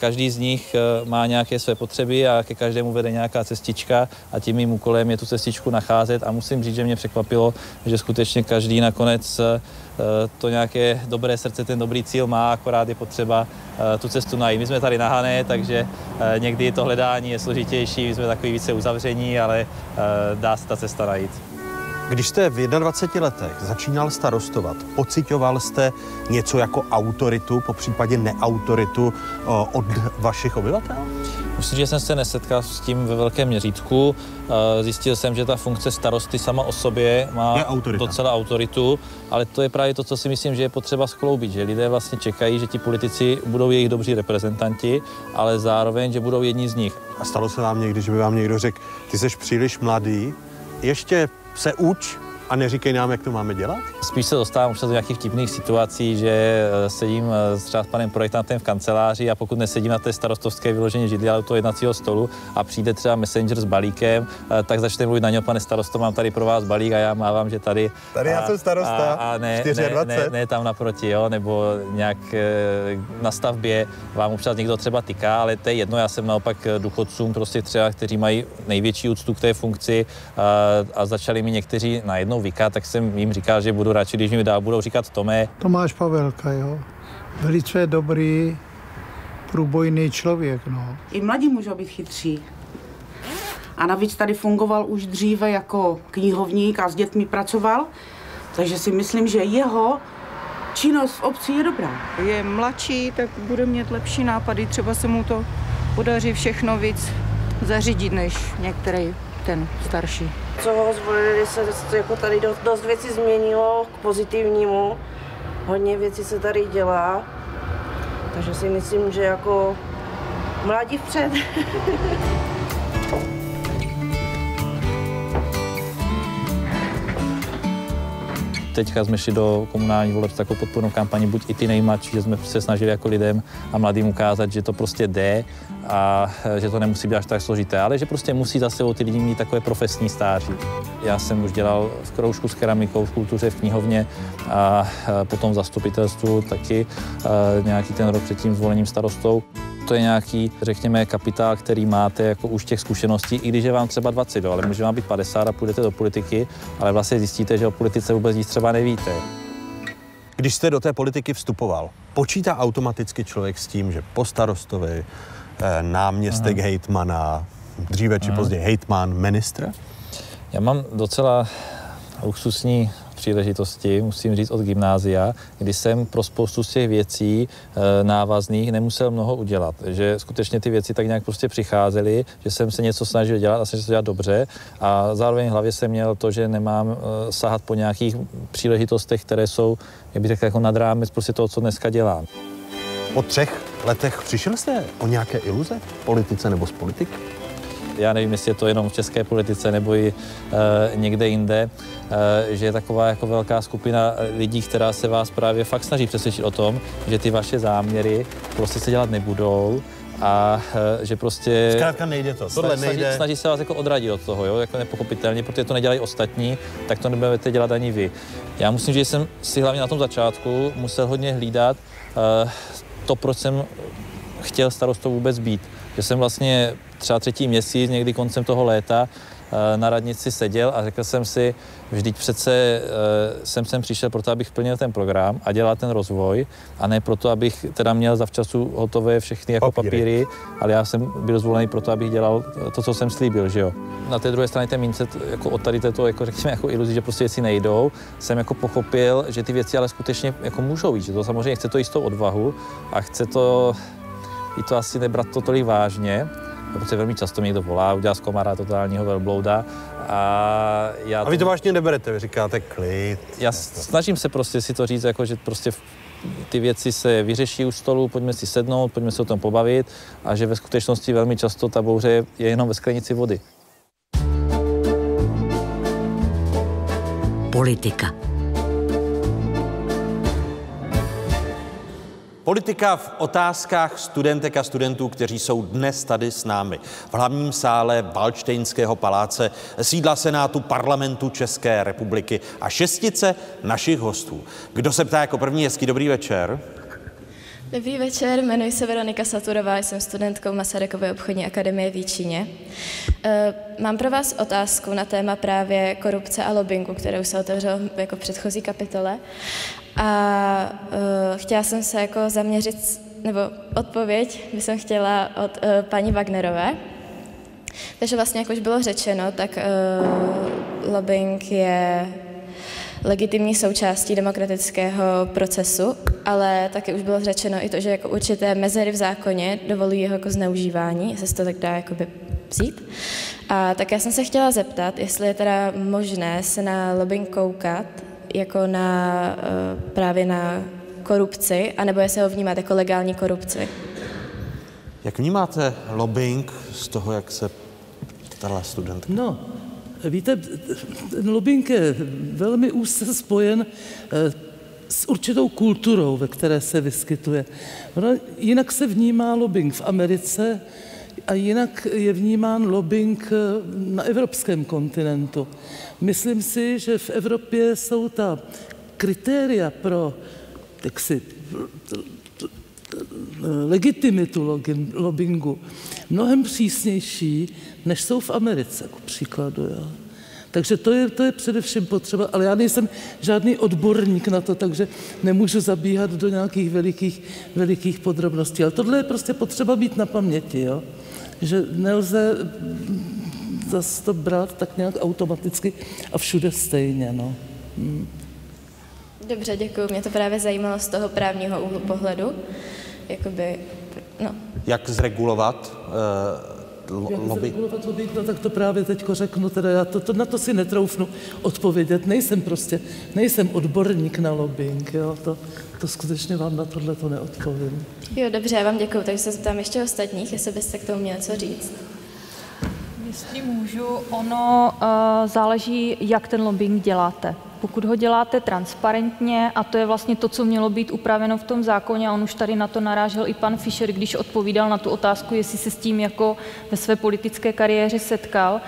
každý z nich má nějaké své potřeby a ke každému vede nějaká cestička a tím mým úkolem je tu cestičku nacházet a musím říct, že mě překvapilo, že skutečně každý nakonec eh, to nějaké dobré srdce, ten dobrý cíl má, akorát je potřeba eh, tu cestu najít. My jsme tady na Hané, takže eh, někdy to hledání je složitější, my jsme takový více uzavření, ale dá se ta cesta najít. Když jste v 21 letech začínal starostovat, pocitoval jste něco jako autoritu, po případě neautoritu od vašich obyvatel? Myslím, že jsem se nesetkal s tím ve velkém měřítku. Zjistil jsem, že ta funkce starosty sama o sobě má docela autoritu, ale to je právě to, co si myslím, že je potřeba skloubit, že lidé vlastně čekají, že ti politici budou jejich dobří reprezentanti, ale zároveň, že budou jedni z nich. A stalo se vám někdy, že by vám někdo řekl, ty jsi příliš mladý, ještě se uč, a neříkej nám, jak to máme dělat? Spíš se dostávám už do nějakých vtipných situací, že eh, sedím eh, třeba s panem projektantem v kanceláři a pokud nesedím na té starostovské vyloženě židli, ale u toho jednacího stolu a přijde třeba messenger s balíkem, eh, tak začne mluvit na něj, pane starosto, mám tady pro vás balík a já mávám, že tady. Tady a, já jsem starosta, a, a ne, ne, ne, ne, tam naproti, jo, nebo nějak na stavbě vám občas někdo třeba tyká, ale to je jedno, já jsem naopak důchodcům prostě třeba, kteří mají největší úctu k té funkci a, a začali mi někteří najednou vykat, tak jsem jim říkal, že budu radši, když mi dál budou říkat Tome. Tomáš Pavelka, jo. Velice dobrý, průbojný člověk, no. I mladí můžou být chytří. A navíc tady fungoval už dříve jako knihovník a s dětmi pracoval, takže si myslím, že jeho činnost v obci je dobrá. Je mladší, tak bude mít lepší nápady, třeba se mu to podaří všechno víc zařídit než některý ten starší. Co ho zvolili, se jako tady dost, věcí změnilo k pozitivnímu. Hodně věcí se tady dělá, takže si myslím, že jako mladí vpřed. (laughs) teďka jsme šli do komunální voleb s takovou podpornou kampaní, buď i ty nejmladší, že jsme se snažili jako lidem a mladým ukázat, že to prostě jde a e, že to nemusí být až tak složité, ale že prostě musí za sebou ty lidi mít takové profesní stáří. Já jsem už dělal v kroužku s keramikou, v kultuře, v knihovně a e, potom v zastupitelstvu taky e, nějaký ten rok před tím zvolením starostou to je nějaký, řekněme, kapitál, který máte jako už těch zkušeností, i když je vám třeba 20, ale může vám být 50 a půjdete do politiky, ale vlastně zjistíte, že o politice vůbec nic třeba nevíte. Když jste do té politiky vstupoval, počítá automaticky člověk s tím, že po starostovi, eh, náměstek Aha. hejtmana, dříve či později hejtman, ministr? Já mám docela luxusní příležitosti, musím říct od gymnázia, kdy jsem pro spoustu z těch věcí e, návazných nemusel mnoho udělat. Že skutečně ty věci tak nějak prostě přicházely, že jsem se něco snažil dělat a snažil se dělat dobře a zároveň v hlavě jsem měl to, že nemám e, sahat po nějakých příležitostech, které jsou, jak bych řekl, jako nad rámec prostě toho, co dneska dělám. Po třech letech přišel jste o nějaké iluze v politice nebo z politiky? já nevím, jestli je to jenom v české politice nebo i e, někde jinde, e, že je taková jako velká skupina lidí, která se vás právě fakt snaží přesvědčit o tom, že ty vaše záměry prostě se dělat nebudou, a e, že prostě... Zkrátka nejde to, tohle snaží, nejde. Snaží se vás jako odradit od toho, jo, jako nepochopitelně, protože to nedělají ostatní, tak to nebudete dělat ani vy. Já musím, že jsem si hlavně na tom začátku musel hodně hlídat to, proč jsem chtěl starostou vůbec být. Že jsem vlastně třeba třetí měsíc, někdy koncem toho léta, na radnici seděl a řekl jsem si, vždyť přece eh, jsem sem přišel proto, abych plnil ten program a dělal ten rozvoj a ne proto, abych teda měl zavčasu hotové všechny jako papíry, papíry ale já jsem byl zvolený proto, abych dělal to, co jsem slíbil, že jo. Na té druhé straně té mince, jako od tady této, jako řekněme, jako iluzi, že prostě věci nejdou, jsem jako pochopil, že ty věci ale skutečně jako můžou jít, že to samozřejmě chce to jistou odvahu a chce to i to asi nebrat to tolik vážně, protože velmi často mě někdo volá, udělá z komara totálního velblouda a já... A vy to vážně neberete, vy říkáte klid. Já snažím se prostě si to říct, jako že prostě ty věci se vyřeší u stolu, pojďme si sednout, pojďme se o tom pobavit a že ve skutečnosti velmi často ta bouře je jenom ve sklenici vody. politika. Politika v otázkách studentek a studentů, kteří jsou dnes tady s námi. V hlavním sále Balčtejnského paláce, sídla Senátu parlamentu České republiky a šestice našich hostů. Kdo se ptá jako první, hezký dobrý večer. Dobrý večer, jmenuji se Veronika Saturová, jsem studentkou Masarykovy obchodní akademie v Jíčíně. Eh, mám pro vás otázku na téma právě korupce a lobbingu, kterou se otevřel jako předchozí kapitole. A uh, chtěla jsem se jako zaměřit, nebo odpověď by jsem chtěla od uh, paní Wagnerové. Takže vlastně, jak už bylo řečeno, tak uh, lobbying je legitimní součástí demokratického procesu, ale taky už bylo řečeno i to, že jako určité mezery v zákoně dovolují jeho jako zneužívání, jestli se to tak dá jakoby vzít. A tak já jsem se chtěla zeptat, jestli je teda možné se na lobbying koukat jako na, eh, právě na korupci, anebo jestli ho vnímat jako legální korupci. Jak vnímáte lobbying z toho, jak se ptala studentka? No, víte, ten lobbying je velmi úzce spojen eh, s určitou kulturou, ve které se vyskytuje. Jinak se vnímá lobbying v Americe a jinak je vnímán lobbying eh, na evropském kontinentu. Myslím si, že v Evropě jsou ta kritéria pro si, legitimitu lobbingu mnohem přísnější, než jsou v Americe, ku příkladu. Jo. Takže to je, to je především potřeba, ale já nejsem žádný odborník na to, takže nemůžu zabíhat do nějakých velikých, velikých podrobností. Ale tohle je prostě potřeba být na paměti, jo? Že nelze zase to brát tak nějak automaticky a všude stejně. No. Hmm. Dobře, děkuji. Mě to právě zajímalo z toho právního úhlu pohledu. Jakoby, no. Jak zregulovat uh, lobby? zregulovat lobby? No tak to právě teď řeknu, teda já to, to, na to si netroufnu odpovědět. Nejsem prostě, nejsem odborník na lobbying, jo, to, to skutečně vám na tohle to neodpovím. Jo, dobře, já vám děkuji, takže se zeptám ještě ostatních, jestli byste k tomu měl co říct. Jestli můžu, ono uh, záleží, jak ten lobbying děláte. Pokud ho děláte transparentně, a to je vlastně to, co mělo být upraveno v tom zákoně, a on už tady na to narážel i pan Fischer, když odpovídal na tu otázku, jestli se s tím jako ve své politické kariéře setkal,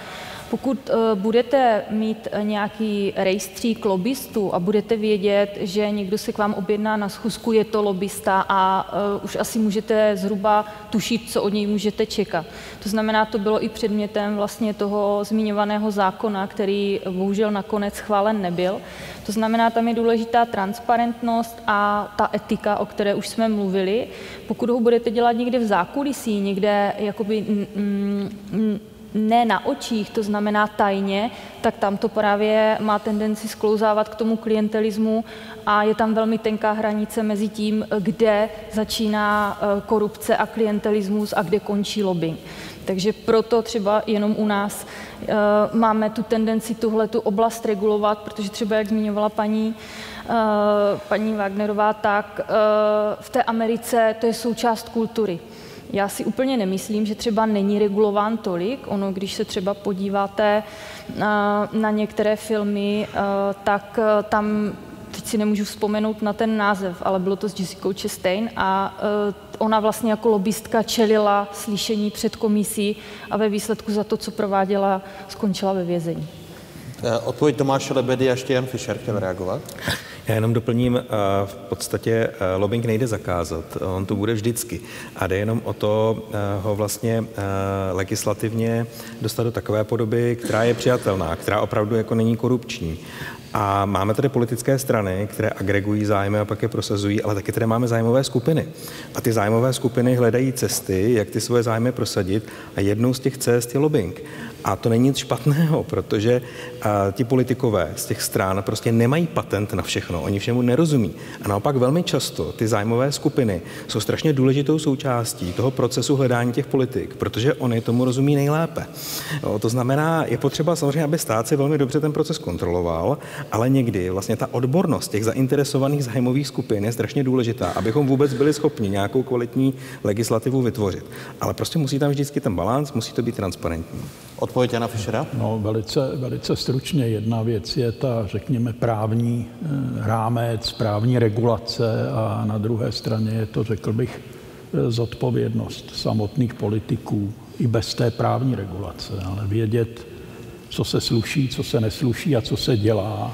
pokud eh, budete mít eh, nějaký rejstřík lobbystů a budete vědět, že někdo se k vám objedná na schůzku, je to lobbysta a eh, už asi můžete zhruba tušit, co od něj můžete čekat. To znamená, to bylo i předmětem vlastně toho zmiňovaného zákona, který bohužel nakonec schválen nebyl. To znamená, tam je důležitá transparentnost a ta etika, o které už jsme mluvili. Pokud ho budete dělat někde v zákulisí, někde jakoby mm, mm, ne na očích, to znamená tajně, tak tam to právě má tendenci sklouzávat k tomu klientelismu a je tam velmi tenká hranice mezi tím, kde začíná eh, korupce a klientelismus a kde končí lobbying. Takže proto třeba jenom u nás e, máme tu tendenci tuhle tu oblast regulovat, protože třeba, jak zmiňovala paní, e, paní Wagnerová, tak v té Americe to je součást kultury. Já si úplně nemyslím, že třeba není regulován tolik. Ono, když se třeba podíváte na, na některé filmy, eh, tak eh, tam teď si nemůžu vzpomenout na ten název, ale bylo to s Jessica Chastain a ona vlastně jako lobbystka čelila slyšení před komisí a ve výsledku za to, co prováděla, skončila ve vězení. Odpověď Tomáše Lebedy a ještě Jan Fischer chtěl reagovat. Já jenom doplním, eh, v podstatě eh, lobbying nejde zakázat, on tu bude vždycky. A jde jenom o to eh, ho vlastně legislativně dostat do takové podoby, která je přijatelná, která opravdu jako není korupční. A máme tady politické strany, které agregují zájmy a pak je prosazují, ale taky tady máme zájmové skupiny. A ty zájmové skupiny hledají cesty, jak ty svoje zájmy prosadit a jednou z těch cest je lobbying. A to není nic špatného, protože a, ti politikové z těch stran prostě nemají patent na všechno, oni všemu nerozumí. A naopak velmi často ty zájmové skupiny jsou strašně důležitou součástí toho procesu hledání těch politik, protože oni tomu rozumí nejlépe. O, to znamená, je potřeba samozřejmě, aby stát si velmi dobře ten proces kontroloval, ale někdy vlastně ta odbornost těch zainteresovaných zájmových skupin je strašně důležitá, abychom vůbec byli schopni nějakou kvalitní legislativu vytvořit. Ale prostě musí tam vždycky ten balans, musí to být transparentní. Odpověď Jana Fischera? No, velice, velice stručně. Jedna věc je ta, řekněme, právní eh, rámec, právní regulace a na druhé straně je to, řekl bych, eh, zodpovědnost samotných politiků i bez té právní regulace, ale vědět, co se sluší, co se nesluší a co se dělá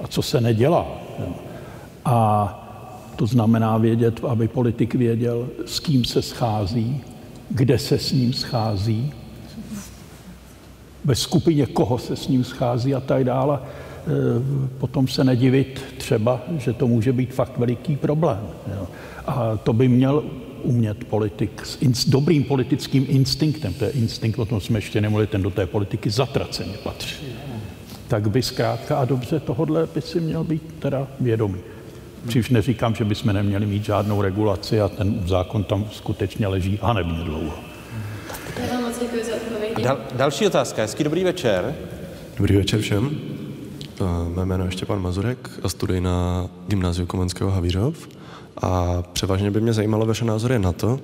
a co se nedělá. A to znamená vědět, aby politik věděl, s kým se schází, kde se s ním schází, ve skupině koho se s ním schází a tak dále. E, potom se nedivit třeba, že to může být fakt veliký problém. A to by měl umět politik s in, dobrým politickým instinktem, to je instinkt, o tom jsme ještě nemluvili, ten do té politiky zatraceně patří. Tak by zkrátka a dobře tohodle by si měl být teda vědomý. Příliš neříkám, že bychom neměli mít žádnou regulaci a ten zákon tam skutečně leží a nebně dlouho. Já vám moc děkuji za. Dal, další otázka. Hezký dobrý večer. Dobrý večer všem. Mé jméno je Štěpán Mazurek a studuji na Gymnáziu Komenského Havířov. A převážně by mě zajímalo vaše názory na to,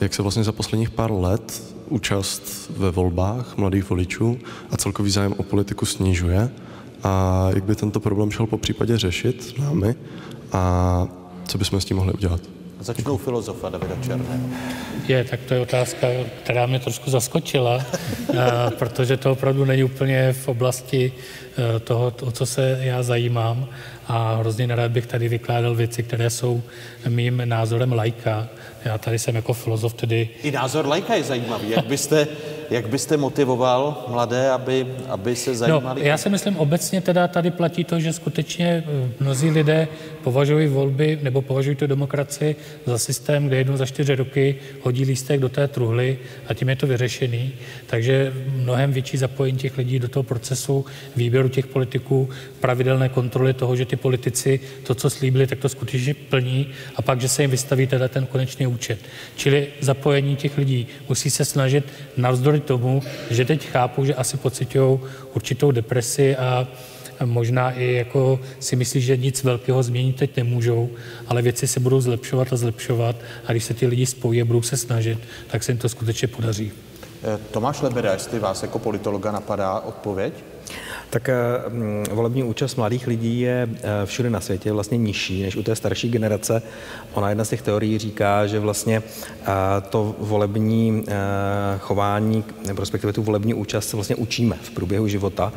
jak se vlastně za posledních pár let účast ve volbách mladých voličů a celkový zájem o politiku snižuje a jak by tento problém šel po případě řešit námi a co bychom s tím mohli udělat. Začnou filozofa Davida Černého. Je, tak to je otázka, která mě trošku zaskočila, (laughs) protože to opravdu není úplně v oblasti e, toho, o co se já zajímám a hrozně nerad bych tady vykládal věci, které jsou mým názorem lajka. Já tady jsem jako filozof tedy... I názor lajka je zajímavý. Jak byste, jak byste motivoval mladé, aby, aby se zajímali? No, já si myslím, obecně teda tady platí to, že skutečně eh, mnozí lidé považují volby nebo považují tu demokracii za systém, kde jednou za čtyři roky hodí lístek do té truhly a tím je to vyřešený. Takže mnohem větší zapojení těch lidí do toho procesu výběru těch politiků, pravidelné kontroly toho, že ty politici to, co slíbili, tak to skutečně plní a pak, že se jim vystaví teda ten konečný účet. Čili zapojení těch lidí musí se snažit navzdory tomu, že teď chápu, že asi pocitují určitou depresi a možná i jako si myslí, že nic velkého změnit teď nemůžou, ale věci se budou zlepšovat a zlepšovat a když se ty lidi spojí a budou se snažit, tak se jim to skutečně podaří. Eh, Tomáš Lebeda, jestli vás jako politologa napadá odpověď? Tak eh, mm, volební účast mladých lidí je eh, všude na světě vlastně nižší než u té starší generace. Ona jedna z těch teorií říká, že vlastně eh, to volební chování, nebo respektive tu volební účast se vlastně učíme v průběhu života.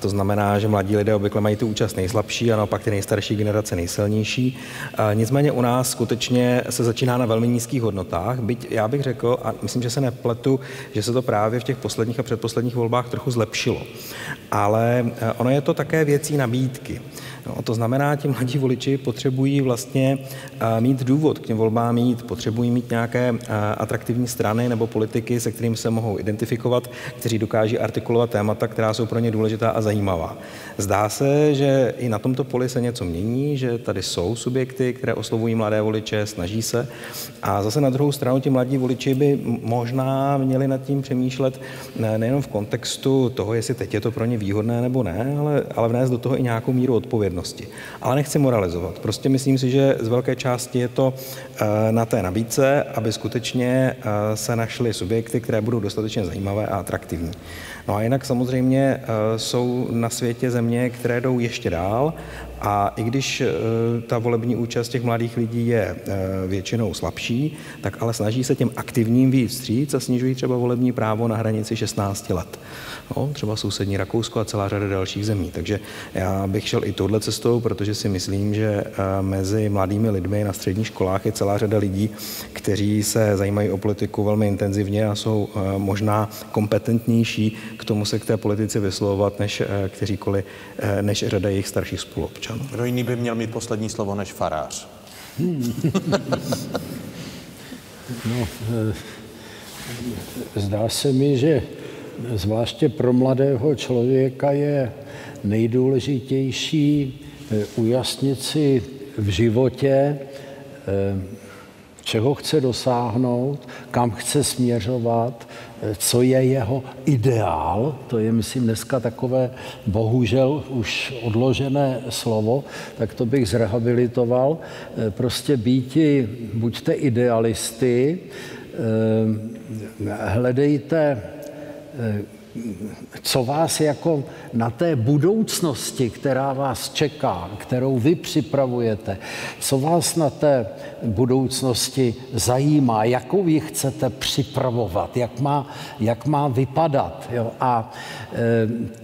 To znamená, že mladí lidé obvykle mají tu účast nejslabší a naopak ty nejstarší generace nejsilnější. Nicméně u nás skutečně se začíná na velmi nízkých hodnotách, byť já bych řekl, a myslím, že se nepletu, že se to právě v těch posledních a předposledních volbách trochu zlepšilo. Ale Eh, ono je to také věcí nabídky. No, to znamená, ti mladí voliči potřebují vlastně uh, mít důvod k těm volbám mít, potřebují mít nějaké uh, atraktivní strany nebo politiky, se kterými se mohou identifikovat, kteří dokáží artikulovat témata, která jsou pro ně důležitá a zajímavá. Zdá se, že i na tomto poli se něco mění, že tady jsou subjekty, které oslovují mladé voliče, snaží se. A zase na druhou stranu ti mladí voliči by možná měli nad tím přemýšlet nejenom v kontextu toho, jestli teď je to pro ně výhodné nebo ne, ale, ale vnést do toho i nějakou míru odpovědnosti. Ale nechci moralizovat. Prostě myslím si, že z velké části je to eh, na té nabídce, aby skutečně eh, se našly subjekty, které budou dostatečně zajímavé a atraktivní. No a jinak samozřejmě eh, jsou na světě země, které jdou ještě dál a i když ta volební účast těch mladých lidí je většinou slabší, tak ale snaží se těm aktivním víc vstříc a snižují třeba volební právo na hranici 16 let no, třeba sousední Rakousko a celá řada dalších zemí. Takže já bych šel i touhle cestou, protože si myslím, že eh, mezi mladými lidmi na středních školách je celá řada lidí, kteří se zajímají o politiku velmi intenzivně a jsou eh, možná kompetentnější k tomu se k té politice vyslovovat, než eh, kteříkoliv, než řada jejich starších spoluobčanů. Kdo jiný by měl mít poslední slovo než farář? Hmm. (laughs) no, zdá se mi, že zvláště pro mladého člověka je nejdůležitější eh, ujasnit si v životě, eh, čeho chce dosáhnout, kam chce směřovat, eh, co je jeho ideál. To je, myslím, dneska takové bohužel už odložené slovo, tak to bych zrehabilitoval. Prostě býti, buďte idealisty, hledejte co vás jako na té budoucnosti, která vás čeká, kterou vy připravujete, co vás na té budoucnosti zajímá, jakou ji chcete připravovat, jak má, jak má vypadat. Jo? A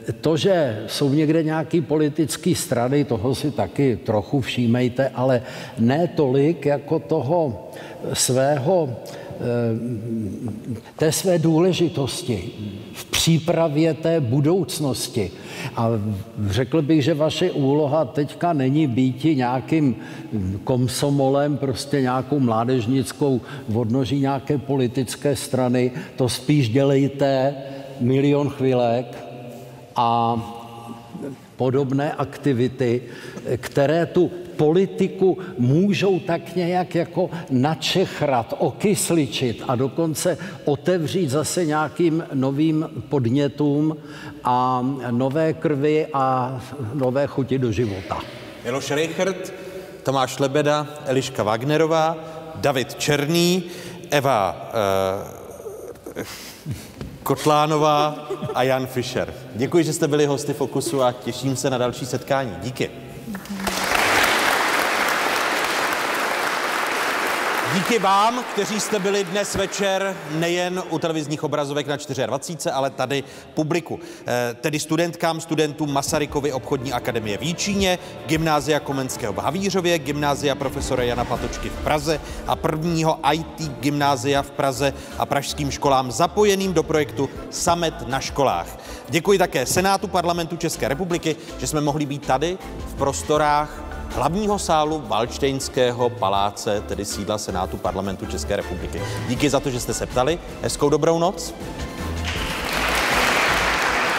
e, to, že jsou někde nějaké politické strany, toho si taky trochu všímejte, ale ne tolik jako toho svého Eh, té své důležitosti v přípravě té budoucnosti. A řekl bych, že vaše úloha teďka není být nějakým komsomolem, prostě nějakou mládežnickou vodnoží nějaké politické strany. To spíš dělejte milion chvilek a podobné aktivity, které tu politiku můžou tak nějak jako načechrat, okysličit a dokonce otevřít zase nějakým novým podnětům a nové krvi a nové chuti do života. Miloš Reichert, Tomáš Lebeda, Eliška Wagnerová, David Černý, Eva eh, Kotlánová a Jan Fischer. Děkuji, že jste byli hosty Fokusu a těším se na další setkání. Díky. Díky vám, kteří jste byli dnes večer nejen u televizních obrazovek na 24, ale tady publiku. Eh, tedy studentkám, studentům Masarykovy obchodní akademie v Jíčíně, Gymnázia Komenského v Havířově, Gymnázia profesora Jana Patočky v Praze a prvního IT Gymnázia v Praze a pražským školám zapojeným do projektu Samet na školách. Děkuji také Senátu parlamentu České republiky, že jsme mohli být tady v prostorách hlavního sálu Valštejnského paláce, tedy sídla Senátu parlamentu České republiky. Díky za to, že jste se ptali. Hezkou dobrou noc.